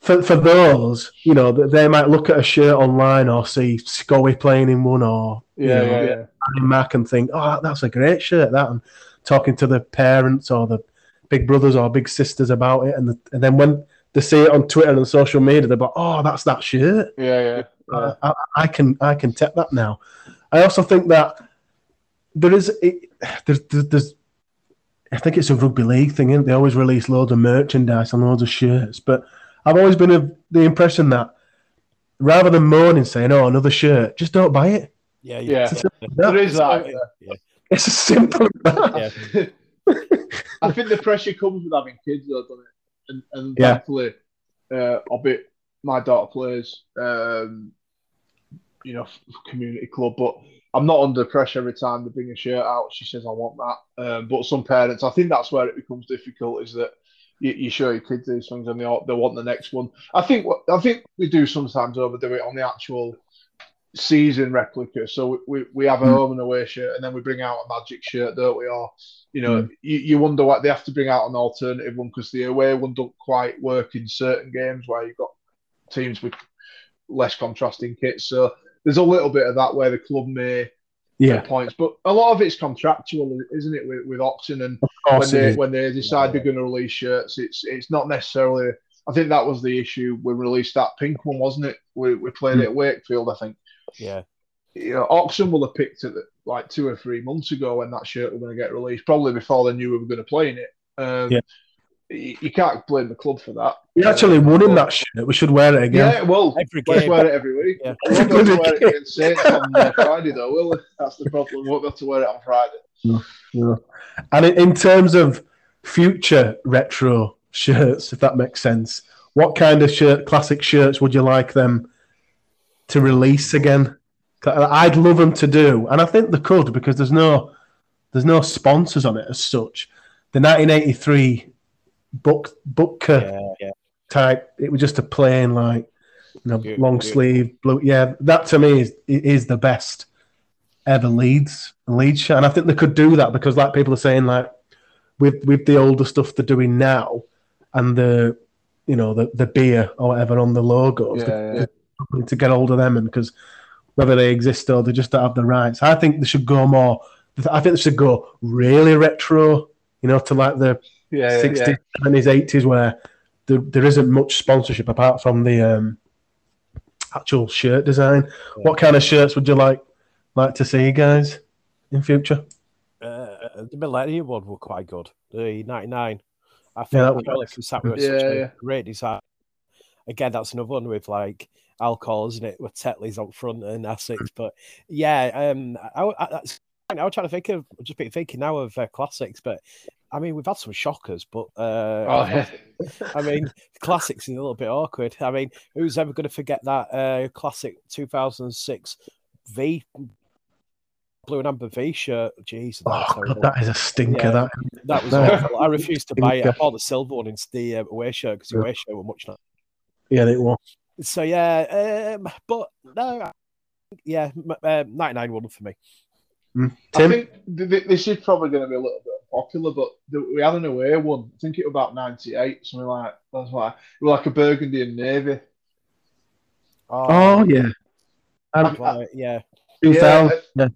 for for those, you know, that they might look at a shirt online or see Scoey playing in one or you Yeah, know, yeah, yeah. Mac and think, oh, that's a great shirt, that, and talking to the parents or the big brothers or big sisters about it, and, the, and then when they see it on Twitter and social media, they're like, oh, that's that shirt. Yeah, yeah. Uh, I, I can I can take that now. I also think that there is it, there's, there's there's I think it's a rugby league thing. Isn't it? They always release loads of merchandise and loads of shirts, but I've always been of the impression that rather than moaning saying, "Oh, another shirt," just don't buy it. Yeah, Yeah. It's, There is that. Yeah. it's as simple as that. Yeah. <laughs> I think the pressure comes with having kids, though, doesn't it? And, and Yeah. thankfully, uh, albeit my daughter plays, um, you know, community club, but I'm not under pressure every time they bring a shirt out. She says, I want that. Um, but some parents, I think that's where it becomes difficult is that you, you show your kids these things and they, they want the next one. I think what I think we do sometimes overdo it on the actual season replica. So we, we, we have a Mm. home and away shirt and then we bring out a magic shirt, don't we? Or, you know, you, you wonder what they have to bring out an alternative one because the away one don't quite work in certain games where you've got teams with less contrasting kits. So there's a little bit of that where the club may Yeah, get points, but a lot of it's contractual, isn't it, with, with Oxen and when they when they decide they're going to release shirts, it's it's not necessarily. I think that was the issue. when We released that pink one, wasn't it? We, we played Hmm. it at Wakefield, I think. Yeah. You know, Oxen will have picked it like two or three months ago when that shirt was going to get released, probably before they knew we were going to play in it. Um, Yeah. You, you can't blame the club for that. We actually won in that shirt. We should wear it again. Yeah, well, Every let's wear it every week. Yeah. We won't be able to wear it against Saints on uh, Friday, though, will we? That's the problem. We won't be able to wear it on Friday. Yeah. And in, in terms of future retro shirts, if that makes sense, what kind of shirt, classic shirts, would you like them to release again? I'd love them to do, and I think they could because there's no there's no sponsors on it as such. The 1983 book Booker Yeah, yeah. type, it was just a plain like you know Good, long good. sleeve blue. Yeah, that to me is is the best ever Leeds Leeds shirt, and I think they could do that because like people are saying like with with the older stuff they're doing now and the you know the the beer or whatever on the logos Yeah, yeah. to, to get hold of them and because whether they exist or they just don't have the rights. I think they should go more. I think they should go really retro, you know, to like the Yeah, sixties, seventies, eighties, where there, there isn't much sponsorship apart from the um, actual shirt design. What kind of shirts would you like like to see, guys, in future? Uh, the Millennium one were quite good. The 99. I Yeah, think that was Alex and Sat Yeah, such a yeah. great design. Again, that's another one with like alcohol, isn't it? With Tetley's up front and Essex. But yeah, um, I, I, that's I'm trying to think of just been thinking now of uh, classics, but I mean we've had some shockers, but uh, Oh, yeah. <laughs> I mean classics is a little bit awkward. I mean, who's ever going to forget that uh, classic 2006 V blue and amber V shirt? Jeez, that, Oh. God, that is a stinker. Yeah. That That was awful. I refused to buy it. I bought the silver one instead the uh, away shirt because the Yeah. away shirt were much nicer. yeah, it was. So yeah, um, but no, yeah, m- uh, 99 one for me. Mm. I think th- th- this is probably going to be a little bit popular, but th- we had an away one. I think it was about '98, something like that's why it was like a burgundy and navy. oh yeah, and right, yeah. 2000. Yeah,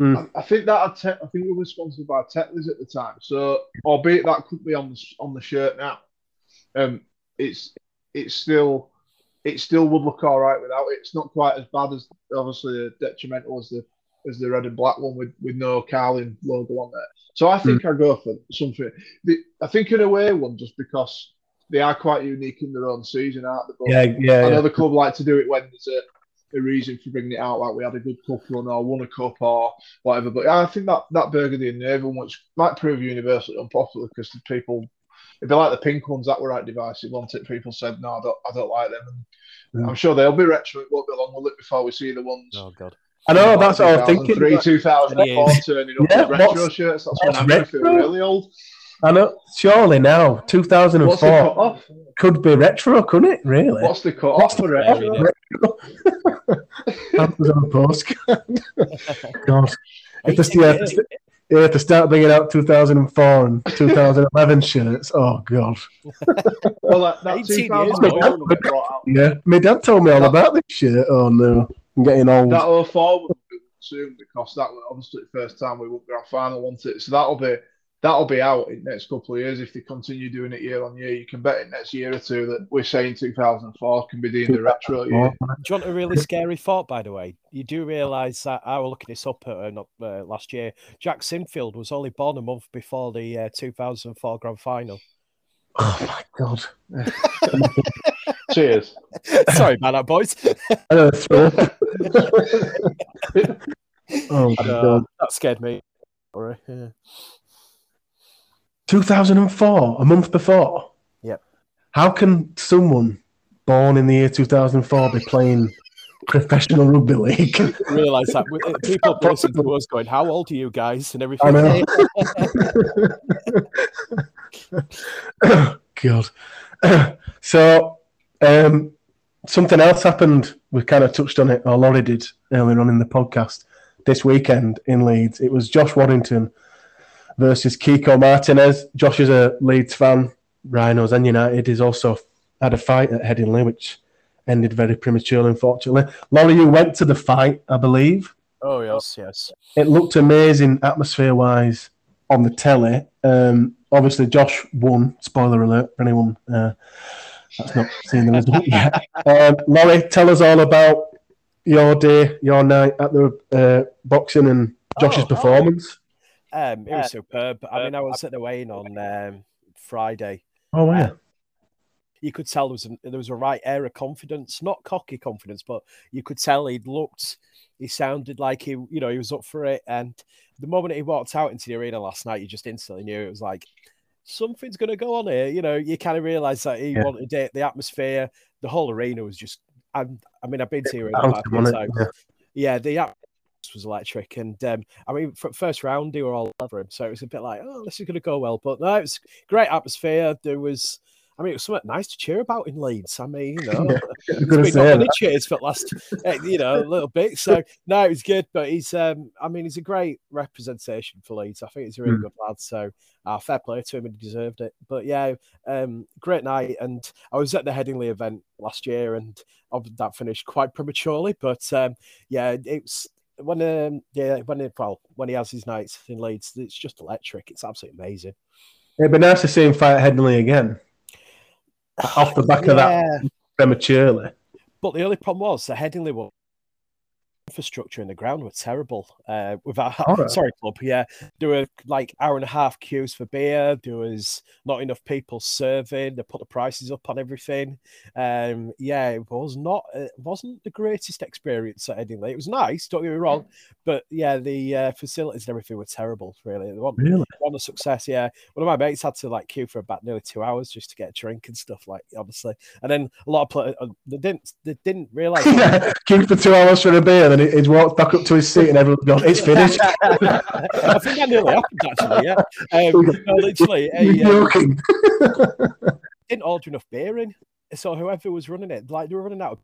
I, I think that had te- I think we were sponsored by Tetley's at the time. So, albeit that could be on the on the shirt now, um, it's it's still it still would look all right without it. It's not quite as bad as obviously detrimental as the as the red and black one with with no Carling logo on there. So I think I go for something. The, I think an away one just because they are quite unique in their own season, aren't they? But yeah, yeah. I know yeah. the club like to do it when there's a, a reason for bringing it out, like we had a good cup run or won a cup or whatever. But I think that that burgundy and navy one, which might prove universally unpopular because the people, it'd be like the pink ones that were out divisive, wasn't it? People said no, I don't, I don't like them. And Mm. I'm sure they'll be retro. It won't be long, will it, before we see the ones. Oh god. I know that's what I was thinking. 2003, 2004 turning up Yeah, with retro shirts. That's when I'm going to feel really old. I know. Surely now, 2004 could be retro, couldn't it? Really? What's the cut What's off for <laughs> the retro? retro? Happens on a postcard. <laughs> God, if they, yeah, if they, if they start bringing out 2004 and 2011 shirts, oh god. Well, that, that 18 years 2004 ago. one got brought out. Yeah, my dad told me all about this shit. Oh no, I'm getting old. That 04 will be soon because that was obviously the first time we won grand final, wasn't it? So that'll be that'll be out in the next couple of years if they continue doing it year on year. You can bet in next year or two that we're saying 2004 can be the, the retro year. Do you want a really scary thought, by the way? You do realise that I was looking this up uh, not uh, last year. Jack Sinfield was only born a month before the uh, 2004 grand final. Oh my god. <laughs> Cheers. <laughs> Sorry about that, boys. I don't throw up. oh my Uh, god. that scared me. Sorry, yeah. 2004, a month before. Yep. How can someone born in the year 2004 be playing professional rugby league? <laughs> Realise that <laughs> we- uh, people listening to us going, "How old are you guys?" and everything. I know. God. <coughs> so, um, something else happened. We kind of touched on it, or Laurie did earlier on in the podcast this weekend in Leeds. It was Josh Warrington versus Kiko Martinez. Josh is a Leeds fan, Rhinos and United. is also had a fight at Headingley, which ended very prematurely, unfortunately. Laurie, you went to the fight, I believe Oh yes, yes. it looked amazing atmosphere wise on the telly. Um, obviously, Josh won. Spoiler alert for anyone uh, that's not seen the result <laughs> yet. Um, Laurie, tell us all about your day, your night at the uh, boxing and Josh's Oh, oh. performance. Um, it was superb. I mean, I was at the weigh-in on um, Friday. Oh, yeah. You could tell there was a, there was a right air of confidence, not cocky confidence, but you could tell he looked, he sounded like he, you know, he was up for it. And the moment he walked out into the arena last night, you just instantly knew it was like something's going to go on here. You know, you kind of realize that he Yeah. wanted it, the atmosphere, the whole arena was just. I'm, I mean, I've been to the arena Bounced quite a him, few wasn't it? times. Yeah, the atmosphere was electric, and um, I mean, for first round they were all over him, so it was a bit like, oh, this is going to go well. But no, it was great atmosphere. There was, I mean, it was something nice to cheer about in Leeds. I mean, you know, <laughs> Yeah, there's I'm gonna been not many cheers for the last, eh, you know, a little bit. So <laughs> no, it was good. But he's, um, I mean, he's a great representation for Leeds. I think he's a really Mm. good lad. So uh, fair play to him, and he deserved it. But yeah, um, great night. And I was at the Headingley event last year, and that finished quite prematurely. But um, yeah, it's when um, yeah when it, well when he has his nights in Leeds, it's just electric. It's absolutely amazing. It'd be nice to see him fight Headingley again off the back of that prematurely. But the only problem was the Headingley one infrastructure in the ground were terrible. Uh, with our Alright. sorry club, yeah, there were like hour and a half queues for beer. There was not enough people serving. They put the prices up on everything. Um, yeah, it was not. It wasn't the greatest experience at Headingley. It was nice. Don't get me wrong, but yeah, the uh, facilities and everything were terrible. Really, they want Really? one of success. Yeah, one of my mates had to like queue for about nearly two hours just to get a drink and stuff. Like honestly, and then a lot of players they didn't they didn't realize. <laughs> yeah, queued for two hours for a beer, then he- he's walked back up to his seat and everyone's gone, it's finished. <laughs> I think that nearly happened actually. Yeah, um, <laughs> no, literally, a, You're uh, joking. <laughs> didn't order enough beer in, so whoever was running it, like they were running out of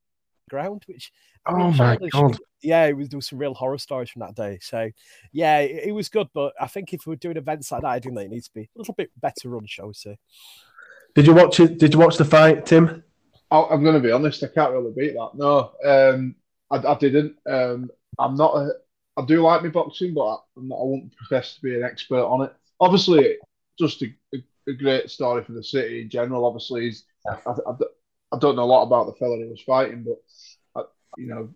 ground, which. I Oh my God. should- Yeah, it was there was some real horror stories from that day. So, yeah, it, it was good, but I think if we're doing events like that, I think it needs to be a little bit better run, shall we say? Did you watch it? Did you watch the fight, Tim? I- I'm going to be honest. I can't really beat that. No, um, I, I didn't. Um, I'm not. A, I do like my boxing, but I'm not, I won't profess to be an expert on it. Obviously, just a, a, a great story for the city in general. Obviously, he's, I, I, I don't know a lot about the fella he was fighting, but I, you know,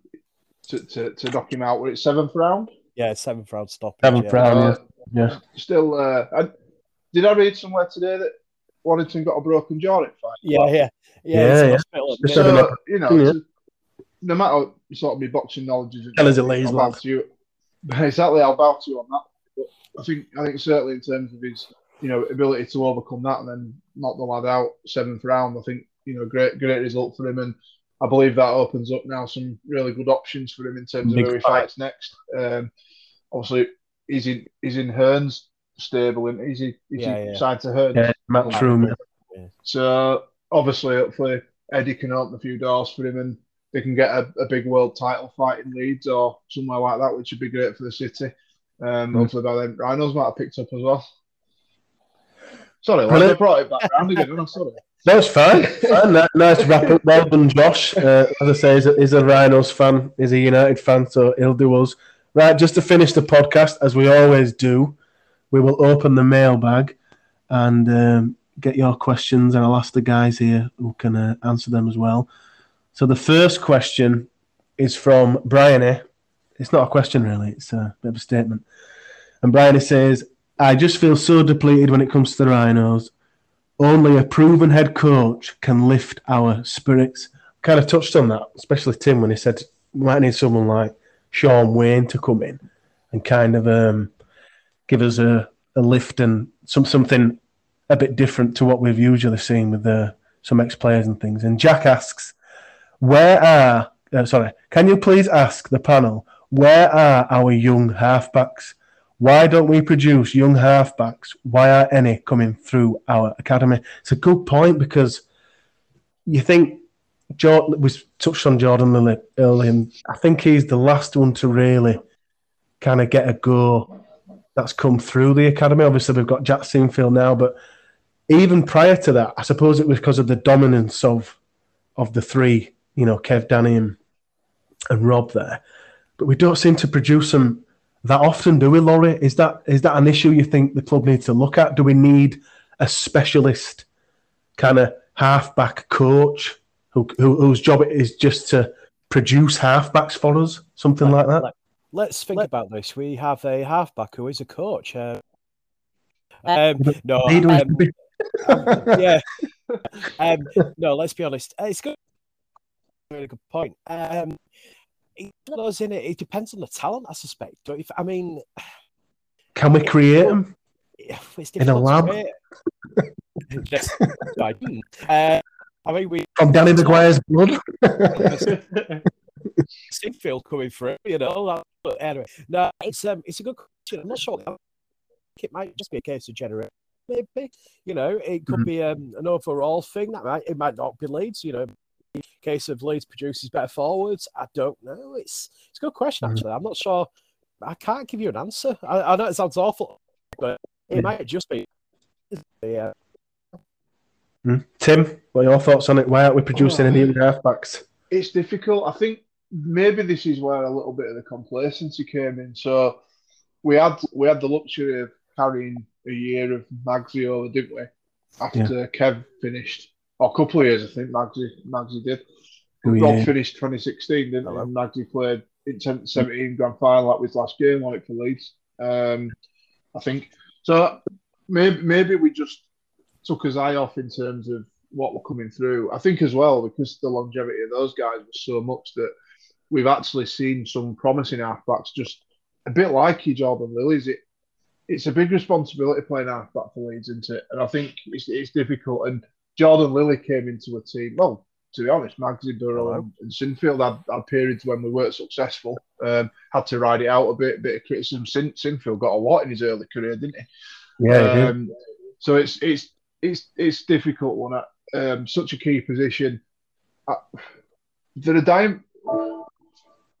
to, to, to knock him out, were it seventh round? Yeah, seventh round stop. Seventh round, yeah. Yeah. Still, uh, I, did I read somewhere today that Warrington got a broken jaw in fight? Yeah, yeah, yeah. Yeah, it's yeah. hospital at the Just minute. having So, you know, Yeah. it's- no matter sort of my boxing knowledge is, Tell us it lays, I'll lad. bow to you. <laughs> Exactly, I'll bow to you on that. But I think, I think certainly in terms of his, you know, ability to overcome that and then knock the lad out seventh round, I think you know, great, great result for him, and I believe that opens up now some really good options for him in terms Big of who he fights next. Um, obviously, he's in, he's in Hearns stable, and he's, he's Yeah, yeah. signed to Hearns. Yeah, Matchroom. So obviously, hopefully Eddie can open a few doors for him, and they can get a, a big world title fight in Leeds or somewhere like that, which would be great for the city. Um, Mm. Hopefully, by then Rhinos might have picked up as well. Sorry, I Brilliant. brought it back round again. I'm sorry. No, it's fine. fine. Nice wrap up. Well done, Josh. Uh, as I say, he's a, he's a Rhinos fan. He's a United fan, so he'll do us. Right, just to finish the podcast, as we always do, we will open the mailbag and um, get your questions, and I'll ask the guys here who can uh, answer them as well. So the first question is from Bryony. It's not a question, really. It's a bit of a statement. And Bryony says, I just feel so depleted when it comes to the Rhinos only a proven head coach can lift our spirits. Kind of touched on that, especially Tim when he said we might need someone like Shaun Wane to come in and kind of um, give us a, a lift and some something a bit different to what we've usually seen with the, some ex players and things. And Jack asks, "Where are? Uh, sorry, can you please ask the panel where are our young halfbacks? Why don't we produce young halfbacks? Why aren't any coming through our academy? It's a good point because you think Jordan we touched on Jordan Lilley earlier, and I think he's the last one to really kind of get a go that's come through the academy. Obviously, we've got Jack Sinfield now, but even prior to that, I suppose it was because of the dominance of of the three, you know, Kev, Danny, and, and Rob there. But we don't seem to produce them that often, do we, Laurie? Is that is that an issue you think the club needs to look at? Do we need a specialist kind of halfback coach who, who whose job it is just to produce halfbacks for us, something like that? Let's think about this. We have a halfback who is a coach. Uh, um, no, um, <laughs> yeah. Um, no, let's be honest. Uh, It's good. Really good point. Um, it in it. It depends on the talent, I suspect. Don't? I mean, Can we create them? it's In a lab? <laughs> Yes, I. Uh, I mean, we From Danny McGuire's blood? <laughs> Sinfield coming through, you know. But anyway, no, it's um, it's a good question. I'm not sure. It might just be a case of generate. Maybe you know, it could Mhm. be um, an overall thing. That might it might not be Leeds. You know, case of Leeds produces better forwards. I don't know. It's it's a good question Mhm. actually. I'm not sure. I can't give you an answer. I, I know it sounds awful, but it Yeah. might just be. Yeah, Hmm? Tim, what are your thoughts on it? Why aren't we producing Oh. any young halfbacks? it's difficult. I think maybe this is where a little bit of the complacency came in. So we had we had the luxury of carrying a year of Magsy over, didn't we? After Kev finished, or a couple of years, I think Magsy Magsy did. Oh, Rob finished 2016, didn't he? And Magsy played in 17 grand final like with last game on it for Leeds. Um, I think so. Maybe maybe we just took his eye off in terms of what were coming through. I think as well because the longevity of those guys was so much that we've actually seen some promising halfbacks just a bit like you, Jordan Lilley's. It it's a big responsibility playing halfback for Leeds, isn't it? And I think it's, it's difficult. And Jordan Lilley came into a team. Well, to be honest, Magsy Burrow and, and Sinfield had, had, periods when we weren't successful. Um, had to ride it out a bit, bit of criticism. Sin, Sinfield got a lot in his early career, didn't he? Yeah. Um, so it's it's it's it's difficult one at um, such a key position. Uh, there are dime.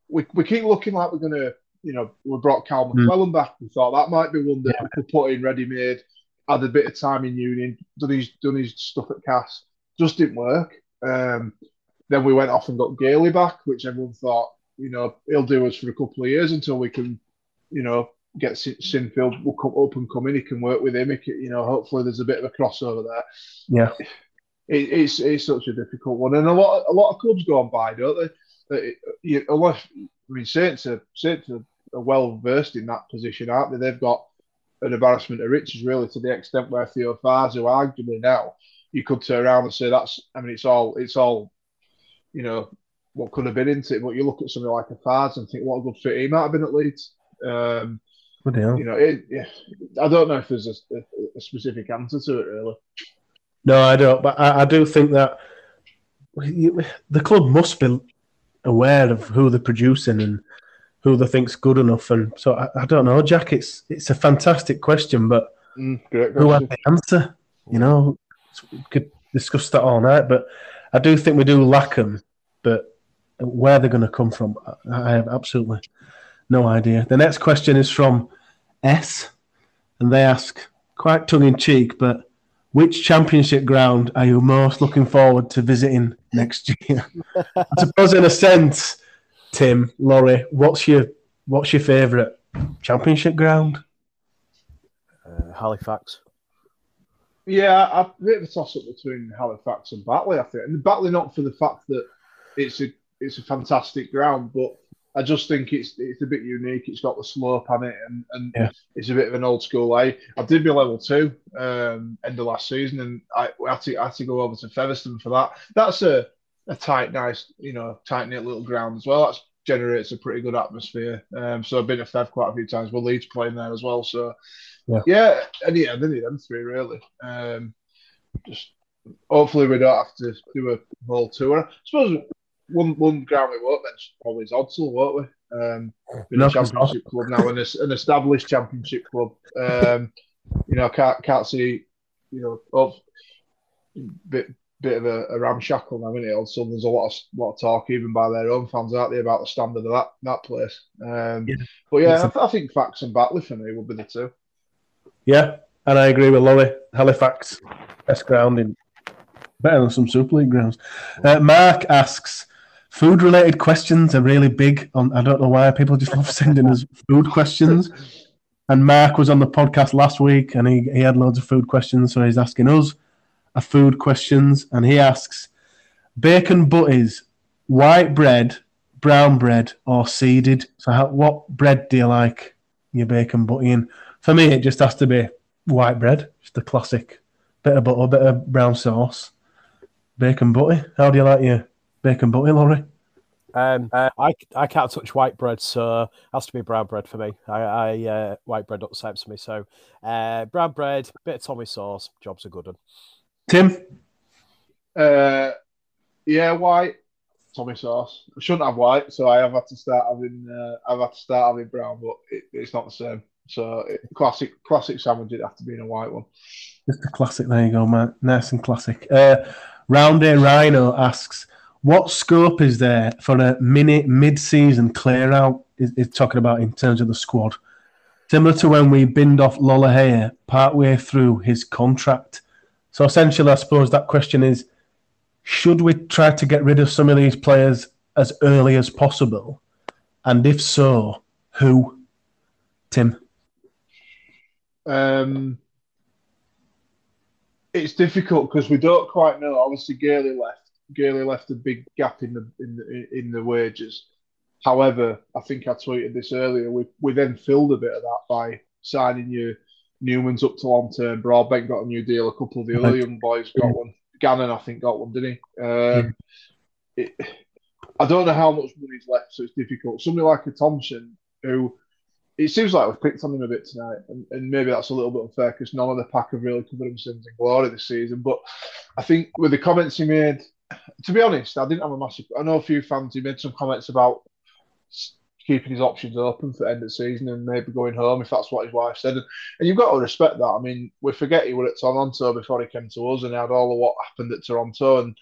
We, we keep looking like we're going to you know, we brought Cal hmm. McLelland mm. back. We thought that might be one that yeah. we could put in ready made. Had a bit of time in Union, done his done his stuff at Cass. Just didn't work. Um, then we went off and got Gailey back, which everyone thought, you know, he'll do us for a couple of years until we can, you know, get Sinfield will come up and come in. He can work with him. Can, you know, hopefully there's a bit of a crossover there. Yeah, it, it's it's such a difficult one, and a lot a lot of clubs go on by, don't they? It, you, unless I mean, Saints are Saints are well versed in that position, aren't they? They've got an embarrassment of riches, really, to the extent where Theo Fazu, arguably now, you could turn around and say that's. I mean, it's all it's all, you know, what could have been into it. But you look at something like a Faz and think what a good fit he might have been at Leeds. Um, you know, it, yeah, I don't know if there's a, a, a, specific answer to it, really. No, I don't. But I, I do think that you, the club must be aware of who they're producing and who they think's good enough. And so I, I don't know, Jack. It's it's a fantastic question, but mm, who has the answer? You know, we could discuss that all night, but I do think we do lack them. But where they're going to come from, I have absolutely no idea. The next question is from S, and they ask, quite tongue in cheek, but which championship ground are you most looking forward to visiting next year? <laughs> I suppose, in a sense, Tim, Lawrie, what's your what's your favourite championship ground? Uh, Halifax. Yeah, a bit of a toss up between Halifax and Batley, I think. And Batley not for the fact that it's a it's a fantastic ground, but I just think it's it's a bit unique. It's got the slope on it, and, and yeah. it's a bit of an old school A. I did my level two um, end of last season, and I had to I had to go over to Featherstone for that. That's a a tight, nice, you know, tight knit little ground as well. That generates a pretty good atmosphere. Um, so I've been to Fev quite a few times. Well, Leeds playing there as well. So yeah, yeah and yeah, they need them three really. Um, just hopefully we don't have to do a whole tour. I suppose one one ground we won't mention probably is Odsal, won't we? Um, been no, a championship club now and an established championship club. Um, you know, can't can't see, you know, of bit bit of a, a ramshackle now, isn't it? Also, there's a lot of lot of talk even by their own fans out there about the standard of that that place. Um, yeah. But yeah, I, th- I, think Fax and Batley for me would be the two. Yeah, and I agree with Lolly. Halifax, best ground in better than some Super League grounds. Uh, Mark asks. Food related questions are really big on I don't know why people just love sending us food questions. And Mark was on the podcast last week and he, he had loads of food questions, so he's asking us are food questions, and he asks bacon butties, white bread, brown bread, or seeded. So, how, what bread do you like your bacon butty in? For me, it just has to be white bread, just a classic bit of butter, bit of brown sauce, bacon butty. How do you like your bacon butty, Lawrie? Um, uh, I, I can't touch white bread, so it has to be brown bread for me. I, I uh, white bread upsets me. So uh, brown bread, bit of Tommy sauce, jobs are good. One. Tim? Uh, yeah, white. Tommy sauce. I shouldn't have white, so I have had to start having. Uh, I've had to start having brown, but it, it's not the same. So it, classic, classic sandwich. It'd have to be in a white one. Just a classic. There you go, man. Nice and classic. Uh, Round A Rhino asks, "What scope is there for a mini mid-season clear out?" Is, is talking about in terms of the squad, similar to when we binned off Lolohea partway through his contract. So essentially, I suppose that question is should we try to get rid of some of these players as early as possible? And if so, who? Tim? Um, it's difficult because we don't quite know. Obviously, Gailey left. Gailey left a big gap in the in the, in the wages. However, I think I tweeted this earlier. We we then filled a bit of that by signing you. Newman's up to long term. Broadbent got a new deal. A couple of the other young boys got one. Gannon, I think, got one, didn't he? Um, it, I don't know how much money's left, so it's difficult. Somebody like a Thompson, who it seems like we've picked on him a bit tonight, and, and maybe that's a little bit unfair because none of the pack have really covered themselves in glory this season. But I think with the comments he made, to be honest, I didn't have a massive. I know a few fans. He made some comments about keeping his options open for end of season and maybe going home if that's what his wife said. And, and you've got to respect that. I mean, we forget he was at Toronto before he came to us and had all of what happened at Toronto. And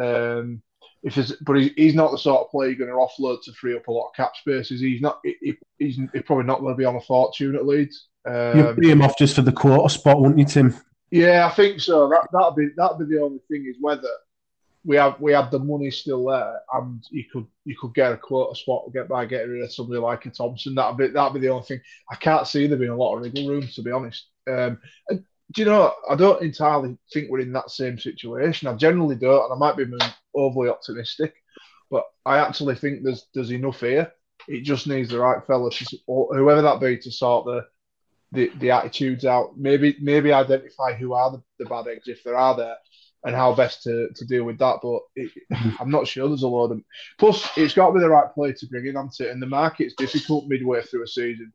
um, if but he, he's not the sort of player you're going to offload to free up a lot of cap spaces. He's not. He, he's, he's probably not going to be on a fortune at Leeds. Um, You'd be him off just for the quarter spot, wouldn't you, Tim? Yeah, I think so. That that'd be that'd be the only thing is whether we have we have the money still there, and you could you could get a quarter spot get by getting rid of somebody like a Thompson. That'd be that'd be the only thing. I can't see there being a lot of wiggle room to be honest. Um, and, do you know? I don't entirely think we're in that same situation. I generally don't, and I might be overly optimistic, but I actually think there's there's enough here. It just needs the right fella, whoever that be, to sort the the, the attitudes out. Maybe maybe identify who are the, the bad eggs if there are there, and how best to, to deal with that. But it, I'm not sure there's a lot of. Plus, it's got to be the right player to bring in, hasn't it? And the market's difficult midway through a season.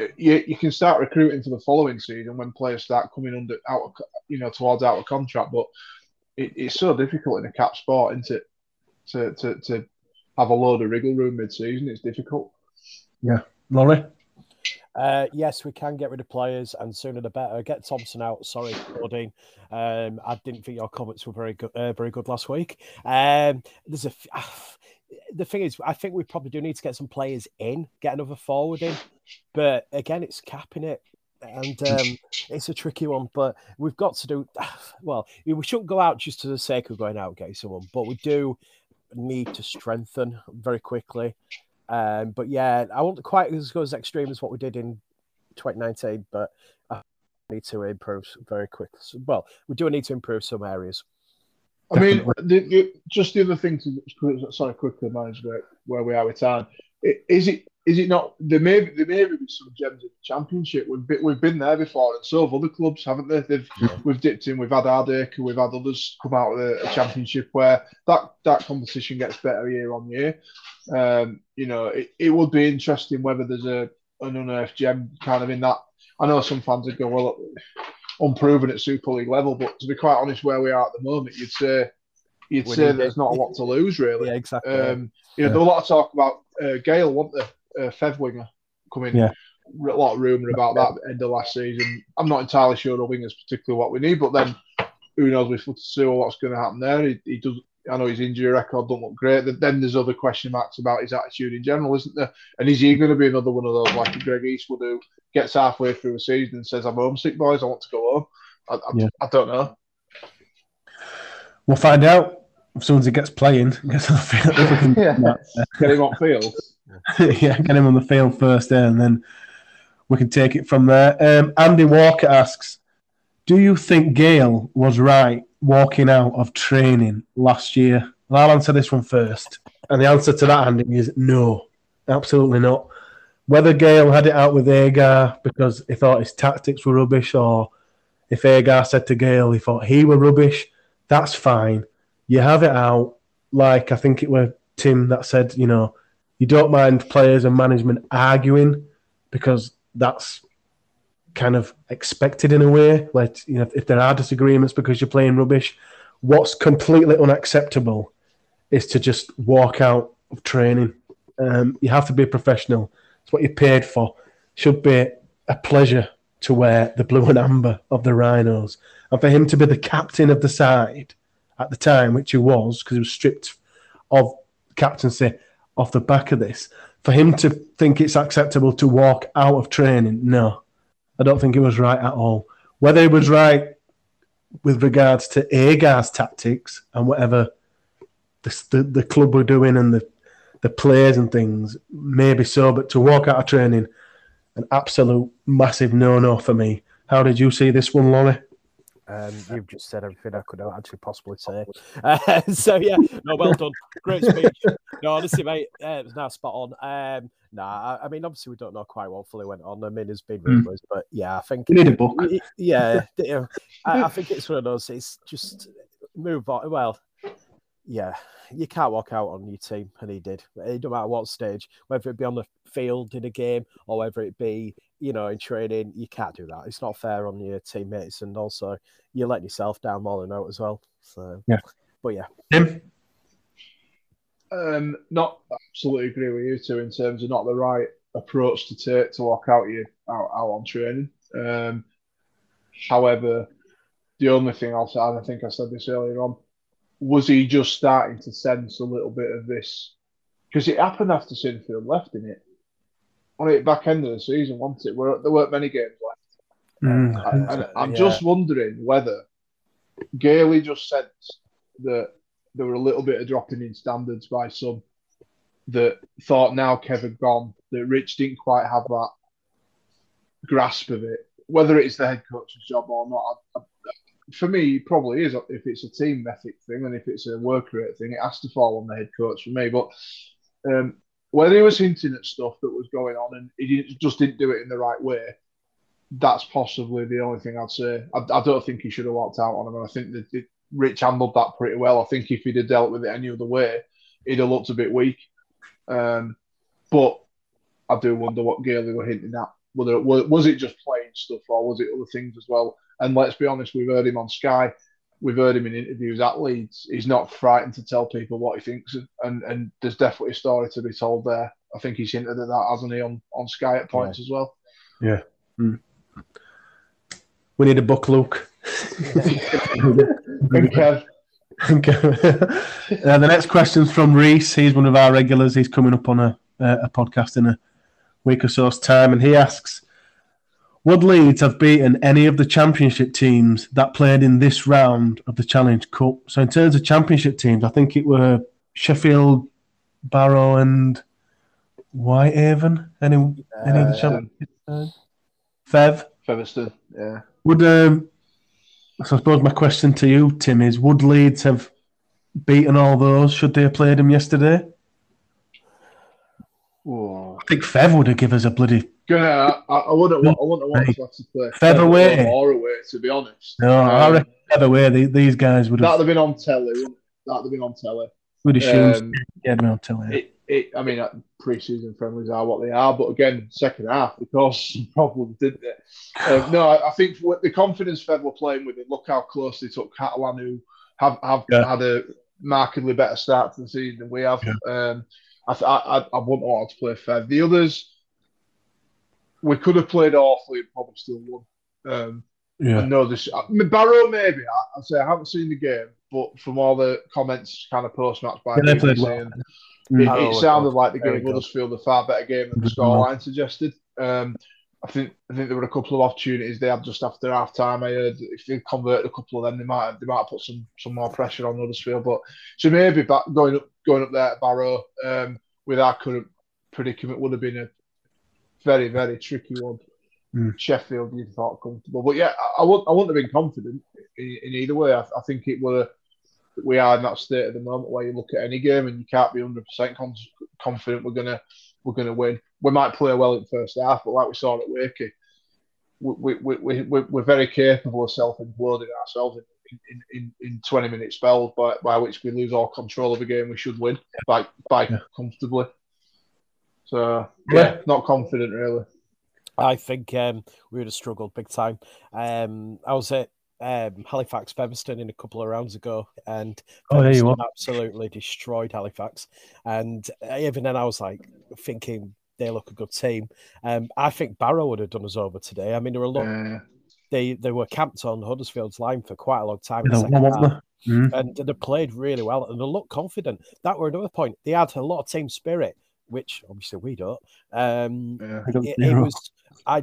Uh, you, you can start recruiting for the following season when players start coming under out of, you know towards out of contract, but it, it's so difficult in a cap sport, isn't it? To, to, to have a load of wriggle room mid season, it's difficult. Yeah, Lawrie. Uh, yes, we can get rid of players, and sooner the better. Get Thompson out. Sorry, Bodene. Um, I didn't think your comments were very good. Uh, very good last week. Um, there's a. Uh, the thing is, I think we probably do need to get some players in, get another forward in, but again, it's capping it, and um, it's a tricky one. But we've got to do. Well, we shouldn't go out just to the sake of going out getting someone, but we do need to strengthen very quickly. Um, but yeah, I won't quite as go as extreme as what we did in 2019, but I need to improve very quickly. Well, we do need to improve some areas. I mean, the, the, just the other thing to sorry quickly manage where we are with time. Is it is it not? There may be, there may be some gems in the championship. We've been, we've been there before, and so have other clubs, haven't they? They've yeah. we've dipped in. We've had Ardacre, we've had others come out of a, a, championship where that that competition gets better year on year. Um, you know, it, it would be interesting whether there's a an unearthed gem kind of in that. I know some fans would go, well, unproven at Super League level, but to be quite honest, where we are at the moment, you'd say you'd say there's not a lot to lose, really. Yeah, exactly. Um, you know, yeah. there was a lot of talk about uh, Gale, wasn't there? Uh, Fev winger coming. Yeah. A lot of rumour about that end of last season. I'm not entirely sure the wingers particularly what we need, but then who knows with Fusitu'a what's going to happen there. He, he does I know his injury record don't look great. Then there's other question marks about his attitude in general, isn't there? And is he going to be another one of those like Greg Eastwood who gets halfway through a season and says, "I'm homesick, boys. I want to go home." I, I, yeah. I don't know. We'll find out as soon as he gets playing. <laughs> Gets on the field. <laughs> yeah. get him on field. <laughs> yeah, get him on the field first, there, and then we can take it from there. Um, Andy Walker asks, "Do you think Gale was right walking out of training last year? I'll answer this one first. And the answer to that, Andy, is no, absolutely not. Whether Gale had it out with Agar because he thought his tactics were rubbish, or if Agar said to Gale he thought he were rubbish, that's fine. You have it out, like I think it was Tim that said, you know, you don't mind players and management arguing because that's kind of expected in a way. Like you know, if there are disagreements because you're playing rubbish, what's completely unacceptable is to just walk out of training. Um, you have to be a professional. It's what you're paid for. Should be a pleasure to wear the blue and amber of the Rhinos, and for him to be the captain of the side at the time, which he was, because he was stripped of captaincy off the back of this. For him to think it's acceptable to walk out of training, no, I don't think it was right at all. Whether it was right with regards to Agar's tactics and whatever the, the, the club were doing and the, the players and things, maybe so, but to walk out of training, an absolute massive no no for me. How did you see this one, Lawrie? Um, <laughs> you've just said everything I could actually possibly say. <laughs> Uh, so yeah, no, well done, great speech. No, honestly, mate, uh, it was now spot on. Um, nah, I, I, mean, obviously we don't know quite what fully went on. I mean, there's been hmm. rumours, mm. but yeah, I think you need a book. Yeah, <laughs> I, I think it's one of those. It's just move on. Well, yeah, you can't walk out on your team, and he did. It don't matter what stage, whether it be on the field in a game or whether it be, you know, in training, you can't do that. It's not fair on your teammates, and also you're letting yourself down more than out as well. So yeah, but yeah, Tim. Um, not absolutely agree with you two in terms of not the right approach to take to walk out you out, out on training. Um, however, the only thing I'll say, and I think I said this earlier on, was he just starting to sense a little bit of this? Because it happened after Sinfield left, in it? On it back end of the season, wasn't it? Where there weren't many games left. Mm, and, I'm yeah. just wondering whether Gailey just sensed that there were a little bit of dropping in standards by some that thought now Kevin gone, that Rich didn't quite have that grasp of it. Whether it's the head coach's job or not, I, I, for me, probably is if it's a team ethic thing and if it's a work rate thing, it has to fall on the head coach for me. But um, whether he was hinting at stuff that was going on and he didn't, just didn't do it in the right way, that's possibly the only thing I'd say. I, I don't think he should have walked out on him. And I think that Rich handled that pretty well. I think if he'd have dealt with it any other way, he'd have looked a bit weak. Um, but I do wonder what Gailey were hinting at. Whether it, was it just playing stuff or was it other things as well? And let's be honest, we've heard him on Sky, we've heard him in interviews at Leeds. He's not frightened to tell people what he thinks, and and there's definitely a story to be told there. I think he's hinted at that, hasn't he, on, on Sky at points yeah. as well. Yeah. Mm. We need a book, Luke. <laughs> Kev. uh, <laughs> the next question's from Reese. He's one of our regulars. He's coming up on a, a podcast in a week or so's time, and he asks, would Leeds have beaten any of the championship teams that played in this round of the Challenge Cup? So in terms of championship teams, I think it were Sheffield, Barrow, and Whitehaven. Any uh, any of the championship? Fev. Featherstone. Yeah. Would um, so I suppose my question to you, Tim, is: Would Leeds have beaten all those should they have played them yesterday? Whoa. I think Fev would have given us a bloody Gonna, I, I wouldn't want, I wouldn't want to have to play featherweight or away, to be honest. No, um, I reckon featherweight. These guys would have. That'd have been on telly. That'd have been on telly. Would have um, yeah, been on telly. It, it, I mean, uh, pre-season friendlies are what they are, but again, second half because <laughs> problems, didn't they? Um, no, I, I think the confidence Fev were playing with it. Look how close they took Catalan, who have have yeah. had a markedly better start to the season than we have. Yeah. Um, I, I, I wouldn't want to play Fev. The others we could have played awfully and probably still won. Um, yeah. I know this. I mean, Barrow, maybe. I, I say I haven't seen the game, but from all the comments, kind of post match by yeah, played well. it, it sounded like the game Huddersfield a far better game than the scoreline suggested. Um, I think I think there were a couple of opportunities they had just after half time. I heard if they converted a couple of them, they might they might put some some more pressure on Huddersfield. But so maybe back, going up going up there at Barrow um, with our current predicament would have been a very, very tricky one. Mm. Sheffield, you thought comfortable, but yeah, I, I wouldn't, I wouldn't have been confident in, in either way. I, I, think it were we are in that state at the moment where you look at any game and you can't be hundred percent confident we're gonna we're gonna win. We might play well in the first half, but like we saw at Wakey, we, we, we, we, we're very capable of self-imploding ourselves in, in, in, in 20 minute spells by, by which we lose all control of the game we should win by, by yeah. comfortably. So yeah, yeah. not confident really. I think um, we would have struggled big time. Um, I was at um, Halifax Featherstone in a couple of rounds ago, and oh, there you are. absolutely destroyed Halifax. And even then, I was like thinking they look a good team. Um, I think Barrow would have done us over today. I mean, there were a lot. Uh, they they were camped on Huddersfield's line for quite a long time. Mm-hmm. And they played really well and they looked confident. That were another point. They had a lot of team spirit which obviously we don't. Um, yeah. it, it was, I,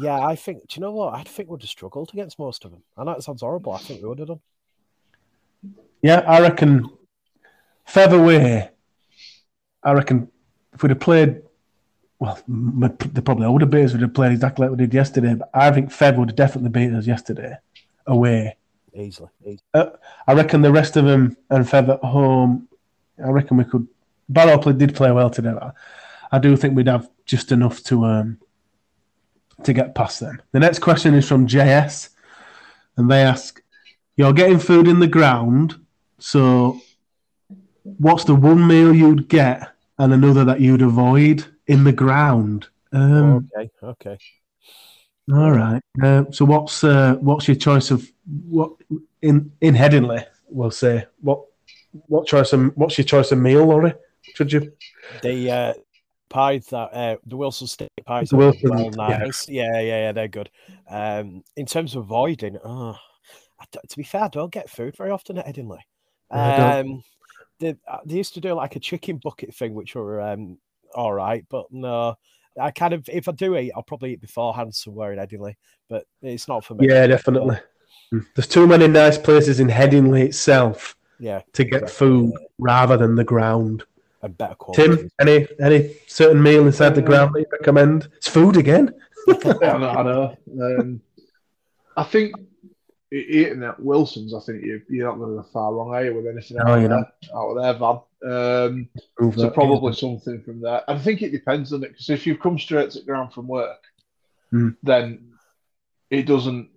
yeah, I think. Do you know what? I think we'd have struggled against most of them. I know it sounds horrible. I think we would have done. Yeah, I reckon featherweight. I reckon if we'd have played, well, the probably older bears would have played exactly like we did yesterday. But I think Fev would have definitely beat us yesterday. away. Easily. easily. Uh, I reckon the rest of them and Fev at home. I reckon we could. Barrow play, did play well today. I, I do think we'd have just enough to um, to get past them. The next question is from JS, and they ask, "You're getting food in the ground, so what's the one meal you'd get and another that you'd avoid in the ground?" Um, okay. Okay. all right. Uh, so what's uh, what's your choice of what in in Headingley? We'll say what what choice of what's your choice of meal, Lawrie? Should you? The uh, pies that uh, the Wilson steak pies The are Wilson, well nice. Yeah. yeah, yeah, they're good. Um, in terms of avoiding, oh, to be fair, I don't get food very often at Headingley. Um, they, uh, they used to do like a chicken bucket thing, which were um, all right, but no, I kind of if I do eat, I'll probably eat beforehand somewhere in Headingley, but it's not for me. Yeah, definitely. There's too many nice places in Headingley itself Yeah, to get Exactly. food rather than the ground. And better quality. Tim, any any certain meal inside the ground that you recommend? It's food again. <laughs> I know. I, know. Um, I think eating at Wilson's, I think you, you're not going to go far wrong, are you, with anything No, out, you're there, out of their van. Um, Prove so that. probably something from there. I think it depends on it because if you've come straight to ground from work, Hmm. then it doesn't.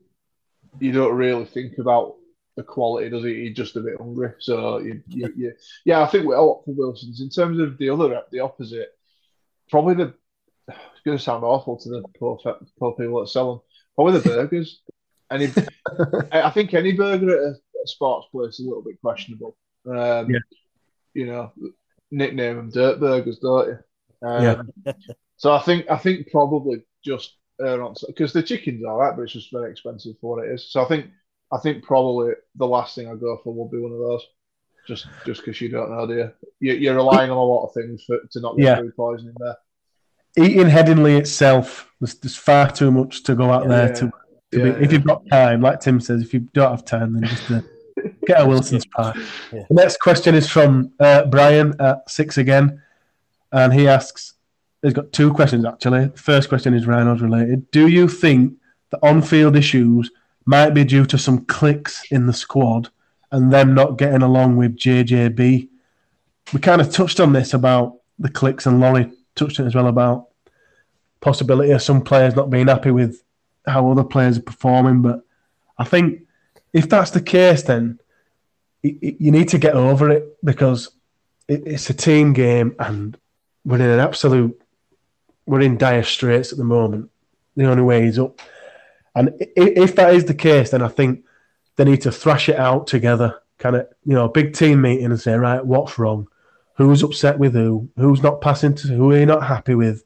You don't really think about the quality, does he? You're just a bit hungry, so you, you, you yeah. I think we'll opt for Wilson's. In terms of the other, the opposite, probably the. It's going to sound awful to the poor, poor people that sell them. Probably the burgers. Any, <laughs> I think any burger at a, a sports place is a little bit questionable. Um, Yeah. You know, nickname them dirt burgers, don't you? Um, <laughs> so I think I think probably just because the chicken's all right, but it's just very expensive for what it is. So I think I think probably the last thing I go for will be one of those. Just just because you don't know, do you? you? You're relying on a lot of things for to not get Yeah. food poisoning there. Eating Headingley itself, there's, there's far too much to go out there Yeah. to, to Yeah, be. If you've got time, like Tim says, if you don't have time, then just uh, get a <laughs> Wilson's pie. Yeah. The next question is from uh, Brian at six again, and he asks, he's got two questions actually. The first question is Rhinos related. Do you think the on-field issues might be due to some clicks in the squad and them not getting along with JJB? We kind of touched on this about the clicks, and Laurie touched it as well about possibility of some players not being happy with how other players are performing. But I think if that's the case, then y- y- you need to get over it because it, it's a team game and we're in an absolute, we're in dire straits at the moment. The only way is up. And if that is the case, then I think they need to thrash it out together, kind of, you know, a big team meeting and say, right, what's wrong? Who's upset with who? Who's not passing to who? Are you not happy with?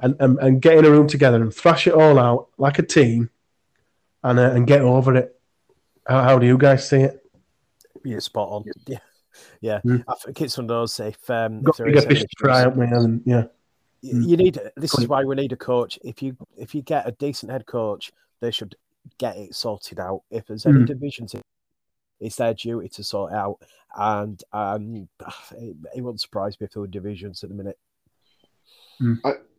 And, and, and get in a room together and thrash it all out like a team and, uh, and get over it. How, how do you guys see it? Yeah, spot on. Yeah, yeah. Mm. I think it's one of those. If um, if Got there bigger fish to fry, issues- haven't we? And, yeah. y- you need this is why we need a coach if you if you get a decent head coach they should get it sorted out if there's any Mm. divisions it's their duty to sort it out and um it, it wouldn't surprise me if there were divisions at the minute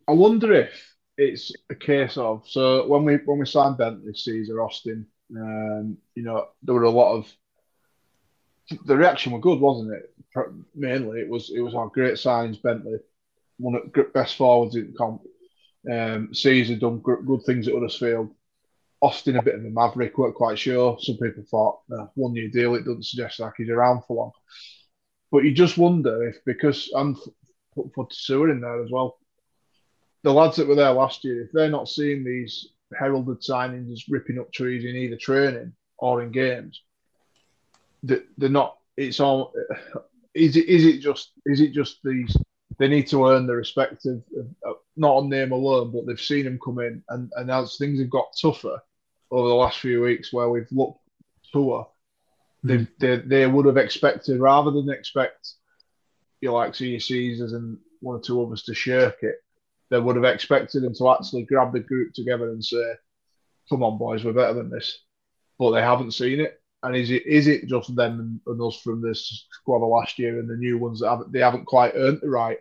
I wonder if it's a case of so when we when we signed Bentley, Sezer, Austin, um, you know, there were a lot of the reaction were good, wasn't it? Mainly, it was it was our great signs. Bentley, one of the best forwards in the comp. Um, Sezer done good things at Huddersfield. Austin a bit of a maverick, weren't quite sure. Some people thought "Nah, one year deal. It doesn't suggest like he's around for long. But you just wonder if because and put, Sewer in there as well the lads that were there last year, if they're not seeing these heralded signings as ripping up trees in either training or in games, that they're not. It's all. Is it? Is it just? Is it just these? They need to earn the respect of, of, of not on name alone, but they've seen them come in, and and as things have got tougher over the last few weeks, where we've looked poor, they they they would have expected rather than expect you know, like see Sezers and one or two others to shirk it they would have expected them to actually grab the group together and say, "Come on, boys, we're better than this." But they haven't seen it. And is it is it just them and us from this squad of last year and the new ones that haven't they haven't quite earned the right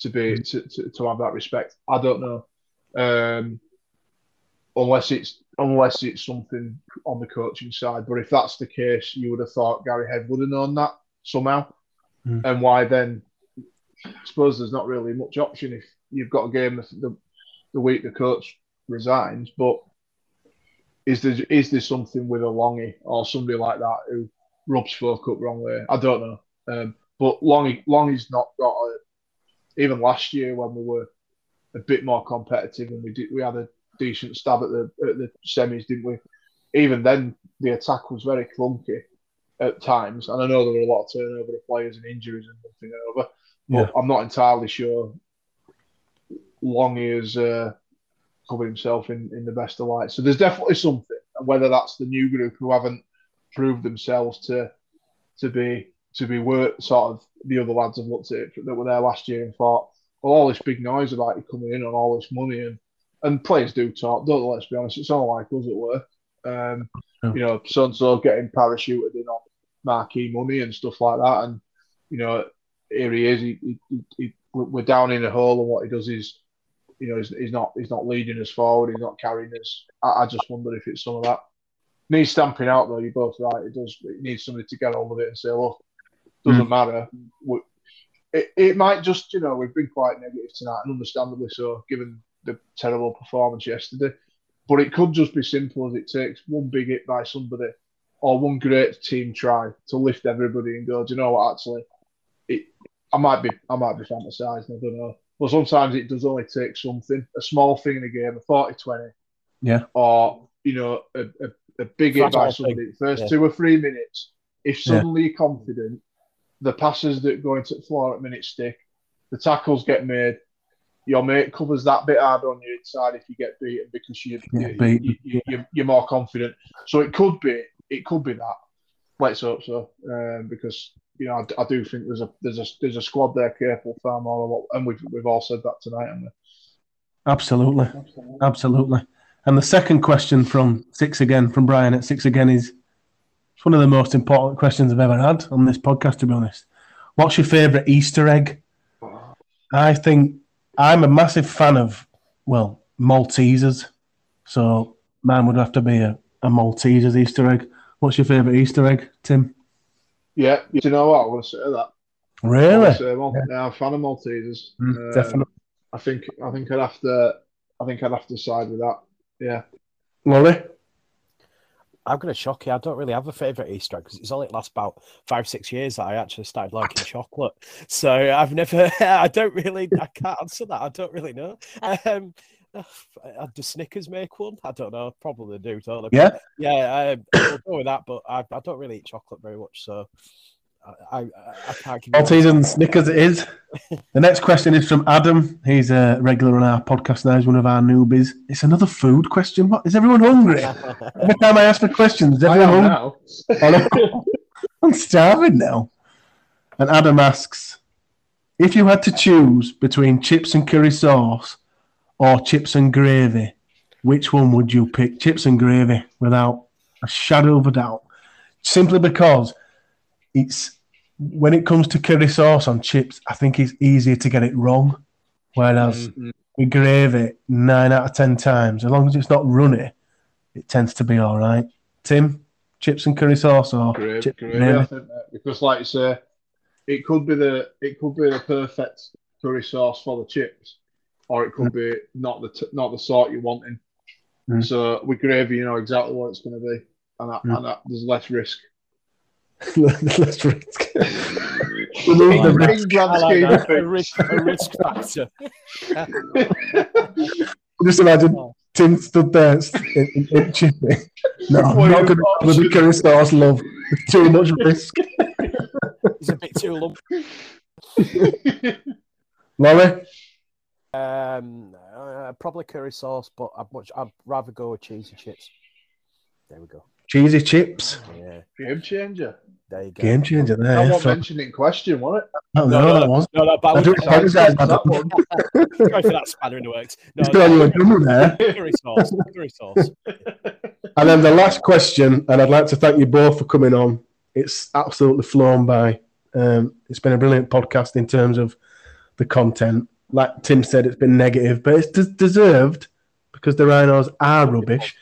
to be to, to, to have that respect? I don't know. Um, unless it's unless it's something on the coaching side. But if that's the case, you would have thought Gary Head would have known that somehow. Mm. And why then? I suppose there's not really much option if you've got a game the, the, the week the coach resigns. But is there is there something with a Longy or somebody like that who rubs folk up wrong way? I don't know. Um, but Longy Longy's not got a, even last year when we were a bit more competitive and we did we had a decent stab at the at the semis, didn't we? Even then, the attack was very clunky at times, and I know there were a lot of turnover of players and injuries and nothing over. But Yeah. I'm not entirely sure Longy has uh, covered himself in, in the best of light. So there's definitely something, and whether that's the new group who haven't proved themselves to to be to be worth sort of the other lads have looked at it that were there last year and thought, well, all this big noise about you coming in on all this money and and players do talk, don't they? Let's be honest, it's all like us at work. Um, Yeah. You know, so and so getting parachuted in on marquee money and stuff like that, and you know, here he is. He, he, he, he, we're down in a hole, and what he does is, you know, he's, he's not he's not leading us forward. He's not carrying us. I, I just wonder if it's some of that. Needs stamping out though. You're both right. It does. It needs somebody to get hold of it and say, look, doesn't matter. We, it, it might just, you know, we've been quite negative tonight, and understandably so, given the terrible performance yesterday. But it could just be simple as it takes one big hit by somebody or one great team try to lift everybody and go, do you know what, actually, it, I might be I might be fantasizing, I don't know. But sometimes it does only take something, a small thing in a game, a 40-20, Yeah. or, you know, a, a, a big hit by Fragile thing. somebody. First Yeah. two or three minutes, if Yeah. suddenly you're confident, the passes that go into the floor at minute stick, the tackles get made, your mate covers that bit hard on your inside if you get beaten because you, you, beaten. you, you, you, you're more confident. So it could be, it could be that. Let's hope so, um, because you know I, I do think there's a there's a there's a squad there capable far more, what, and we've we've all said that tonight, haven't we? Absolutely. Absolutely. And the second question from six again, from Brian at six again, is it's one of the most important questions I've ever had on this podcast, to be honest. What's your favourite Easter egg? I think I'm a massive fan of, well, Maltesers. So mine would have to be a, a Maltesers Easter egg. What's your favourite Easter egg, Tim? Yeah, you know what? I want to say that. Really? wanna say, Mal- yeah, I'm a fan of Maltesers. Mm, Um, definitely. I think I think I'd have to I think I'd have to side with that. Yeah. Lawrie? I'm going to shock you. I don't really have a favourite Easter egg because it's only last about five, six years that I actually started liking <laughs> chocolate. So I've never, <laughs> I don't really, I can't answer that. I don't really know. Um, <sighs> uh, does Snickers make one? I don't know. Probably do, don't they? Yeah. Yeah, I, I'll go with that, but I, I don't really eat chocolate very much. So I, I, I can't give you Maltesers Snickers it is. <laughs> The next question is from Adam. He's a regular on our podcast now. He's one of our newbies. It's another food question. What is everyone hungry? <laughs> Every time I ask for questions, is I everyone am hungry? now. <laughs> I'm starving now. And Adam asks, if you had to choose between chips and curry sauce or chips and gravy, which one would you pick? Chips and gravy, without a shadow of a doubt. Simply because it's when it comes to curry sauce on chips, I think it's easier to get it wrong. Whereas Mm, with gravy, nine out of ten times, as long as it's not runny, it tends to be all right. Tim, chips and curry sauce or Great, chips great. and I gravy? think that, because, like you say, it could be the it could be the perfect curry sauce for the chips, or it could be not the t- not the sort you're wanting. Mm. So with gravy, you know exactly what it's going to be, and, that, Mm. and that, there's less risk. Let's risk. Remove the In risk. like scheme. A risk, a risk factor. <laughs> Just imagine Tim stood there in, in, in chippy. No, I'm not are going your to with the options? curry sauce, love. Too much risk. It's a bit too lump. Lawrie? <laughs> Um, uh, probably curry sauce, but I'd much. I'd rather go with cheesy chips. There we go. Cheesy chips. Yeah, Game changer. There you go. Game changer That there. wasn't So, mentioned in question, was it? no, No, no, no, that was. No, no, but I I do would apologise, That Adam. one. sorry for that spanner in the works. No, It's good on you were done there. curry sauce. Curry sauce. <laughs> And then the last question, and I'd like to thank you both for coming on. It's absolutely flown by. Um, it's been a brilliant podcast in terms of the content. Like Tim said, it's been negative, but it's des- deserved because the Rhinos are rubbish.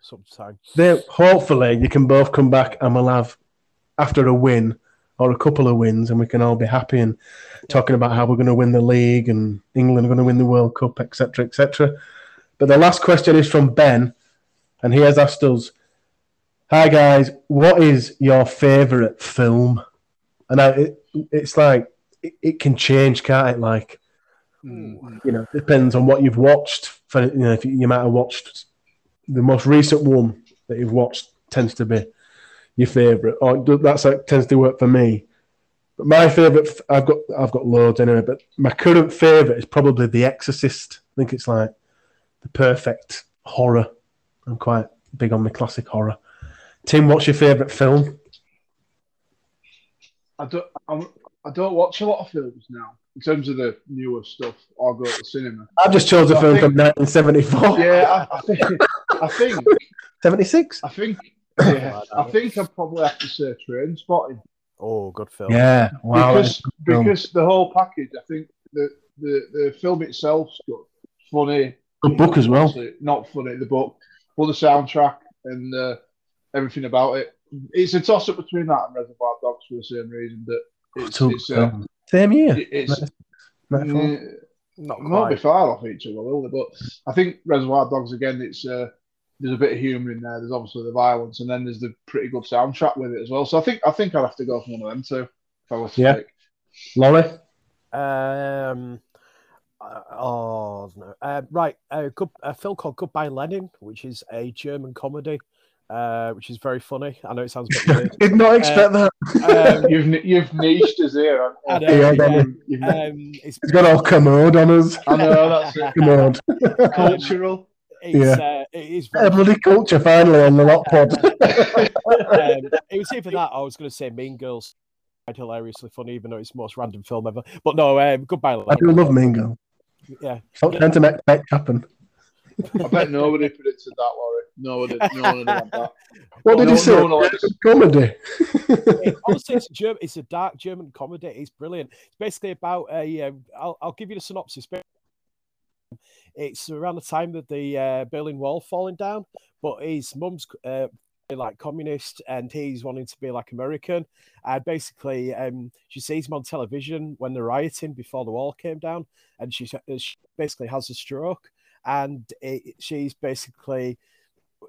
Sometime. They hopefully you can both come back and we'll have after a win or a couple of wins, and we can all be happy and talking about how we're going to win the league and England are going to win the World Cup, etc., etc. But the last question is from Ben, and he has asked us, "Hi guys, what is your favourite film?" And I, it, it's like it, it can change, can't it? Like Mm. you know, depends on what you've watched. For you know, if you, you might have watched the most recent one that you've watched tends to be your favourite, oh, or that's like tends to work for me. But my favourite, I've got I've got loads anyway, but my current favourite is probably The Exorcist. I think it's like the perfect horror. I'm quite big on the classic horror. Tim, what's your favourite film? I don't. I'm, I don't watch a lot of films now in terms of the newer stuff. or go to the cinema. I've just chose a film think- from 1974. Yeah, I, I think. I think. <laughs> 76. I think. Yeah, I think I'd probably have to say Trainspotting Oh, good film. Yeah, wow. because because the whole package. I think the the, the film itself's good, funny. Good book as well. Not funny the book, but the soundtrack and uh, everything about it. It's a toss up between that and Reservoir Dogs for the same reason that it's, Two it's, uh. Same year. it's Nightfall. Not not be far off each other, will they? But I think Reservoir Dogs again. It's uh, there's a bit of humour in there. There's obviously the violence, and then there's the pretty good soundtrack with it as well. So I think I think I'd have to go for one of them too. If I was to Yeah. pick. Lawrie? Um. uh, oh no. Uh, right. A, good, a film called Goodbye Lenin, which is a German comedy, uh, which is very funny. I know it sounds bit weird. <laughs> Did not expect that. Um, <laughs> You've you've niched us here. I haven't know, you? Yeah, yeah. Danny. You've- um, it's He's got all commode on us. I know that's it. <laughs> Commode. cultural. It's, uh, it is A very bloody culture finally on the lot pod. um, <laughs> it was either that I was going to say Mean Girls. Quite hilariously funny, even though it's the most random film ever. But no, um, Goodbye I do love Mean Girl. Yeah. Stop trying to make that happen. I bet nobody predicted that, Lawrie. Nobody, no one would have had that. What did No- you say? no one likes- Comedy. It- honestly, it's a German, it's a dark German comedy. It's brilliant. It's basically about a. Um, I'll, I'll give you the synopsis. It's around the time that the uh, Berlin Wall falling down, but his mum's uh, like communist, and he's wanting to be like American. And basically, um, she sees him on television when they're rioting before the wall came down, and she, she basically has a stroke, and it, she's basically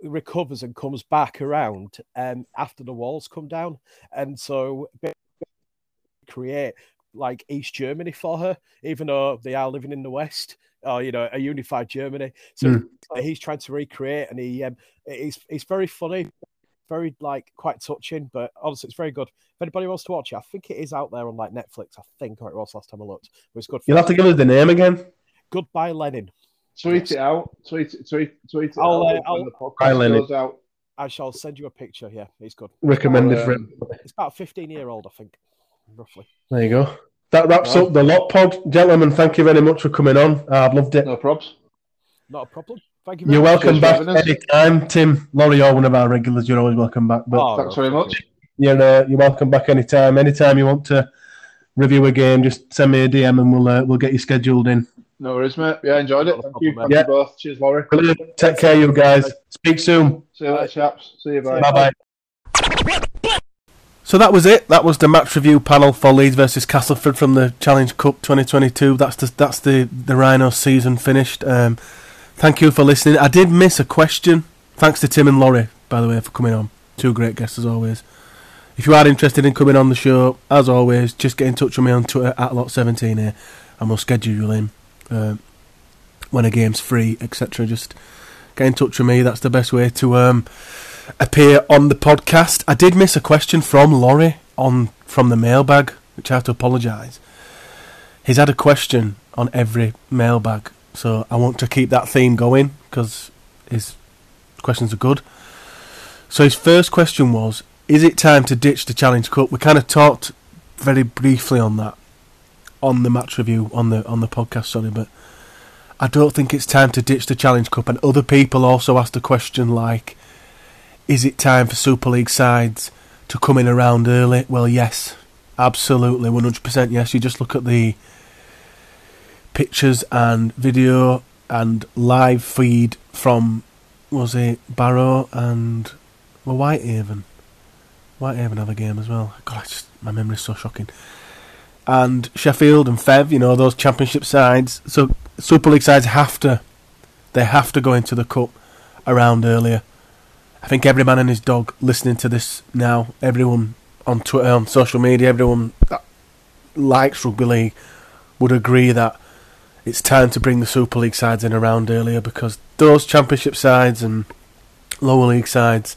recovers and comes back around um, after the walls come down, and so create like East Germany for her, even though they are living in the West, or you know, a unified Germany. So Mm. he's trying to recreate, and he um, it's it's very funny, very like quite touching. But honestly, it's very good. If anybody wants to watch it, I think it is out there on like Netflix. I think, or it was last time I looked. But it's good. You'll have to give us the name again. Goodbye, Lenin. Tweet it out. Tweet it. Tweet, tweet it I'll, out uh, when I'll- the podcast Hi, goes out. I shall send you a picture. Yeah, it's good. Recommended I'll, for him. It's about a 15 year old, I think, roughly. There you go. That wraps Well- up the lot pod. Gentlemen, thank you very much for coming on. I've loved it. No probs. Not a problem. Thank you very You're welcome back having us. anytime. Tim, Lawrie, you're one of our regulars. You're always welcome back. But Oh, Thanks no, very thank much. you. you're, uh, you're welcome back anytime. Anytime you want to review a game, just send me a DM and we'll uh, we'll get you scheduled in. No worries, mate. Yeah, enjoyed it. Thank you. problem, Thank mate. you both. Cheers, Lawrie. Brilliant. Take care, you guys. Speak soon. See you later, chaps. See you, bye. Bye bye. So that was it. That was the match review panel for Leeds versus Castleford from the Challenge Cup 2022. That's the that's the the Rhino season finished. Um, thank you for listening. I did miss a question. Thanks to Tim and Lawrie, by the way, for coming on. Two great guests as always. If you are interested in coming on the show, as always, just get in touch with me on Twitter at lot17 here, and we'll schedule you in uh, when a game's free, etc. Just get in touch with me. That's the best way to um, appear on the podcast. I did miss a question from Lawrie on from the mailbag, which I have to apologise. He's had a question on every mailbag, so I want to keep that theme going because his questions are good. So his first question was: Is it time to ditch the Challenge Cup? We kind of talked very briefly on that on the match review on the on the podcast. Sorry, but I don't think it's time to ditch the Challenge Cup. And other people also asked a question like is it time for Super League sides to come in around early? Well, yes, absolutely, 100% yes. You just look at the pictures and video and live feed from was it Barrow and well Whitehaven. Whitehaven have a game as well. God, just, my memory's so shocking. And Sheffield and Fev, you know those Championship sides. So Super League sides have to, they have to go into the cup around earlier. I think every man and his dog listening to this now, everyone on Twitter, on social media, everyone that likes rugby league would agree that it's time to bring the Super League sides in around earlier because those Championship sides and lower league sides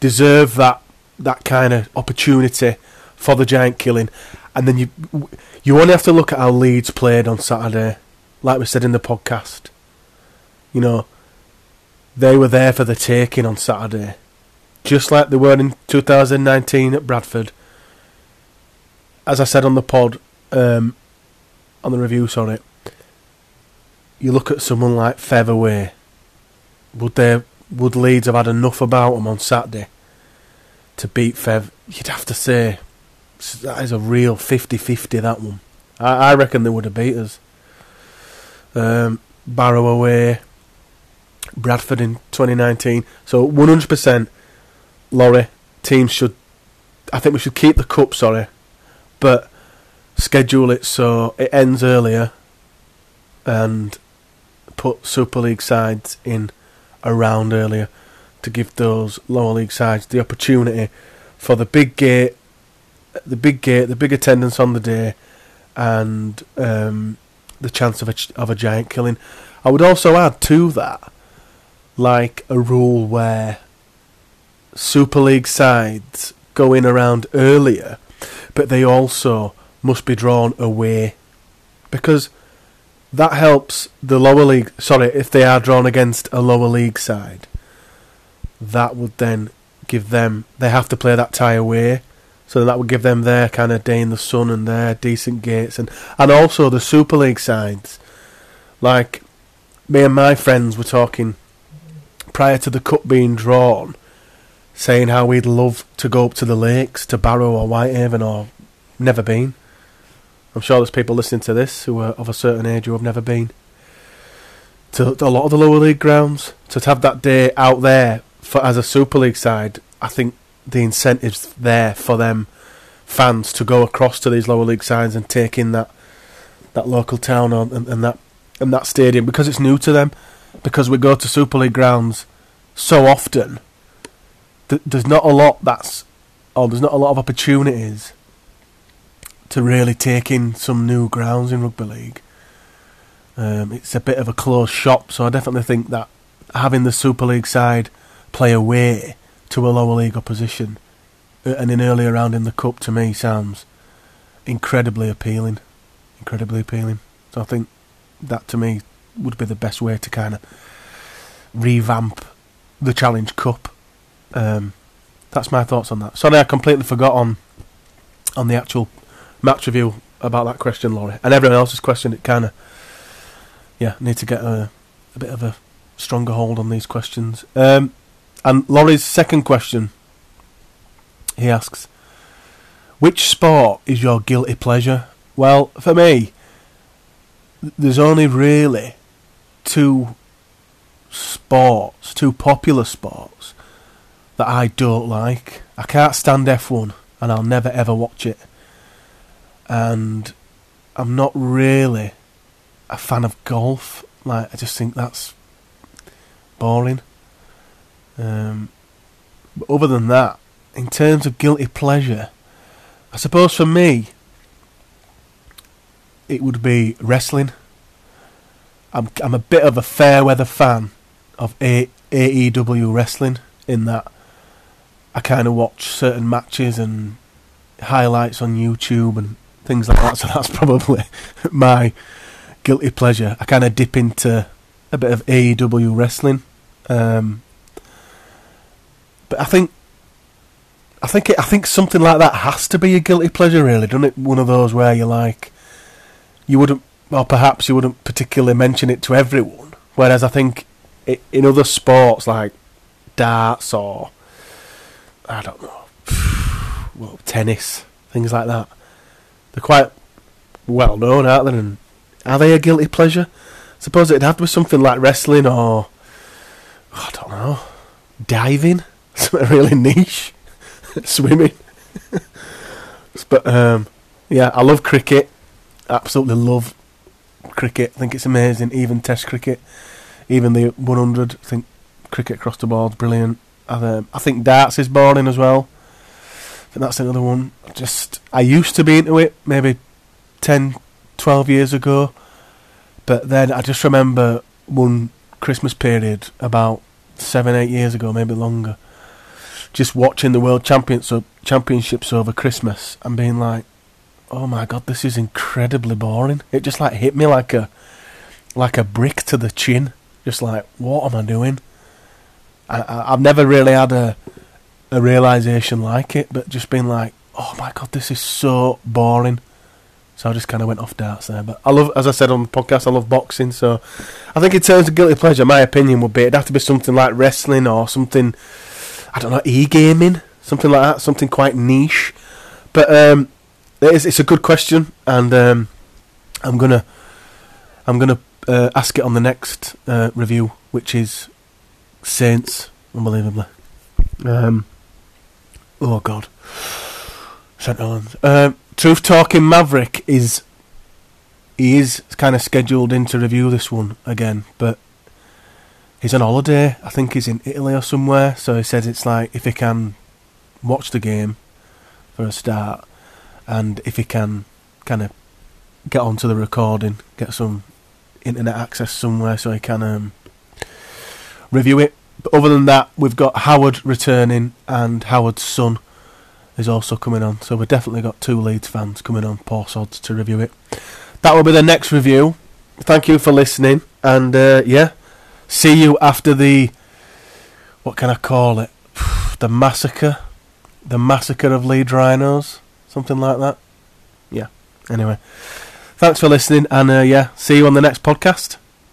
deserve that that kind of opportunity for the giant killing. And then you you only have to look at how Leeds played on Saturday, like we said in the podcast. You know, they were there for the taking on Saturday, just like they were in 2019 at Bradford. As I said on the pod, um, on the review, sorry. You look at someone like Featherway. Would they? Would Leeds have had enough about them on Saturday to beat Fev? You'd have to say that is a real 50-50, That one, I, I reckon they would have beat us. Um, Barrow away, Bradford in 2019. So 100%, Lawrie, teams should. I think we should keep the cup, sorry, but schedule it so it ends earlier and put Super League sides in around earlier to give those lower league sides the opportunity for the big gate, the big gate, the big attendance on the day, and um, the chance of a of a giant killing. I would also add to that like a rule where Super League sides go in around earlier, but they also must be drawn away because that helps the lower league. Sorry, if they are drawn against a lower league side, that would then give them. They have to play that tie away, so that would give them their kind of day in the sun and their decent gates, and and also the Super League sides. Like me and my friends were talking prior to the cup being drawn, saying how we'd love to go up to the lakes, to Barrow or Whitehaven, or never been. I'm sure there's people listening to this who are of a certain age who have never been to, a lot of the lower league grounds. So to have that day out there for as a Super League side, I think the incentives there for them fans to go across to these lower league sides and take in that that local town and, and that and that stadium because it's new to them because we go to Super League grounds so often. Th- there's not a lot that's, or there's not a lot of opportunities to really take in some new grounds in rugby league. Um, it's a bit of a closed shop, so I definitely think that having the Super League side play away to a lower league opposition uh, and an earlier round in the cup to me sounds incredibly appealing. Incredibly appealing. So I think that to me would be the best way to kind of revamp the Challenge Cup. Um, that's my thoughts on that. Sorry, I completely forgot on on the actual match review about that question, Lawrie, and everyone else's question. It kind of yeah, need to get a, a bit of a stronger hold on these questions. Um, and Lawrie's second question, he asks, which sport is your guilty pleasure? Well, for me, there's only really two sports, two popular sports that I don't like. I can't stand F1 and I'll never ever watch it. And I'm not really a fan of golf. Like I just think that's boring. Um, but other than that, in terms of guilty pleasure, I suppose for me, it would be wrestling. I'm I'm a bit of a fair weather fan of a- AEW wrestling in that I kind of watch certain matches and highlights on YouTube and things like that. So that's probably <laughs> my guilty pleasure. I kind of dip into a bit of AEW wrestling, um, but I think I think it, I think something like that has to be a guilty pleasure, really, doesn't it? One of those where you like you wouldn't or perhaps you wouldn't particularly mention it to everyone. Whereas I think in other sports like darts or I don't know, <sighs> well, tennis, things like that, they're quite well known, aren't they? And are they a guilty pleasure? I suppose it'd have to be something like wrestling or I don't know, diving, <laughs> something really niche, <laughs> swimming. <laughs> but um, yeah, I love cricket. Absolutely love cricket. I think it's amazing. Even Test cricket, even the 100. I think cricket across the board, brilliant. Um, I think darts is boring as well. I think that's another one. Just I used to be into it maybe 10, 12 years ago, but then I just remember one Christmas period about seven, eight years ago, maybe longer, just watching the World Champions Championships over Christmas and being like, "Oh my god, this is incredibly boring." It just like hit me like a like a brick to the chin. Just like, what am I doing? I, have never really had a a realization like it, but just being like, oh my god, this is so boring. So I just kind of went off darts there. But I love, as I said on the podcast, I love boxing. So I think in terms of guilty pleasure, my opinion would be it'd have to be something like wrestling or something, I don't know, e gaming, something like that, something quite niche. But um, it's, it's a good question, and um, I'm gonna I'm gonna uh, ask it on the next uh, review, which is Saints, unbelievably. Um, oh God, Helens. Uh, Truth Talking Maverick is he is kind of scheduled in to review this one again, but he's on holiday. I think he's in Italy or somewhere. So he says it's like if he can watch the game for a start, and if he can kind of get onto the recording, get some internet access somewhere so he can um, review it. But other than that, we've got Howard returning and Howard's son is also coming on. So we've definitely got two Leeds fans coming on, Paul Sods, to review it. That will be the next review. Thank you for listening. And uh, yeah, see you after the. What can I call it? <sighs> The massacre. The massacre of Leeds Rhinos. Something like that. Yeah. Anyway. Thanks for listening. And uh, yeah, see you on the next podcast.